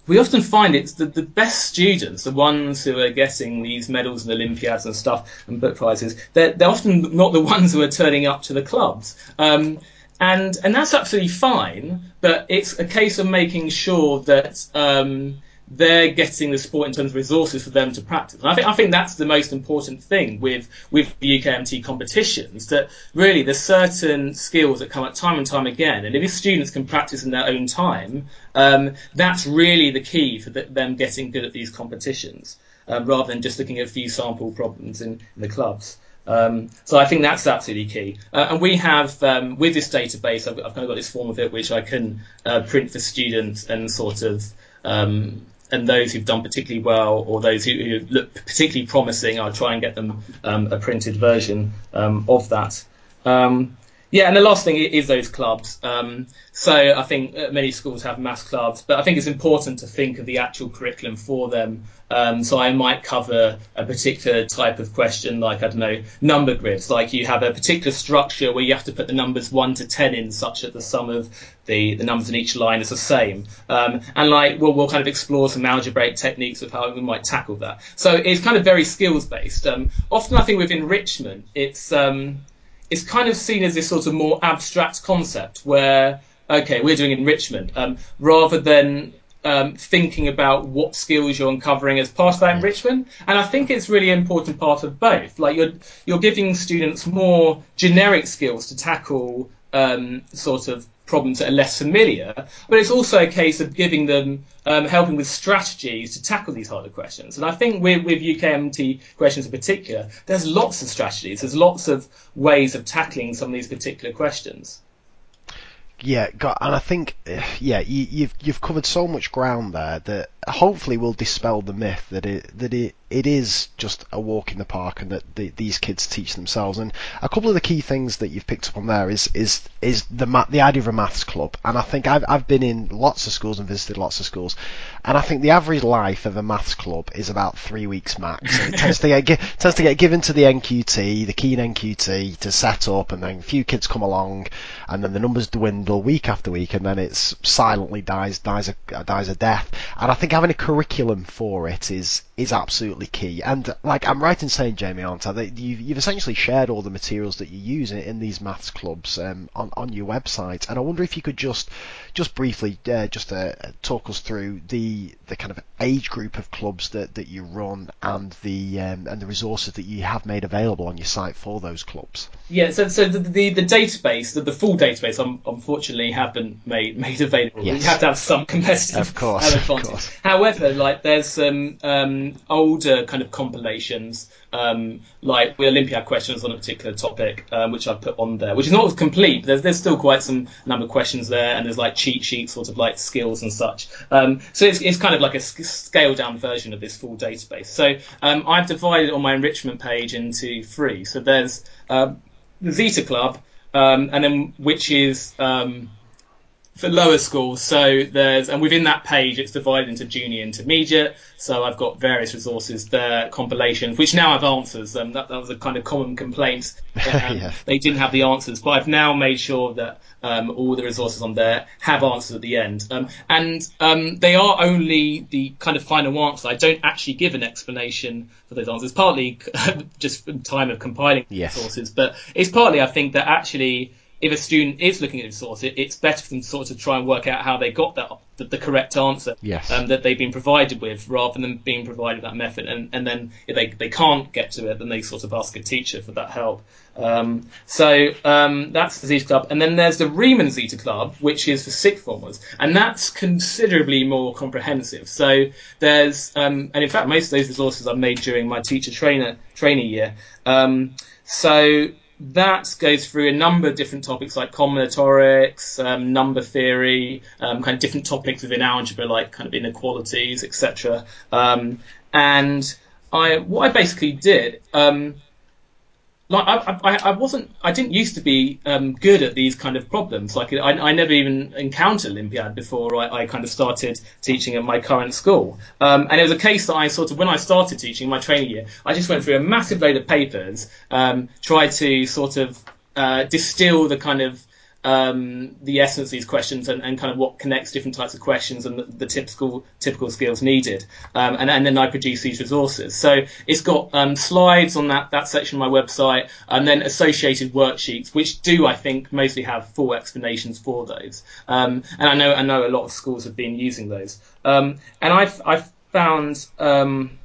we often find it's the, the best students, the ones who are getting these medals and Olympiads and stuff and book prizes. They're, they're often not the ones who are turning up to the clubs. Um, and and that's absolutely fine, but it's a case of making sure that um, they're getting the support in terms of resources for them to practice. And I think I think that's the most important thing with with the UKMT competitions that really there's certain skills that come up time and time again, and if students can practice in their own time, um, that's really the key for the, them getting good at these competitions, um, rather than just looking at a few sample problems in, in the clubs. Um, so I think that's absolutely key. Uh, and we have, um, with this database, I've, I've, kind of got this form of it which I can uh, print for students and sort of um, and those who've done particularly well or those who, who look particularly promising, I'll try and get them um, a printed version um, of that. Um, yeah, and the last thing is those clubs. Um, so I think uh, many schools have maths clubs, but I think it's important to think of the actual curriculum for them. Um, so I might cover a particular type of question, like I don't know, number grids. Like you have a particular structure where you have to put the numbers one to ten in, such that the sum of the, the numbers in each line is the same. Um, and like we'll, we'll kind of explore some algebraic techniques of how we might tackle that. So it's kind of very skills based. Um, often I think with enrichment, it's um, it's kind of seen as this sort of more abstract concept where okay, we're doing enrichment, um, rather than um, thinking about what skills you're uncovering as part of that enrichment. And I think it's really important part of both. Like you're you're giving students more generic skills to tackle um, sort of problems that are less familiar, but it's also a case of giving them, um, helping with strategies to tackle these harder questions. And I think with, with UKMT questions in particular, there's lots of strategies, there's lots of ways of tackling some of these particular questions. Yeah, and I think, yeah, you, you've you've covered so much ground there that hopefully will dispel the myth that it that it it is just a walk in the park and that the, these kids teach themselves. And a couple of the key things that you've picked up on there is is is the the idea of a maths club. And I think I've I've been in lots of schools and visited lots of schools, and I think the average life of a maths club is about three weeks max. it tends to get tends to get given to the NQT, the keen NQT, to set up, and then a few kids come along, and then the numbers dwindle week after week, and then it's silently dies dies a dies a death. And I think having a curriculum for it is is absolutely key. And like I'm right in saying, Jamie, aren't I? That you've, you've essentially shared all the materials that you use in, in these maths clubs um, on on your website. And I wonder if you could just just briefly uh, just uh, talk us through the the kind of age group of clubs that, that you run and the um, and the resources that you have made available on your site for those clubs. Yeah, so so the the, the database, the, the full database, um, unfortunately haven't made made available. Yes. You have to have some competitive Of course, of course. However, like there's some um, older kind of compilations, um, like with Olympiad questions on a particular topic, um, which I've put on there, which is not complete. There's there's still quite some number of questions there, and there's like cheat sheets, sort of like skills and such. Um, so it's it's kind of like a sc- scaled down version of this full database. So um, I've divided on my enrichment page into three. So there's um, the Zeta Club, um, and then which is um, for lower schools. So there's and within that page, it's divided into junior, intermediate. So I've got various resources there, compilations, which now have answers. Um, that, that was a kind of common complaint. that, Um, Yeah. They didn't have the answers, but I've now made sure that um, all the resources on there have answers at the end. Um, and um, they are only the kind of final answer. I don't actually give an explanation for those answers, partly just from time of compiling Yes. resources, but it's partly I think that actually if a student is looking at the source, it, it's better for them to sort of try and work out how they got that the, the correct answer Yes. um, that they've been provided with, rather than being provided that method. And, and then if they they can't get to it, then they sort of ask a teacher for that help. Um, so um, that's the Zeta Club, and then there's the Riemann Zeta Club, which is for sixth formers, and that's considerably more comprehensive. So there's, um, and in fact, most of those resources I made during my teacher trainer trainee year. Um, so that goes through a number of different topics like combinatorics, um, number theory, um, kind of different topics within algebra like kind of inequalities, etc. Um, and I, what I basically did, um, like I, I, I wasn't, I didn't used to be um, good at these kind of problems. Like I, I never even encountered Olympiad before I, I kind of started teaching at my current school. Um, and it was a case that I sort of, when I started teaching my training year, I just went through a massive load of papers, um, tried to sort of uh, distill the kind of um, the essence of these questions and, and kind of what connects different types of questions and the, the typical typical skills needed. Um, and, and then I produce these resources. So it's got um, slides on that, that section of my website and then associated worksheets, which do, I think, mostly have full explanations for those. Um, and I know I know a lot of schools have been using those. Um, and I've, I've found um,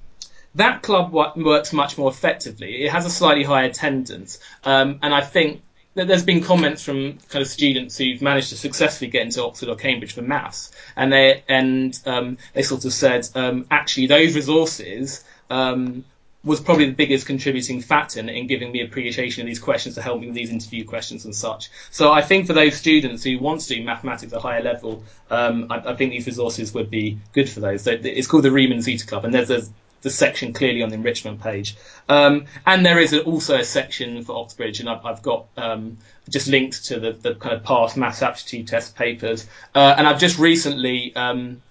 that club works much more effectively. It has a slightly higher attendance, um, and I think there's been comments from kind of students who've managed to successfully get into Oxford or Cambridge for maths, and they and um, they sort of said um, actually those resources. Um, was probably the biggest contributing factor in, in giving me appreciation of these questions to help me with these interview questions and such. So I think for those students who want to do mathematics at a higher level, um, I, I think these resources would be good for those. So it's called the Riemann Zeta Club, and there's a the section clearly on the enrichment page. Um, and there is also a section for Oxbridge, and I've, I've got um, just linked to the, the kind of past maths aptitude test papers. Uh, and I've just recently um,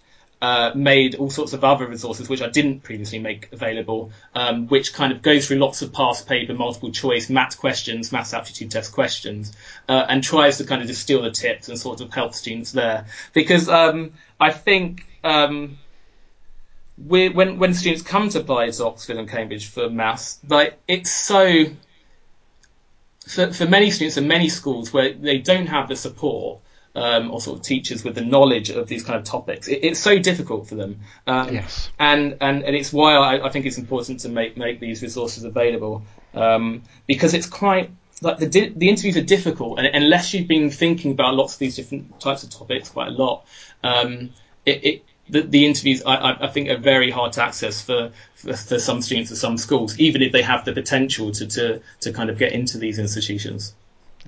uh, made all sorts of other resources which I didn't previously make available, um, which kind of goes through lots of past paper, multiple choice, maths questions, maths aptitude test questions, uh, and tries to kind of distill the tips and sort of help students there. Because um, I think um, when when students come to to Oxford and Cambridge for maths, like it's so for, for many students and many schools where they don't have the support um, or sort of teachers with the knowledge of these kind of topics, it, it's so difficult for them. Um, Yes. And, and and it's why I, I think it's important to make make these resources available um, because it's quite like the di- the interviews are difficult and unless you've been thinking about lots of these different types of topics quite a lot, um, it, it the, the interviews I, I think are very hard to access for, for, for some students at some schools, even if they have the potential to, to, to kind of get into these institutions.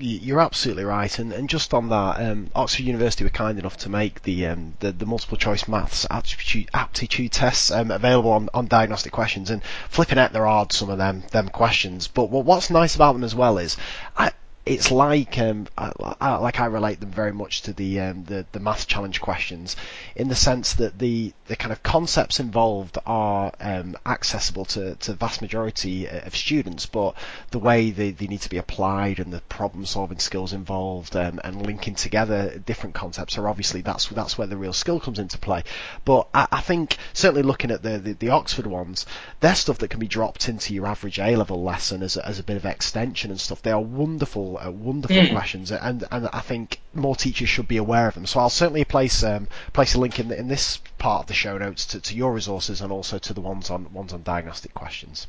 You're absolutely right, and, and just on that, um, Oxford University were kind enough to make the um, the, the multiple choice maths aptitude, aptitude tests um, available on, on diagnostic questions, and flipping out there are some of them them questions. But what, what's nice about them as well is, I, it's like um, I, I, like I relate them very much to the um, the the math challenge questions, in the sense that the the kind of concepts involved are um, accessible to to vast majority of students, but the way they, they need to be applied and the problem solving skills involved um, and linking together different concepts are obviously that's that's where the real skill comes into play. But I, I think certainly looking at the, the, the Oxford ones, they're stuff that can be dropped into your average A level lesson as a, as a bit of extension and stuff. They are wonderful, uh, wonderful mm. questions, and and I think more teachers should be aware of them. So I'll certainly place um, place a link in the, in this part of the show notes to, to your resources and also to the ones on ones on diagnostic questions.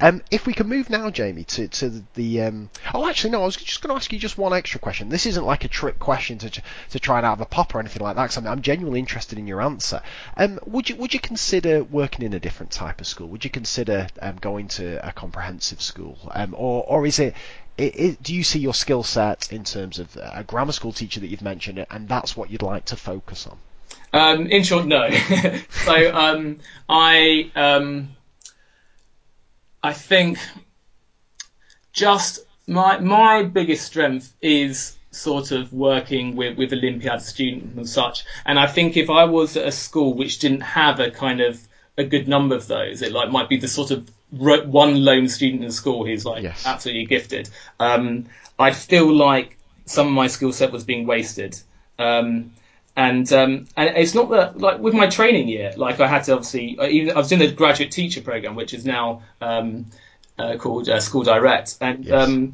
Um, if we can move now, Jamie, to to the, the um, oh actually no, I was just going to ask you just one extra question. This isn't like a trick question to to try and out of a pop or anything like that. Cause I'm, I'm genuinely interested in your answer. Um, would you would you consider working in a different type of school? Would you consider um, going to a comprehensive school, um, or or is it it, it, do you see your skill set in terms of a grammar school teacher that you've mentioned, and that's what you'd like to focus on? Um, in short, no. so um, I um, I think just my my biggest strength is sort of working with, with Olympiad students and such. And I think if I was at a school which didn't have a kind of a good number of those, it like might be the sort of one lone student in school who's like yes. absolutely gifted. Um, I'd feel like some of my skill set was being wasted. Um, and um, and it's not that like with my training year, like I had to obviously even I was in the graduate teacher program, which is now um, uh, called uh, School Direct, and yes. um,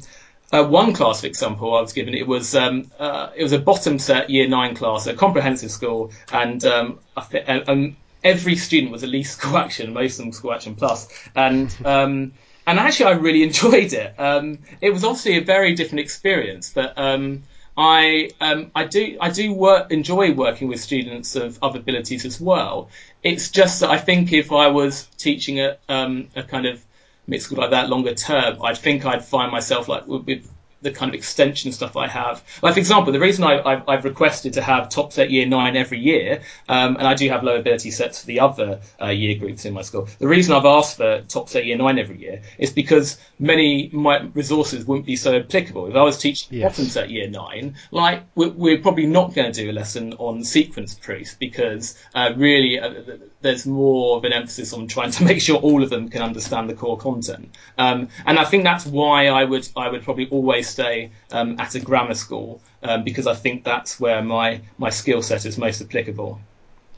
uh, one class, for example, I was given it was um, uh, it was a bottom set year nine class, a comprehensive school, and um, th- um, every student was at least school action, most of them school action plus, and um, and actually I really enjoyed it. Um, it was obviously a very different experience, but um, I um, I do I do work enjoy working with students of other abilities as well. It's just that I think if I was teaching a um, a kind of mixed school like that longer term, I think I'd find myself like with the kind of extension stuff I have. Like, for example, the reason I, have requested to have top set year nine every year, um, and I do have low ability sets for the other uh, year groups in my school. The reason I've asked for top set year nine every year is because many my resources wouldn't be so applicable. If I was teaching yes. bottom set year nine, like we're, we're probably not going to do a lesson on sequence proof because uh, really uh, there's more of an emphasis on trying to make sure all of them can understand the core content. Um, and I think that's why I would I would probably always stay um, at a grammar school um, because I think that's where my my skill set is most applicable.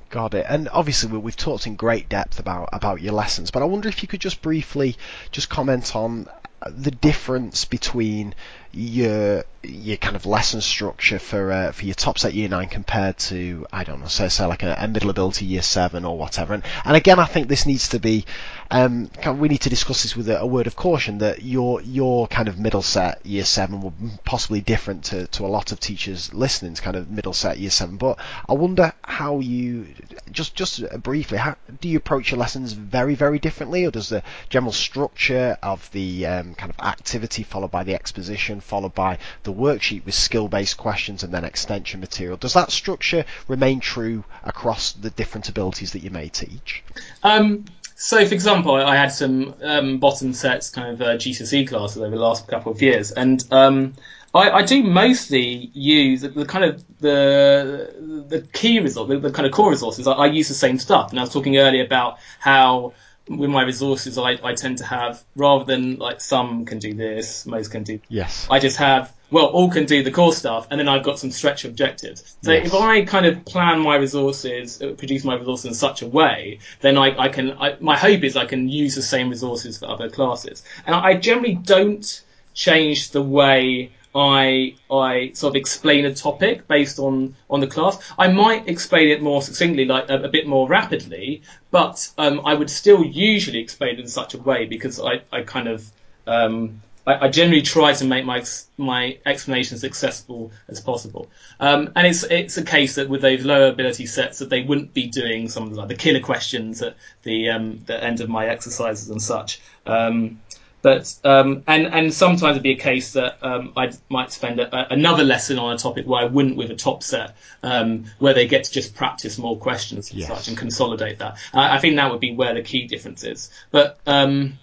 Got it. And obviously we've talked in great depth about about your lessons, but I wonder if you could just briefly just comment on the difference between your your kind of lesson structure for uh, for your top set year nine compared to I don't know say say like a, a middle ability year seven or whatever and and again I think this needs to be um, we need to discuss this with a, a, word of caution that your your kind of middle set year seven will possibly different to, to a lot of teachers listening to kind of middle set year seven but I wonder how you just just briefly how do you approach your lessons very very differently or does the general structure of the um, kind of activity followed by the exposition followed by the worksheet with skill-based questions and then extension material. Does that structure remain true across the different abilities that you may teach? Um, so, for example, I had some um, bottom sets kind of uh, GCSE classes over the last couple of years, and um, I, I, do mostly use the, the, kind of the the key result, the, the kind of core resources. I, I, use the same stuff, and I was talking earlier about how with my resources, I, I tend to have rather than like some can do this, most can do. Yes. I just have well, all can do the core stuff, and then I've got some stretch objectives. So yes. if I kind of plan my resources, uh, produce my resources in such a way, then I, I can. I, my hope is I can use the same resources for other classes, and I generally don't change the way I I sort of explain a topic based on on the class. I might explain it more succinctly, like a, a bit more rapidly, but um, I would still usually explain it in such a way because I I kind of um, I, I, generally try to make my my explanations accessible as possible. Um, and it's it's a case that with those lower ability sets that they wouldn't be doing some like the killer questions at the um, the end of my exercises and such. Um, but um, and and sometimes it'd be a case that um, I might spend a, another lesson on a topic where I wouldn't with a top set, um, where they get to just practice more questions and yes. such and consolidate that. I think that would be where the key difference is. But um,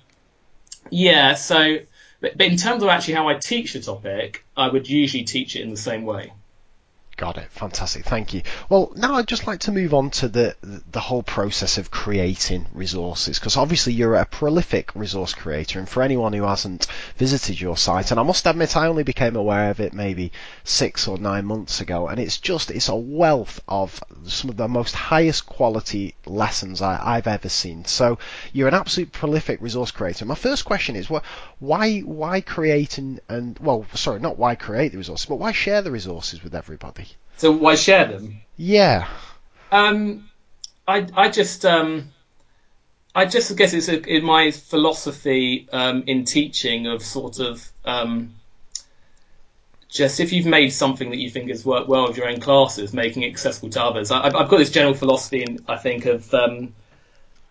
yeah, so but, but in terms of actually how I teach the topic, I would usually teach it in the same way. Got it. Fantastic. Thank you. Well, now I'd just like to move on to the the whole process of creating resources because obviously you're a prolific resource creator and for anyone who hasn't visited your site and I must admit I only became aware of it maybe 6 or 9 months ago and it's just it's a wealth of some of the most highest quality lessons I, have ever seen. So you're an absolute prolific resource creator. My first question is why why create and, and well sorry not why create the resources but why share the resources with everybody? So why share them? Yeah. Um, I I just um, I just guess it's a, in my philosophy um, in teaching of sort of um, just if you've made something that you think has worked well with your own classes, making it accessible to others. I, have got this general philosophy, in, I think, of um,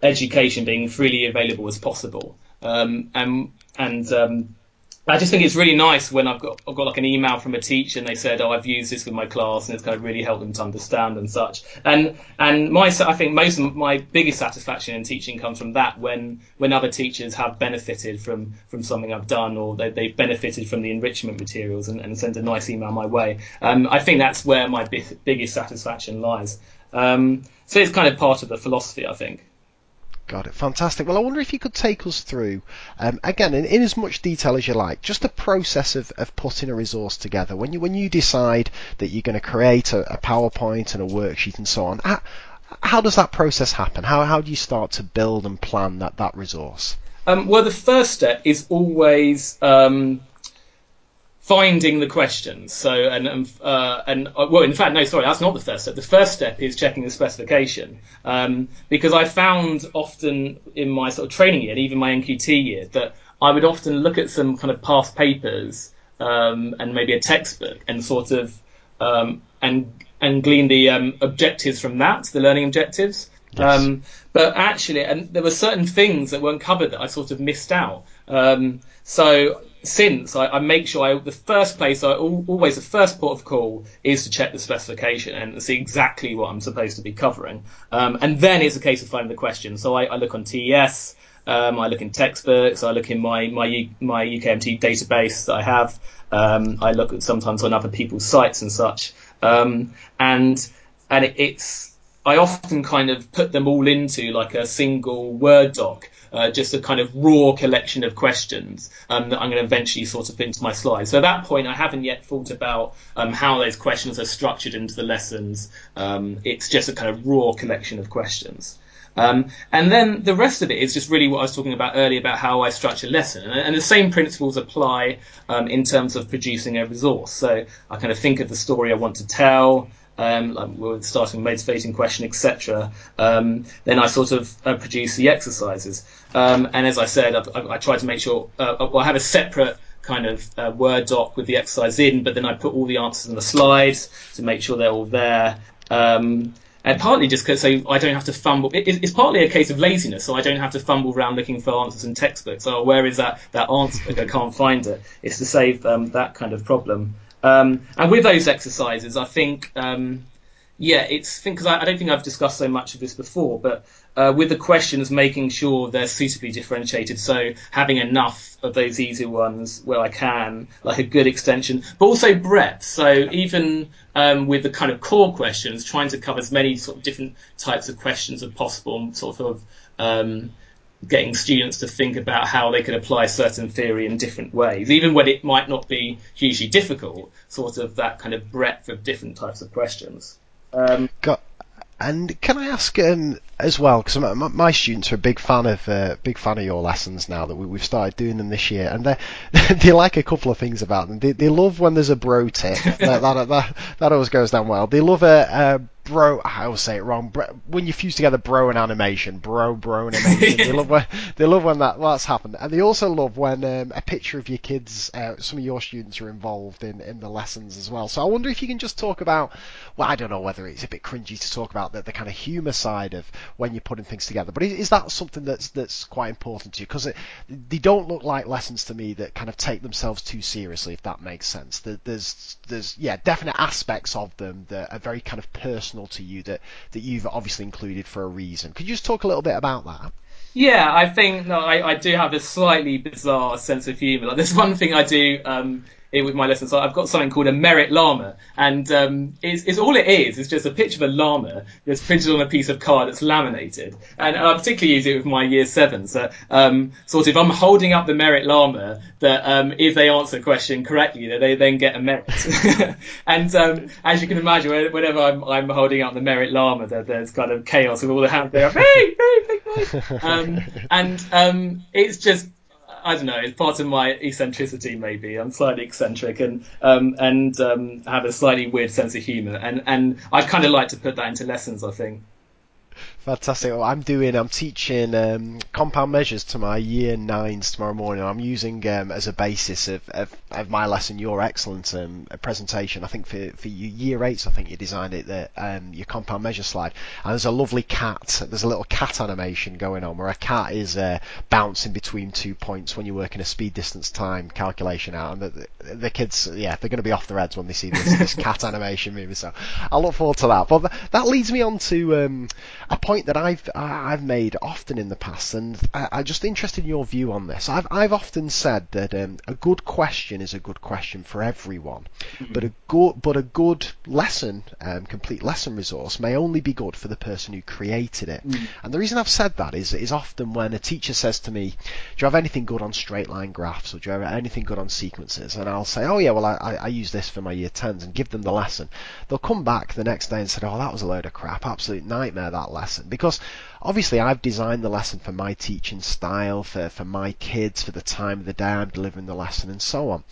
education being freely available as possible, um, and and um, I just think it's really nice when I've got I've got like an email from a teacher and they said, "Oh, I've used this with my class and it's kind of really helped them to understand and such." And and my I think most of my biggest satisfaction in teaching comes from that when when other teachers have benefited from from something I've done or they, they've benefited from the enrichment materials and, and a nice email my way. Um, I think that's where my biggest satisfaction lies. Um, so it's kind of part of the philosophy, I think. Got it. Fantastic. Well, I wonder if you could take us through, um, again, in, in, as much detail as you like, just the process of, of putting a resource together. When you when you decide that you're going to create a, a, PowerPoint and a worksheet and so on, how, how, does that process happen? How how do you start to build and plan that that resource? Um, well, the first step is always um, finding the questions. So, and and, uh, and uh, well, in fact, no, sorry, that's not the first step. The first step is checking the specification, um, because I found often in my sort of training year, and even my NQT year, that I would often look at some kind of past papers um, and maybe a textbook and sort of um, and and glean the um, objectives from that, the learning objectives. Yes. Um, but actually, and there were certain things that weren't covered that I sort of missed out. Um, so since I, I, make sure I, the first place, I always the first port of call is to check the specification and see exactly what I'm supposed to be covering. Um, and then it's a case of finding the question. So I, I look on TES, um, I look in textbooks, I look in my my my UKMT database that I have. Um, I look at sometimes on other people's sites and such. Um, and and it, it's I often kind of put them all into like a single Word doc uh, just a kind of raw collection of questions um, that I'm going to eventually sort of put into my slides. So at that point, I haven't yet thought about um, how those questions are structured into the lessons. Um, it's just a kind of raw collection of questions. Um, and then the rest of it is just really what I was talking about earlier about how I structure lesson. And, and the same principles apply um, in terms of producing a resource. So I kind of think of the story I want to tell um, like we're starting motivating question, etc. Um, then I sort of uh, produce the exercises. Um, and as I said, I, I, I try to make sure uh, well, I have a separate kind of uh, Word doc with the exercise in, but then I put all the answers in the slides to make sure they're all there. Um, and partly just so I don't have to fumble. It, it's partly a case of laziness, so I don't have to fumble around looking for answers in textbooks. Oh, where is that that answer? I can't find it. It's to save um, that kind of problem. Um, and with those exercises, I think, um, yeah, it's because I, I, don't think I've discussed so much of this before, but uh, with the questions, making sure they're suitably differentiated. So having enough of those easy ones where I can, like a good extension, but also breadth. So even um, with the kind of core questions, trying to cover as many sort of different types of questions as possible, sort of um, getting students to think about how they could apply certain theory in different ways, even when it might not be hugely difficult, sort of that kind of breadth of different types of questions. Um, Got, and can I ask um, as well, because my, my, students are a big fan of uh, big fan of your lessons now that we, have started doing them this year, and they they like a couple of things about them. They, they love when there's a bro tip that, that, that, that always goes down well. They love a, a bro. I will say it wrong. Bro, when you fuse together bro and animation, bro, bro and animation. they love when they love when that that's happened, and they also love when um, a picture of your kids, uh, some of your students are involved in in the lessons as well. So I wonder if you can just talk about. Well, I don't know whether it's a bit cringy to talk about the, the kind of humour side of when you're putting things together, but is, is that something that's that's quite important to you? Because they don't look like lessons to me that kind of take themselves too seriously, if that makes sense. There's there's yeah definite aspects of them that are very kind of personal to you that, that you've obviously included for a reason. Could you just talk a little bit about that? Yeah, I think no, I, I do have a slightly bizarre sense of humour. Like, there's one thing I do um, with my lessons. So I've got something called a merit llama, and um, it's, it's, all it is. It's just a picture of a llama that's printed on a piece of card that's laminated, and, and I particularly use it with my year sevens. So, um, sort of, I'm holding up the merit llama that um, if they answer a question correctly, that they then get a merit. and um, as you can imagine, whenever I'm, I'm holding up the merit llama, there, there's kind of chaos with all the hands there. Hey, hey, hey, hey. Um, and um, it's just I don't know. It's part of my eccentricity, maybe. I'm slightly eccentric and um, and um, have a slightly weird sense of humour, and and I kind of like to put that into lessons. I think. Fantastic. Well, I'm doing, I'm teaching um, compound measures to my year nines tomorrow morning. I'm using um, as a basis of, of, of, my lesson your excellent um, presentation. I think for, for your year eights, I think you designed it, the, um, your compound measure slide. And there's a lovely cat, there's a little cat animation going on where a cat is uh, bouncing between two points when you're working a speed distance time calculation out. And the, the, the kids, yeah, they're going to be off their heads when they see this, this cat animation movie. So I look forward to that. But that leads me on to um, a point point that I've I've made often in the past, and I, am just interested in your view on this. I've I've often said that um, a good question is a good question for everyone, mm-hmm. but a good but a good lesson, um, complete lesson resource, may only be good for the person who created it. Mm-hmm. And the reason I've said that is is often when a teacher says to me, "Do you have anything good on straight line graphs, or do you have anything good on sequences?" and I'll say, "Oh yeah, well I, I use this for my year tens," and give them the lesson. They'll come back the next day and say, "Oh, that was a load of crap, absolute nightmare that lesson." Because obviously I've designed the lesson for my teaching style, for, for my kids, for the time of the day I'm delivering the lesson, and so on.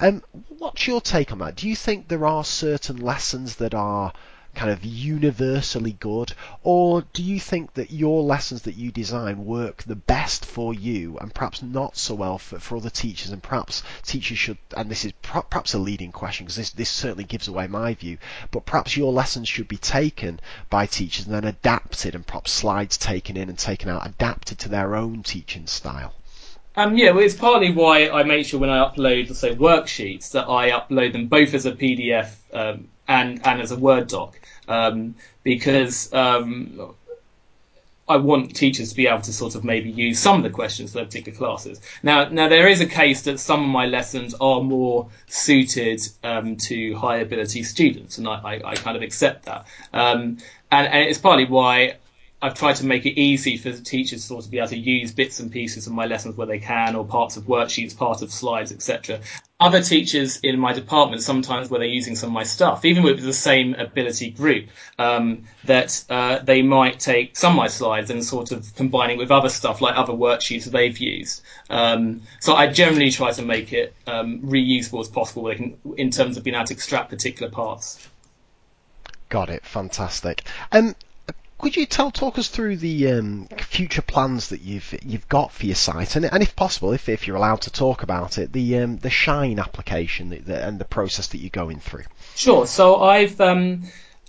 Um, what's your take on that? Do you think there are certain lessons that are kind of universally good, or do you think that your lessons that you design work the best for you and perhaps not so well for, for other teachers? And perhaps teachers should, and this is perhaps a leading question because this, this certainly gives away my view, but perhaps your lessons should be taken by teachers and then adapted and perhaps slides taken in and taken out, adapted to their own teaching style. Um, yeah, well, it's partly why I make sure when I upload, say, worksheets, that I upload them both as a PDF um, and and as a Word doc, um, because um, I want teachers to be able to sort of maybe use some of the questions for their particular classes. Now, now there is a case that some of my lessons are more suited um, to high ability students, and I, I, I kind of accept that. Um, and, and, it's partly why I've tried to make it easy for teachers to sort of be able to use bits and pieces of my lessons where they can, or parts of worksheets, parts of slides, etc. Other teachers in my department, sometimes where they're using some of my stuff, even with the same ability group, um, that uh, they might take some of my slides and sort of combining with other stuff like other worksheets that they've used. Um, so I generally try to make it um, reusable as possible in terms of being able to extract particular parts. Got it. Fantastic. Um, could you tell talk us through the um, future plans that you've you've got for your site, and, and if possible, if, if you're allowed to talk about it, the um, the Shine application that, the, and the process that you're going through? Sure. So I've um,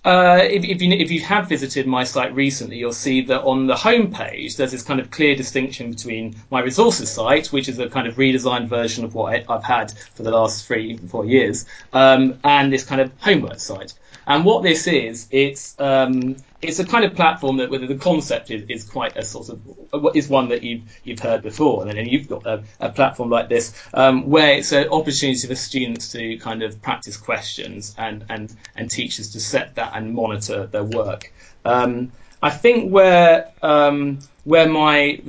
uh, if, if, you if you have visited my site recently, you'll see that on the home page there's this kind of clear distinction between my resources site, which is a kind of redesigned version of what I've had for the last three four years, um, and this kind of homework site. And what this is, it's um, it's a kind of platform that whether the concept is, is quite a sort of is one that you've you've heard before, and then you've got a, a platform like this um, where it's an opportunity for students to kind of practice questions and and and teachers to set that and monitor their work. Um, I think where um, where my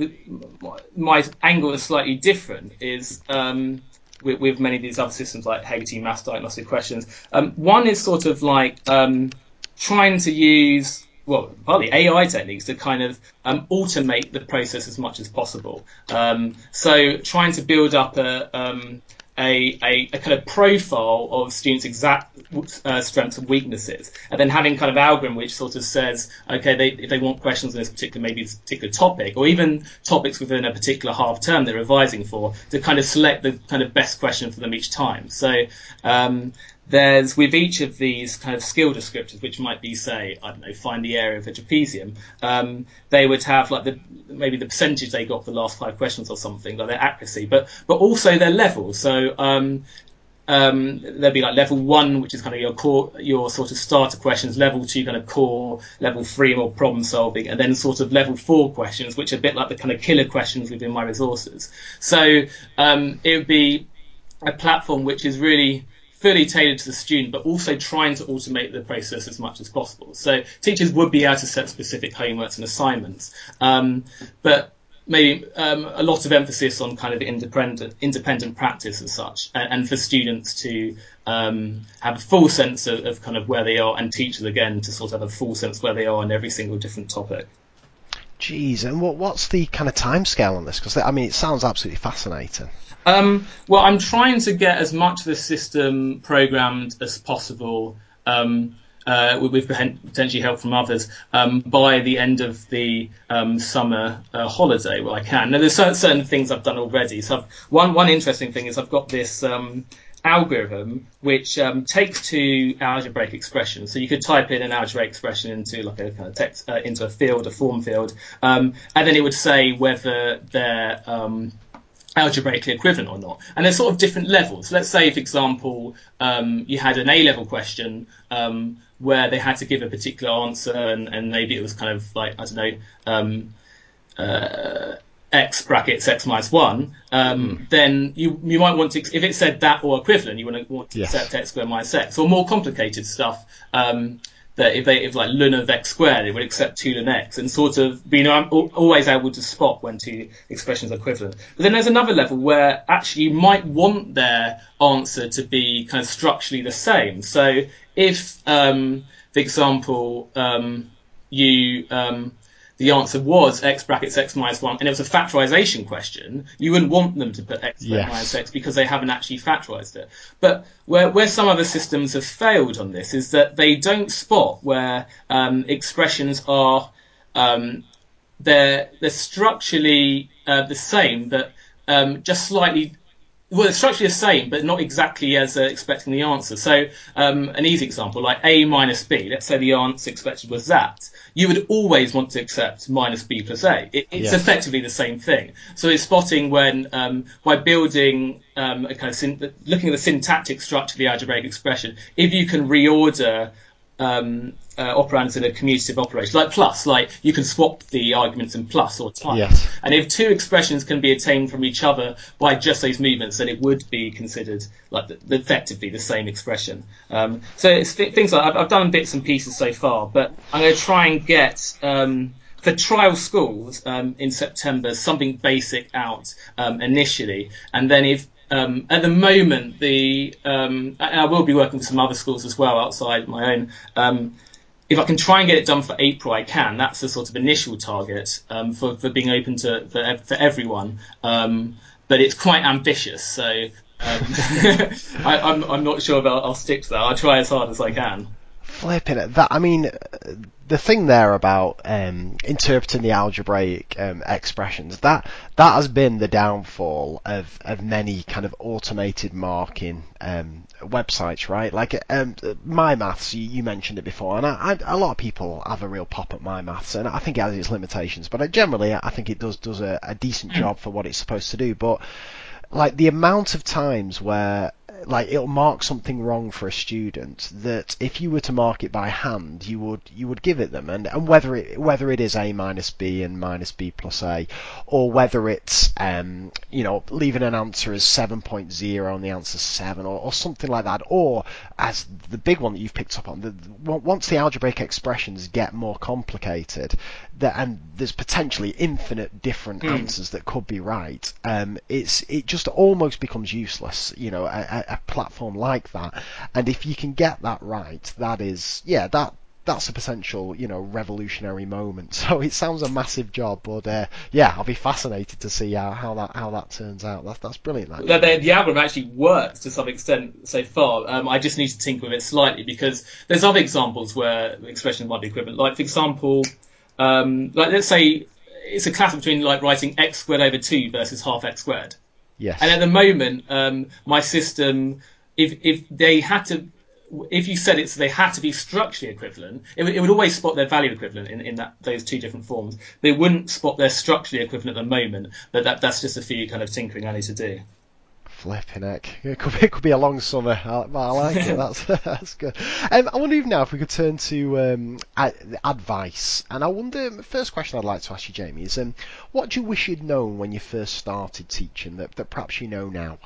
my angle is slightly different is um, with, with, many of these other systems like Hegarty Maths Diagnostic Questions. Um, one is sort of like um, trying to use well, partly AI techniques to kind of um, automate the process as much as possible. Um, so trying to build up a, um, a, a, a, kind of profile of students' exact uh, strengths and weaknesses, and then having kind of algorithm which sort of says, okay, they, if they want questions on this particular maybe this particular topic, or even topics within a particular half term they're revising for, to kind of select the kind of best question for them each time. So um, there's with each of these kind of skill descriptors, which might be, say, I don't know, find the area of a trapezium, um, they would have like the maybe the percentage they got for the last five questions or something, like their accuracy, but but also their level. So um, um, there'd be like level one, which is kind of your core, your sort of starter questions, level two kind of core, level three more problem solving, and then sort of level four questions, which are a bit like the kind of killer questions within my resources. So um, it would be a platform which is really fully tailored to the student, but also trying to automate the process as much as possible. So teachers would be able to set specific homeworks and assignments, um, but maybe um, a lot of emphasis on kind of independent independent practice and such, and, and for students to um, have a full sense of, of, kind of where they are, and teachers again to sort of have a full sense where they are on every single different topic. Geez, and what what's the kind of timescale on this? Because I mean, it sounds absolutely fascinating. Um, well, I'm trying to get as much of the system programmed as possible. Um, uh, with potentially help from others um, by the end of the um, summer uh, holiday where I can. Now, there's certain things I've done already. So I've, one one interesting thing is I've got this um, algorithm which um, takes two algebraic expressions. So you could type in an algebraic expression into like a kind of text uh, into a field, a form field, um, and then it would say whether they're um, algebraically equivalent or not. And there's sort of different levels. Let's say, for example, um, you had an A level question um, where they had to give a particular answer, and, and, maybe it was kind of like I don't know. Um, uh, x brackets x minus one, um, mm. then you you might want to if it said that or equivalent, you want to want to yes. accept x squared minus x or more complicated stuff. That if they if like ln of x squared, it would accept 2 ln x, and sort of being always able to spot when two expressions are equivalent. But then there's another level where actually you might want their answer to be kind of structurally the same. So if, um, for example, um, you um, the answer was x brackets x minus 1 and it was a factorization question, you wouldn't want them to put x yes. minus x because they haven't actually factorized it. But where, where some other systems have failed on this is that they don't spot where um, expressions are um, they're, they're structurally uh, the same, but um, just slightly well, it's structurally the same, but not exactly as uh, expecting the answer. So, um, an easy example, like a minus b. Let's say the answer expected was that. You would always want to accept minus b plus a. It, it's yes. effectively the same thing. So it's spotting when, um, by building um, a kind of syn- looking at the syntactic structure of the algebraic expression, if you can reorder um, uh, operands in a commutative operation, like plus, like you can swap the arguments in plus or times. Yes. And if two expressions can be attained from each other by just those movements, then it would be considered like the, effectively the same expression. Um, so it's th- things like I've, I've, done bits and pieces so far, but I'm going to try and get. Um, for trial schools um, in September, something basic out um, initially, and then if um, at the moment, the um, I will be working with some other schools as well outside my own. Um, if I can try and get it done for April, I can. That's the sort of initial target um, for, for being open to for, for everyone. Um, but it's quite ambitious, so um, I, am I'm, I'm not sure I'll, I'll stick to that. I'll try as hard as I can flipping it. That I mean, the thing there about um, interpreting the algebraic um, expressions that that has been the downfall of, of many kind of automated marking um, websites, right? Like um, MyMaths, you, you, mentioned it before, and I, I, a lot of people have a real pop at MyMaths, and I think it has its limitations, but I, generally I think it does does a, a decent job for what it's supposed to do, but like the amount of times where like it'll mark something wrong for a student that if you were to mark it by hand you would you would give it them and, and whether it whether it is a minus b and minus b plus a or whether it's um, you know leaving an answer as 7.0 and the answer 7 or, or something like that or as the big one that you've picked up on the, once the algebraic expressions get more complicated that and there's potentially infinite different mm. answers that could be right um, it's it just almost becomes useless you know a, a platform like that. And if you can get that right, that is, yeah, that that's a potential, you know, revolutionary moment. So it sounds a massive job, but uh, yeah, I'll be fascinated to see how, how that how that turns out. That's that's brilliant. The, the, the, algorithm actually works to some extent so far. Um, I just need to tinker with it slightly because there's other examples where the expression might be equivalent. Like for example, um, like let's say it's a class between like writing x squared over two versus half x squared. Yes. And at the moment, um, my system, if if they had to, if you said it so they had to be structurally equivalent, it would, it would always spot their value equivalent in, in that those two different forms. They wouldn't spot their structurally equivalent at the moment, but that that's just a few kind of tinkering I need to do Flipping heck. It could, be, it could be a long summer. I, I like it. That's, that's good. Um, I wonder if now if we could turn to um, advice. And I wonder, first question I'd like to ask you, Jamie, is um, what do you wish you'd known when you first started teaching that, that perhaps you know now?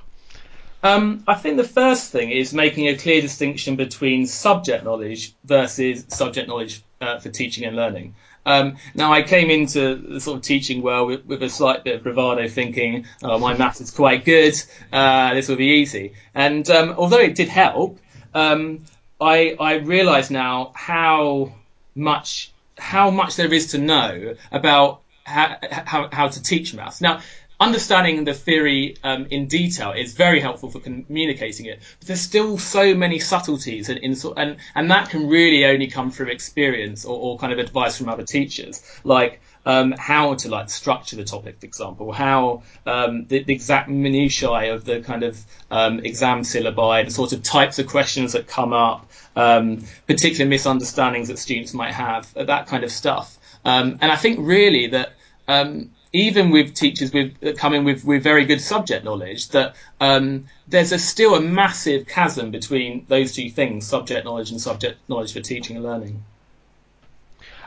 Um, I think the first thing is making a clear distinction between subject knowledge versus subject knowledge uh, for teaching and learning. Um, now, I came into the sort of teaching world with, with, a slight bit of bravado, thinking, "Oh, my maths is quite good. Uh, this will be easy." And um, although it did help, um, I, I realise now how much how much there is to know about how, how, how to teach maths. Now, understanding the theory um, in detail is very helpful for communicating it. But there's still so many subtleties, and and and that can really only come through experience or, or kind of advice from other teachers, like. Um, how to like structure the topic, for example, how um, the, the, exact minutiae of the kind of um, exam syllabi, the sort of types of questions that come up, um, particular misunderstandings that students might have, that kind of stuff. Um, and I think really that um, even with teachers with that come in with, with very good subject knowledge, that um, there's a, still a massive chasm between those two things, subject knowledge and subject knowledge for teaching and learning.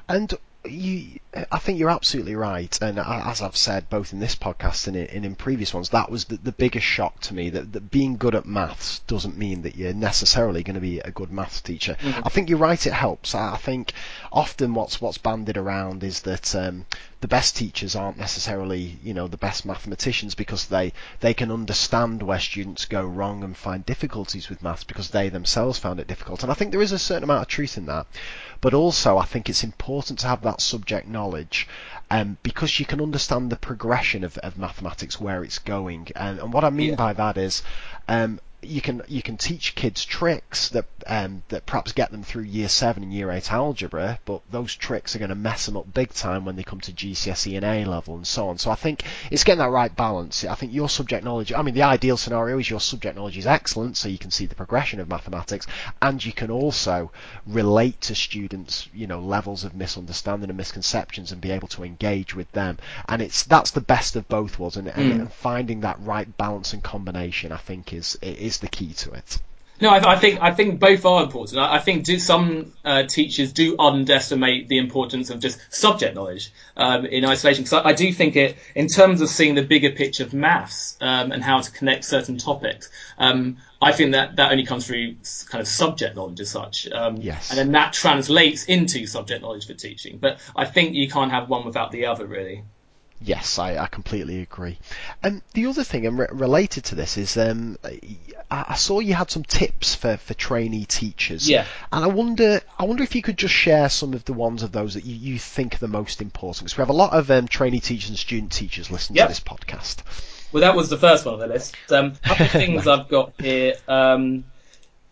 And you, I think you're absolutely right, and as I've said both in this podcast and in, in previous ones, that was the, the biggest shock to me. That, that, being good at maths doesn't mean that you're necessarily going to be a good maths teacher. Mm-hmm. I think you're right; it helps. I, think often what's what's banded around is that um, the best teachers aren't necessarily, you know, the best mathematicians because they they can understand where students go wrong and find difficulties with maths because they themselves found it difficult. And I think there is a certain amount of truth in that. But also, I think it's important to have that subject knowledge um, because you can understand the progression of, of mathematics, where it's going. And, and what I mean yeah. by that is um, you can you can teach kids tricks that um, that perhaps get them through year seven and year eight algebra, but those tricks are going to mess them up big time when they come to GCSE and A level and so on. So I think it's getting that right balance. I think your subject knowledge. I mean, the ideal scenario is your subject knowledge is excellent, so you can see the progression of mathematics, and you can also relate to students, you know, levels of misunderstanding and misconceptions, and be able to engage with them. And it's that's the best of both worlds, and, mm. and finding that right balance and combination, I think, is is is the key to it. No, I, I, think I think both are important. I, I think do, some uh, teachers do underestimate the importance of just subject knowledge um, in isolation. Because I, I, do think it, in terms of seeing the bigger picture of maths um, and how to connect certain topics, um, I think that that only comes through kind of subject knowledge as such. Um, yes. And then that translates into subject knowledge for teaching. But I think you can't have one without the other, really. Yes, I, I completely agree. And the other thing, and re- related to this, is um, I, I, saw you had some tips for, for trainee teachers. Yeah. And I wonder, I wonder if you could just share some of the ones of those that you, you think are the most important, because we have a lot of um, trainee teachers and student teachers listening yep. to this podcast. Well, that was the first one on the list. Um, a couple of things I've got here. Um,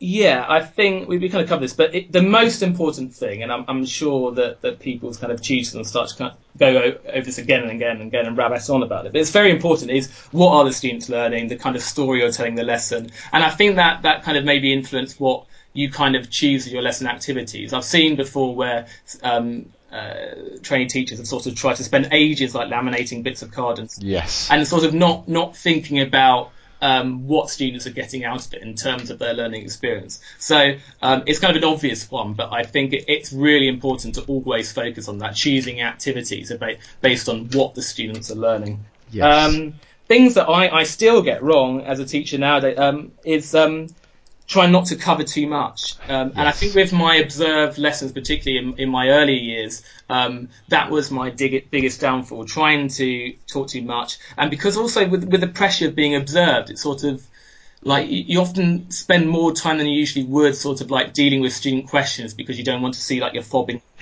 yeah, I think we, we kind of covered this, but it, the most important thing, and I'm, I'm sure that, that people's kind of tutors and start to kind of go over this again and again and again and rabbit on about it, but it's very important is what are the students learning, the kind of story you're telling the lesson, and I think that that kind of maybe influenced what you kind of choose your lesson activities. I've seen before where um, uh, training teachers have sort of tried to spend ages like laminating bits of card and yes, and sort of not not thinking about um, what students are getting out of it in terms of their learning experience. So um, it's kind of an obvious one, but I think it, it's really important to always focus on that, choosing activities based on what the students are learning. Yes. Um, things that I, I still get wrong as a teacher nowadays um, is trying not to cover too much. Um, yes. And I think with my observed lessons, particularly in, in my early years, um, that was my dig- biggest downfall, trying to talk too much. And because also with, with the pressure of being observed, it's sort of like you often spend more time than you usually would sort of like dealing with student questions because you don't want to see like you're fobbing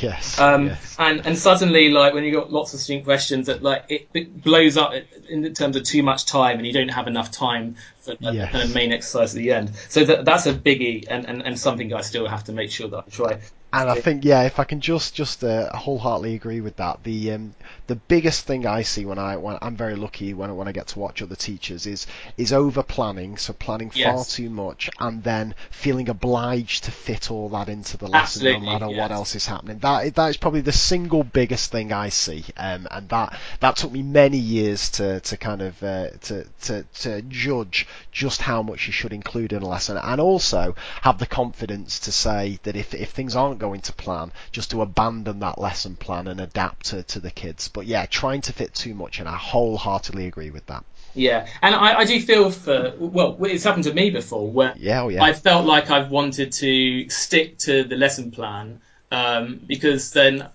yes, um, yes. and and suddenly like when you've got lots of student questions that like it, it, blows up in terms of too much time and you don't have enough time for a, yes. main exercise at the end so that that's a biggie and, and, and something I still have to make sure that I try And I think, yeah, if I can just just uh, wholeheartedly agree with that, the um, the biggest thing I see when I when I'm very lucky when when I get to watch other teachers is is over planning, so planning far too much, and then feeling obliged to fit all that into the lesson, no Absolutely, matter what else is happening. That that is probably the single biggest thing I see, um, and that that took me many years to to kind of uh, to to to judge just how much you should include in a lesson, and also have the confidence to say that if if things aren't going to plan, just to abandon that lesson plan and adapt to, to the kids. But yeah, trying to fit too much, and I wholeheartedly agree with that. Yeah, and I, I do feel for well, it's happened to me before where Yeah, oh yeah. I felt like I've wanted to stick to the lesson plan um, because then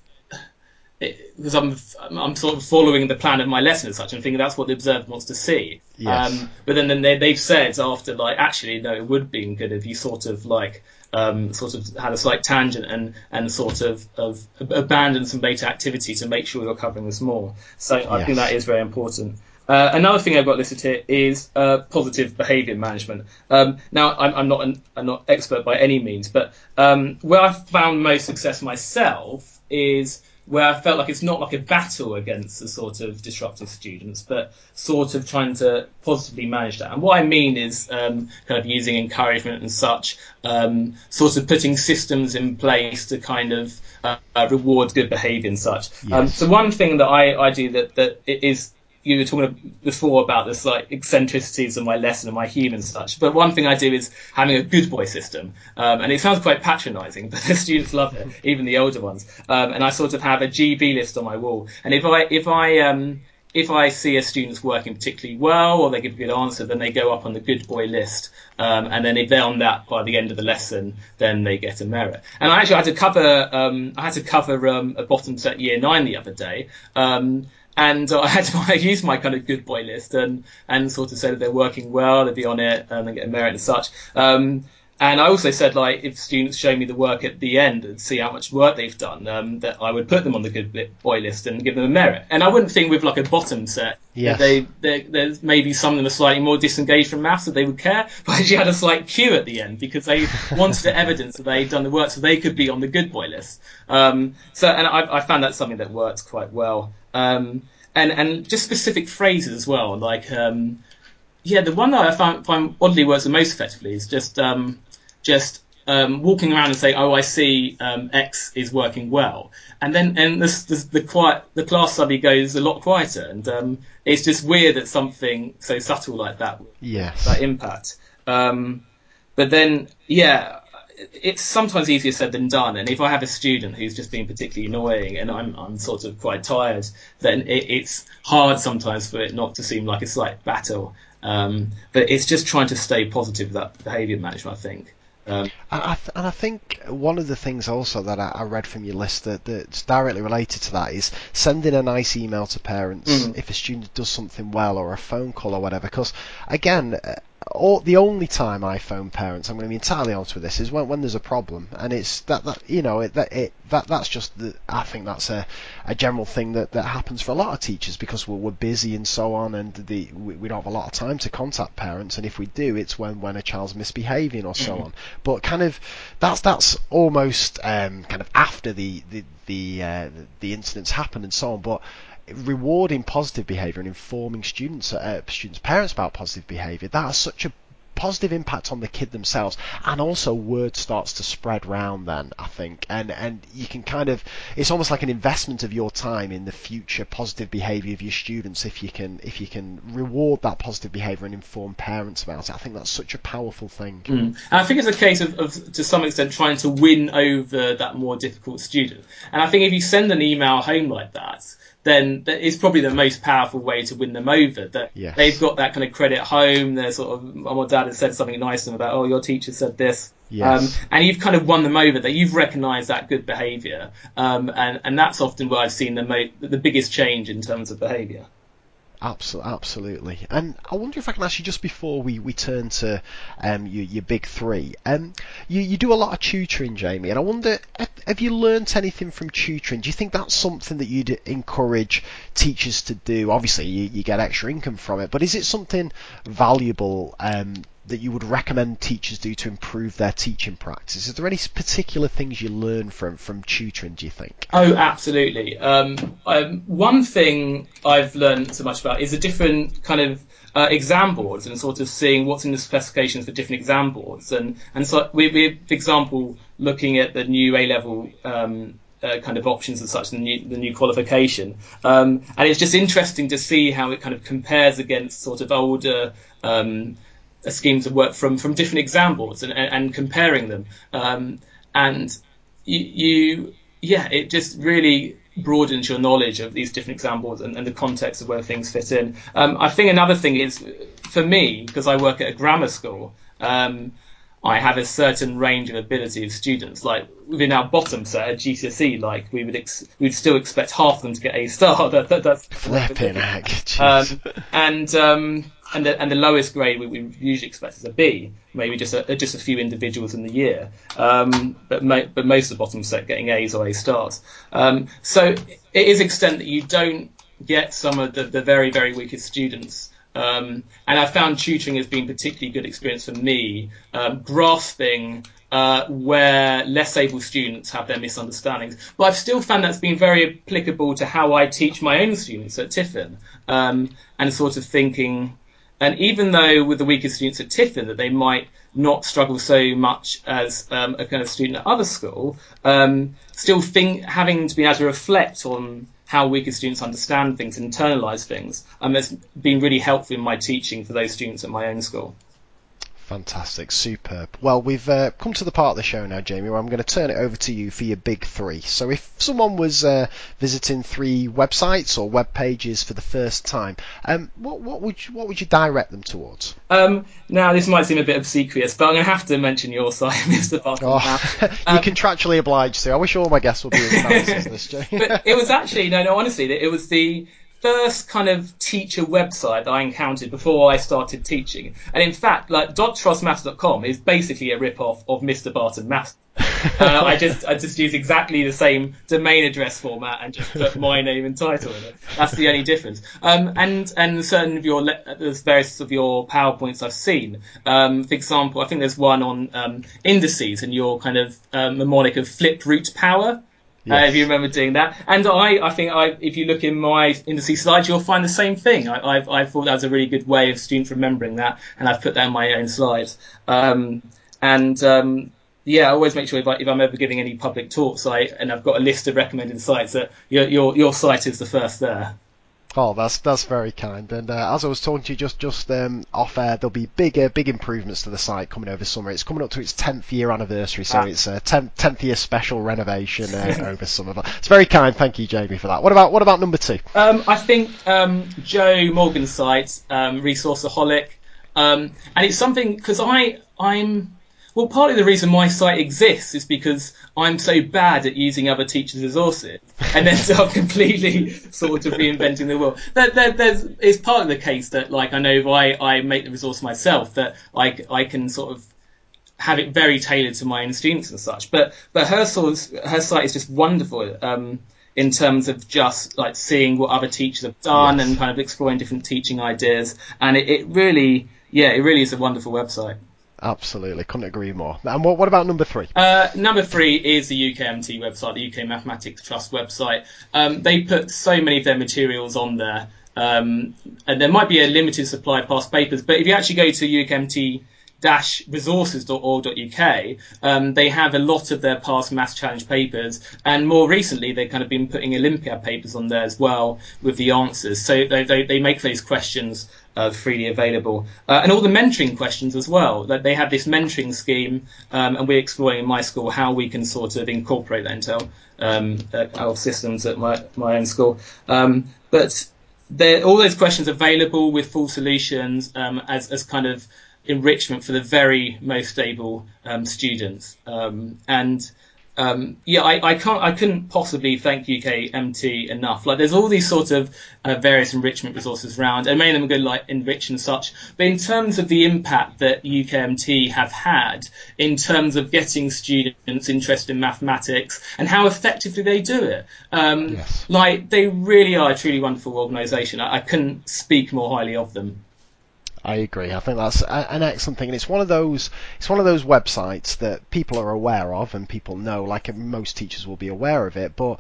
because I'm I'm sort of following the plan of my lesson as such and thinking that's what the observer wants to see. Yes. Um, but then then they, they've said after like actually no, it would have been good if you sort of like um, sort of had a slight tangent and and sort of of abandoned some beta activity to make sure you're covering this more. So I Yes. think that is very important. Uh, another thing I've got listed here is uh, positive behaviour management. Um, now, I'm, I'm not an I'm not expert by any means, but um, where I've found most success myself is where I felt like it's not like a battle against the sort of disruptive students, but sort of trying to positively manage that. And what I mean is um, kind of using encouragement and such, um, sort of putting systems in place to kind of uh, reward good behaviour and such. Um, so one thing that I, I do that, that is you were talking before about this like eccentricities of my lesson and my humour and such. But one thing I do is having a good boy system, um, and it sounds quite patronising, but the students love it, even the older ones. Um, and I sort of have a GB list on my wall, and if I if I um, if I see a student's working particularly well or they give a good answer, then they go up on the good boy list. Um, and then if they're on that by the end of the lesson, then they get a merit. And I actually had to cover, um, I had to cover um, a bottom set year nine the other day. Um, and uh, I had to I used my kind of good boy list and, and sort of said that they're working well, they'd be on it and they get a merit and such. Um, and I also said, like, if students show me the work at the end and see how much work they've done, um, that I would put them on the good boy list and give them a merit. And I wouldn't think with like a bottom set Yes. that they, there's maybe some of them are slightly more disengaged from maths that they would care, but I actually had a slight cue at the end because they wanted the evidence that they'd done the work so they could be on the good boy list. Um, so, and I, I found that something that worked quite well. Um, and, and just specific phrases as well, like, um, yeah, the one that I find, find oddly works the most effectively is just um, just um, walking around and saying, "Oh, I see um, X is working well," and then and this, this, the quiet the class suddenly goes a lot quieter, and um, it's just weird that something so subtle like that Yes. that impact. Um, but then, yeah, it's sometimes easier said than done. And if I have a student who's just being particularly annoying and I'm, I'm sort of quite tired, then it, it's hard sometimes for it not to seem like a slight battle. Um, but it's just trying to stay positive with that behaviour management, I think. Um, And I, th- and I think one of the things also that I, I read from your list that, that's directly related to that is sending a nice email to parents Mhm. if a student does something well or a phone call or whatever. Because again, uh, all, the only time I phone parents, I'm going to be entirely honest with this, is when, when there's a problem, and it's that, that you know it, that it that that's just the I think that's a, a general thing that, that happens for a lot of teachers because we're, we're busy and so on, and the we, we don't have a lot of time to contact parents, and if we do, it's when when a child's misbehaving or so on. But kind of that's that's almost um, kind of after the the the, uh, the incidents happen and so on, but rewarding positive behaviour and informing students, uh, students' parents about positive behaviour, that has such a positive impact on the kid themselves, and also word starts to spread round. Then I think, and and you can kind of, it's almost like an investment of your time in the future positive behaviour of your students if you can if you can reward that positive behaviour and inform parents about it. I think that's such a powerful thing. Mm. I think it's a case of, of, to some extent, trying to win over that more difficult student. And I think if you send an email home like that, then it's probably the most powerful way to win them over. That Yes. they've got that kind of credit home. They're sort of, mum or dad has said something nice to them about, oh, your teacher said this. Yes. Um, and you've kind of won them over. That you've recognised that good behaviour, um, and and that's often where I've seen the mo- the biggest change in terms of behaviour. Absolutely, absolutely. And I wonder if I can ask you just before we, we turn to um, your, your big three. Um, you, you do a lot of tutoring, Jamie, and I wonder have, you learnt anything from tutoring? Do you think that's something that you'd encourage teachers to do? Obviously, you, you get extra income from it, but is it something valuable um, that you would recommend teachers do to improve their teaching practice? Is there any particular things you learn from from tutoring? Do you think? Oh, absolutely. Um, um, one thing I've learned so much about is a different kind of uh, exam boards and sort of seeing what's in the specifications for different exam boards. And and so we, we for example, looking at the new A level. Um, uh, kind of options and such, the new, the new qualification. Um, and it's just interesting to see how it kind of compares against sort of older um, schemes of work from, from different examples and, and, and comparing them. Um, and you, you, yeah, it just really broadens your knowledge of these different examples and, and the context of where things fit in. Um, I think another thing is, for me, because I work at a grammar school, um, I have a certain range of ability of students. Like within our bottom set at GCSE, like we would ex- we'd still expect half of them to get A star. That, that, that's flipping heck. Um, and um, and the, and the lowest grade we, we usually expect is a B, maybe just a just a few individuals in the year. Um, but mo- but most of the bottom set getting A's or A stars. Um, so it is extent that you don't get some of the, the very very weakest students um, and I found tutoring as being particularly good experience for me, um, grasping uh, where less able students have their misunderstandings. But I've still found that's been very applicable to how I teach my own students at Tiffin, um, and sort of thinking. And even though with the weaker students at Tiffin that they might not struggle so much as um, a kind of student at other school, um, still think having to be able to reflect on how weaker students understand things, internalize things, and that's been really helpful in my teaching for those students at my own school. Fantastic, superb. Well, we've uh, come to the part of the show now, Jamie, where I'm going to turn it over to you for your big three. So, if someone was uh, visiting three websites or web pages for the first time, um, what, what, would you, what would you direct them towards? Um, now, this might seem a bit obsequious, but I'm going to have to mention your site, Mr. Barton. Oh, you're um, contractually obliged to. I wish all my guests would be as nice as this, Jamie. but it was actually no, no. Honestly, it was the first kind of teacher website that I encountered before I started teaching. And in fact, like drfrostmaths.com is basically a rip-off of Mr. Barton Maths. uh, I just I just use exactly the same domain address format and just put my name and title in it. That's the only difference. Um, and and certain of your le- there's various of your powerpoints I've seen. Um, for example, I think there's one on um, indices and your kind of um, mnemonic of flipped root power. Yes. Uh, if you remember doing that. And I, I think I, if you look in my indices slides, you'll find the same thing. I, I, I thought that was a really good way of students remembering that, and I've put that in my own slides. Um, and um, yeah, I always make sure if, I, if I'm ever giving any public talks, I and I've got a list of recommended sites that your your, your site is the first there. Oh, that's that's very kind. And uh, as I was talking to you just just um, off air, there'll be big uh, big improvements to the site coming over summer. It's coming up to its 10th year anniversary, so ah. it's a 10th, 10th year special renovation uh, over summer. But it's very kind. Thank you, Jamie, for that. What about what about number two? Um, I think um, Jo Morgan's site, um, Resourceaholic, um, and it's something because I I'm well, partly the reason my site exists is because I'm so bad at using other teachers' resources and then start completely sort of reinventing the wheel. There, there, there's, it's part of the case that, like, I know I, I make the resource myself, that I, I can sort of have it very tailored to my own students and such. But, but her, source, her site is just wonderful. Um, in terms of just like seeing what other teachers have done yes. and kind of exploring different teaching ideas. And it, it really, yeah, it really is a wonderful website. Absolutely, couldn't agree more. And what, what about number three? Uh, number three is the UKMT website, the UK Mathematics Trust website. Um, they put so many of their materials on there, um, and there might be a limited supply of past papers, but if you actually go to UKMT resources.org.uk, um, they have a lot of their past maths challenge papers, and more recently they've kind of been putting Olympiad papers on there as well with the answers. So they, they, they make those questions uh, freely available, uh, and all the mentoring questions as well. That they have this mentoring scheme, um, and we're exploring in my school how we can sort of incorporate that into um, our systems at my my own school. Um, but all those questions available with full solutions um, as as kind of enrichment for the very most able um, students. Um, and um, yeah, I, I, can't, I couldn't possibly thank UKMT enough. Like, there's all these sort of uh, various enrichment resources around, and many of them are good, like NRICH and such. But in terms of the impact that UKMT have had in terms of getting students interested in mathematics and how effectively they do it, um, yes. like they really are a truly wonderful organisation. I, I couldn't speak more highly of them. I agree. I think that's an excellent thing, and it's one of those it's one of those websites that people are aware of and people know. Like most teachers will be aware of it, but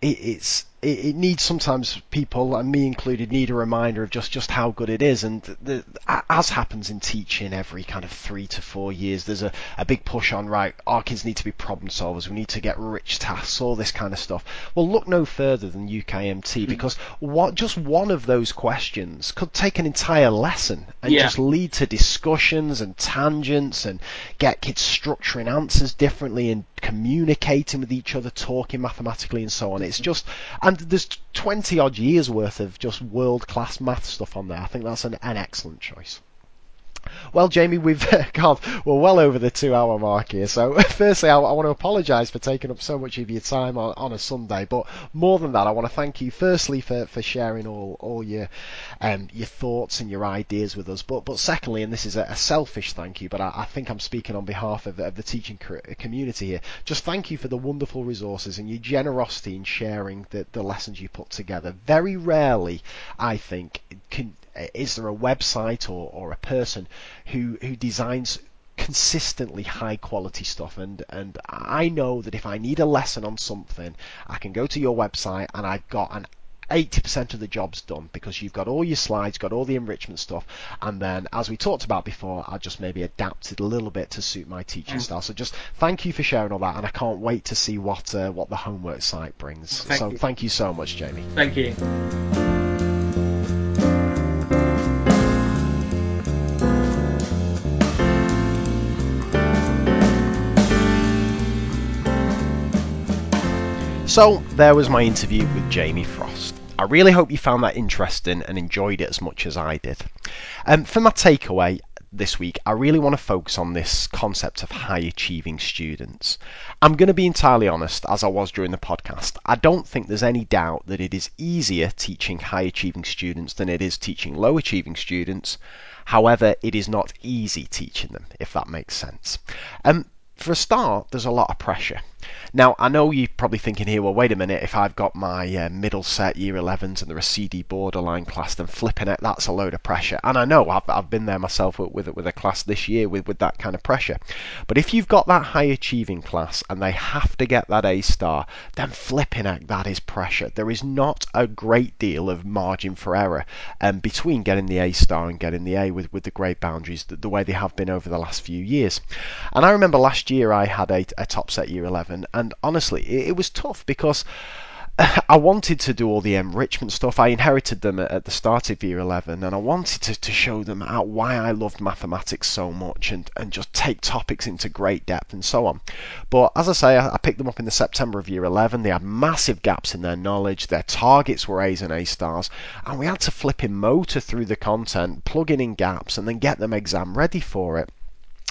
it, it's it, it, needs sometimes people, and me included, need a reminder of just, just how good it is. And the, as happens in teaching every kind of three to four years, there's a, a big push on, right, our kids need to be problem solvers, we need to get rich tasks, all this kind of stuff. Well, look no further than UKMT mm-hmm. because what, just one of those questions could take an entire lesson and yeah. just lead to discussions and tangents and get kids structuring answers differently and communicating with each other, talking mathematically and so on. It's just, and there's 20 odd years worth of just world class math stuff on there. I think that's an, an excellent choice. Well, Jamie, we've we're well over the two-hour mark here. So, firstly, I, I want to apologise for taking up so much of your time on, on, a Sunday. But more than that, I want to thank you firstly for, for sharing all, all your um, your thoughts and your ideas with us. But but secondly, and this is a, a selfish thank you, but I, I, think I'm speaking on behalf of, of the teaching community here. Just thank you for the wonderful resources and your generosity in sharing the, the lessons you put together. Very rarely, I think, can is there a website or, or a person who who designs consistently high quality stuff and and I know that if I need a lesson on something I can go to your website and I've got an 80% of the job's done because you've got all your slides, got all the enrichment stuff, and then, as we talked about before, I just maybe adapted a little bit to suit my teaching mm. style. So just thank you for sharing all that, and I can't wait to see what uh, what the homework site brings. Thank so you. thank you so much, Jamie. Thank you. So, there was my interview with Jamie Frost. I really hope you found that interesting and enjoyed it as much as I did. Um, for my takeaway this week, I really want to focus on this concept of high achieving students. I'm going to be entirely honest, as I was during the podcast. I don't think there's any doubt that it is easier teaching high achieving students than it is teaching low achieving students. However, it is not easy teaching them, if that makes sense. Um, for a start, there's a lot of pressure. Now, I know you're probably thinking here, well, wait a minute, if I've got my uh, middle set year 11s and they're a CD borderline class, then flipping it, that's a load of pressure. And I know, I've, I've been there myself with, with, with a class this year with, with that kind of pressure. But if you've got that high achieving class and they have to get that A star, then flipping it, that is pressure. There is not a great deal of margin for error um, between getting the A star and getting the A with, with the grade boundaries the, the way they have been over the last few years. And I remember last year I had a, a top set year 11 and honestly, it, it was tough because I wanted to do all the enrichment stuff. I inherited them at, the start of year 11, and I wanted to, to show them out why I loved mathematics so much and, and just take topics into great depth and so on. But as I say, I, I picked them up in the September of year 11. They had massive gaps in their knowledge, their targets were A's and A stars, and we had to flip in motor through the content, plug in gaps, and then get them exam ready for it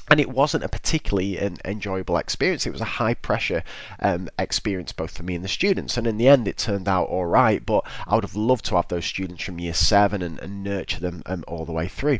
and it wasn't a particularly an enjoyable experience. It was a high pressure um, experience both for me and the students. And in the end, it turned out all right. But I would have loved to have those students from year seven and, and nurture them um, all the way through.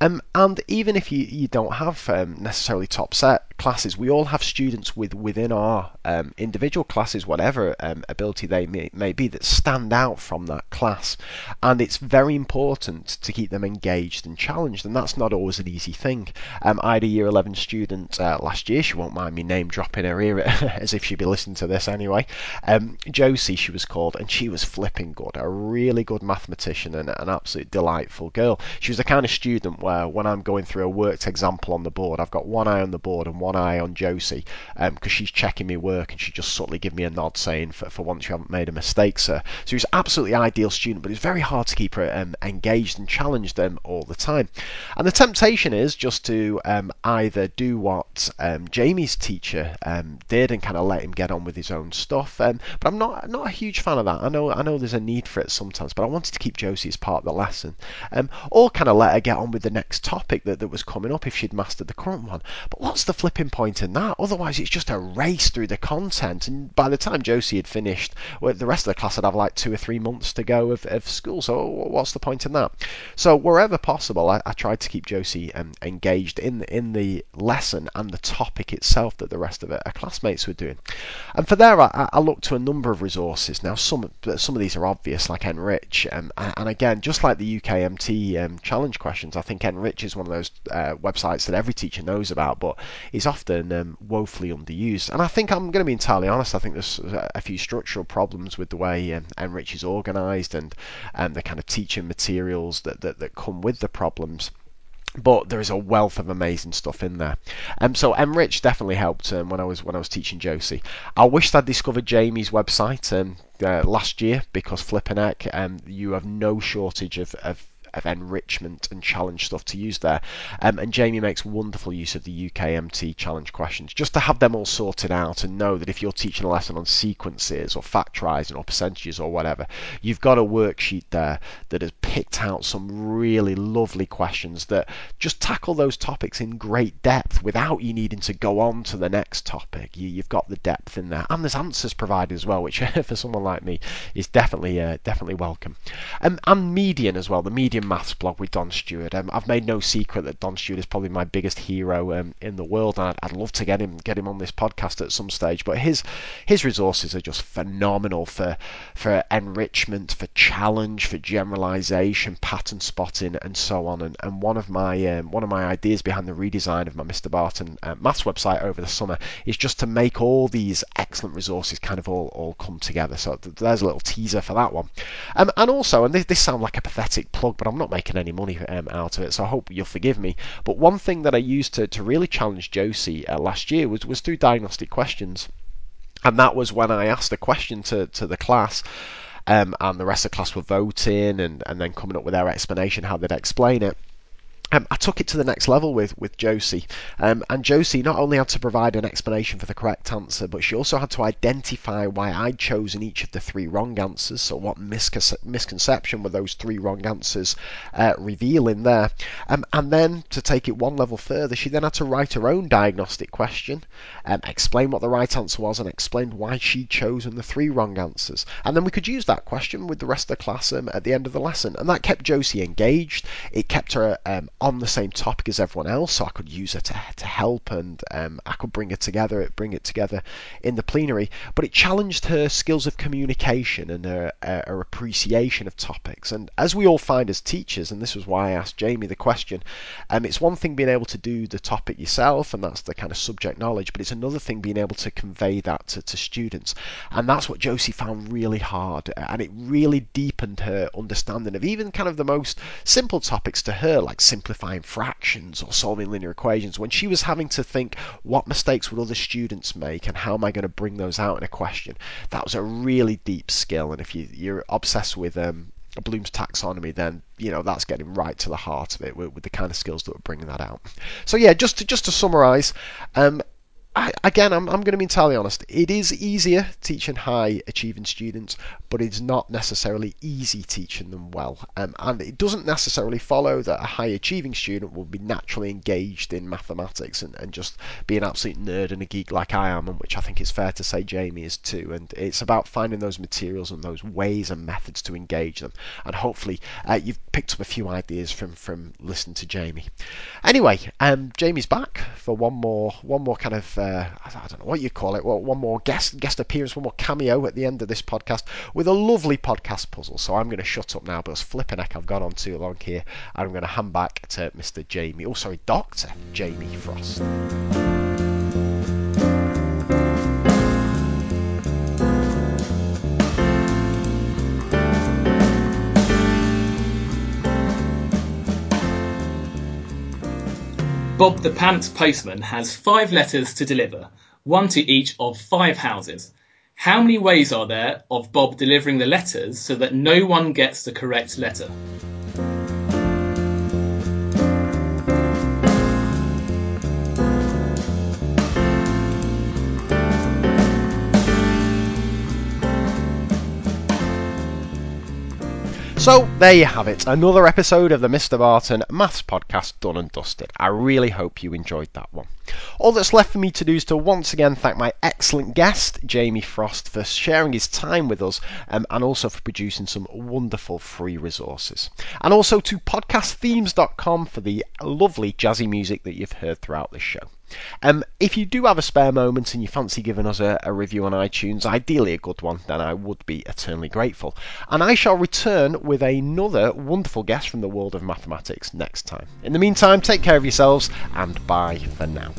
Um, and even if you, you don't have um, necessarily top set classes, we all have students with within our um, individual classes, whatever um, ability they may, may be, that stand out from that class. And it's very important to keep them engaged and challenged. And that's not always an easy thing. Um, I had a year 11 student uh, last year, she won't mind me name dropping her ear as if she'd be listening to this anyway. Um, Josie, she was called, and she was flipping good, a really good mathematician and an absolute delightful girl. She was the kind of student where when I'm going through a worked example on the board, I've got one eye on the board and one eye on Josie because um, she's checking me work and she just subtly give me a nod saying, for, for once you haven't made a mistake, sir. So he's absolutely ideal student, but it's very hard to keep her um, engaged and challenge them all the time. And the temptation is just to um, either do what um, Jamie's teacher um, did and kind of let him get on with his own stuff. Um, but I'm not not a huge fan of that. I know I know there's a need for it sometimes, but I wanted to keep Josie as part of the lesson, or kind of let her get on with the next topic that, that was coming up if she'd mastered the current one. But what's the flipping point in that? Otherwise, it's just a race through the content. And by the time Josie had finished, well, the rest of the class would have like two or three months to go of, of school. So what's the point in that? So wherever possible, I, I tried to keep Josie um, engaged in in the lesson and the topic itself that the rest of her, her classmates were doing. And for there, I, I looked to a number of resources. Now, some some of these are obvious, like NRICH, um, and again, just like the UKMT um, challenge questions, I think NRICH is one of those uh, websites that every teacher knows about, but is often um, woefully underused. And I think I'm going to be entirely honest. I think there's a few structural problems with the way um, NRICH is organised and um, the kind of teaching materials that, that, that come with the problems but there is a wealth of amazing stuff in there. Um, so NRICH definitely helped um, when I was when I was teaching Josie. I wished I'd discovered Jamie's website um, uh, last year because flipping heck, um, you have no shortage of, of of enrichment and challenge stuff to use there. Um, and Jamie makes wonderful use of the UKMT challenge questions just to have them all sorted out and know that if you're teaching a lesson on sequences or factorizing or percentages or whatever, you've got a worksheet there that has picked out some really lovely questions that just tackle those topics in great depth without you needing to go on to the next topic. You, have got the depth in there, and there's answers provided as well, which for someone like me is definitely uh, definitely welcome. Um, and Median as well, the Median maths blog with Don Steward. Um, I've made no secret that Don Steward is probably my biggest hero um, in the world, and I'd, I'd, love to get him get him on this podcast at some stage. But his his resources are just phenomenal for for enrichment, for challenge, for generalization, pattern spotting, and so on. And, and one of my um, one of my ideas behind the redesign of my Mr. Barton uh, maths website over the summer is just to make all these excellent resources kind of all, all come together. So there's a little teaser for that one. Um, and also, and this, this sounds like a pathetic plug, but I'm not making any money um, out of it, so I hope you'll forgive me. But one thing that I used to, to really challenge Josie uh, last year was, was through diagnostic questions. And that was when I asked a question to, to the class, um, and the rest of the class were voting and, and then coming up with their explanation, how they'd explain it. Um, I took it to the next level with with Josie, um, and Josie not only had to provide an explanation for the correct answer, but she also had to identify why I'd chosen each of the three wrong answers. So, what misconce- misconception were those three wrong answers uh, revealing there? Um, and then to take it one level further, she then had to write her own diagnostic question, um, explain what the right answer was, and explain why she'd chosen the three wrong answers. And then we could use that question with the rest of the class um, at the end of the lesson, and that kept Josie engaged. It kept her um, on the same topic as everyone else, so I could use her to, to help and um, I could bring it together, bring it together in the plenary. But it challenged her skills of communication and her, uh, her appreciation of topics. And as we all find as teachers, and this was why I asked Jamie the question, um, it's one thing being able to do the topic yourself, and that's the kind of subject knowledge, but it's another thing being able to convey that to, to students. And that's what Josie found really hard, and it really deepened her understanding of even kind of the most simple topics to her, like simple simplifying fractions or solving linear equations, when she was having to think what mistakes would other students make and how am I going to bring those out in a question, that was a really deep skill. And if you, you're obsessed with um, Bloom's taxonomy, then you know that's getting right to the heart of it with, with, the kind of skills that were bringing that out. So yeah, just to just to summarise, um, I, again, I'm, I'm going to be entirely honest. It is easier teaching high achieving students, but it's not necessarily easy teaching them well. Um, and it doesn't necessarily follow that a high achieving student will be naturally engaged in mathematics and, and just be an absolute nerd and a geek like I am, and which I think is fair to say Jamie is too. And it's about finding those materials and those ways and methods to engage them. And hopefully, uh, you've picked up a few ideas from from listening to Jamie. Anyway, um, Jamie's back for one more one more kind of uh, I don't know what you call it, well, one more guest guest appearance, one more cameo at the end of this podcast with a lovely podcast puzzle. So I'm going to shut up now because flipping heck, I've gone on too long here. I'm going to hand back to Mr. Jamie, oh sorry, Doctor Jamie Frost. Bob the Pants postman has five letters to deliver, one to each of five houses. How many ways are there of Bob delivering the letters so that no one gets the correct letter? So, there you have it, another episode of the Mr. Barton Maths Podcast done and dusted. I really hope you enjoyed that one. All that's left for me to do is to once again thank my excellent guest, Jamie Frost, for sharing his time with us um, and also for producing some wonderful free resources. And also to podcastthemes.com for the lovely jazzy music that you've heard throughout this show. Um, if you do have a spare moment and you fancy giving us a, a, review on iTunes, ideally a good one, then I would be eternally grateful. And I shall return with another wonderful guest from the world of mathematics next time. In the meantime, take care of yourselves and bye for now.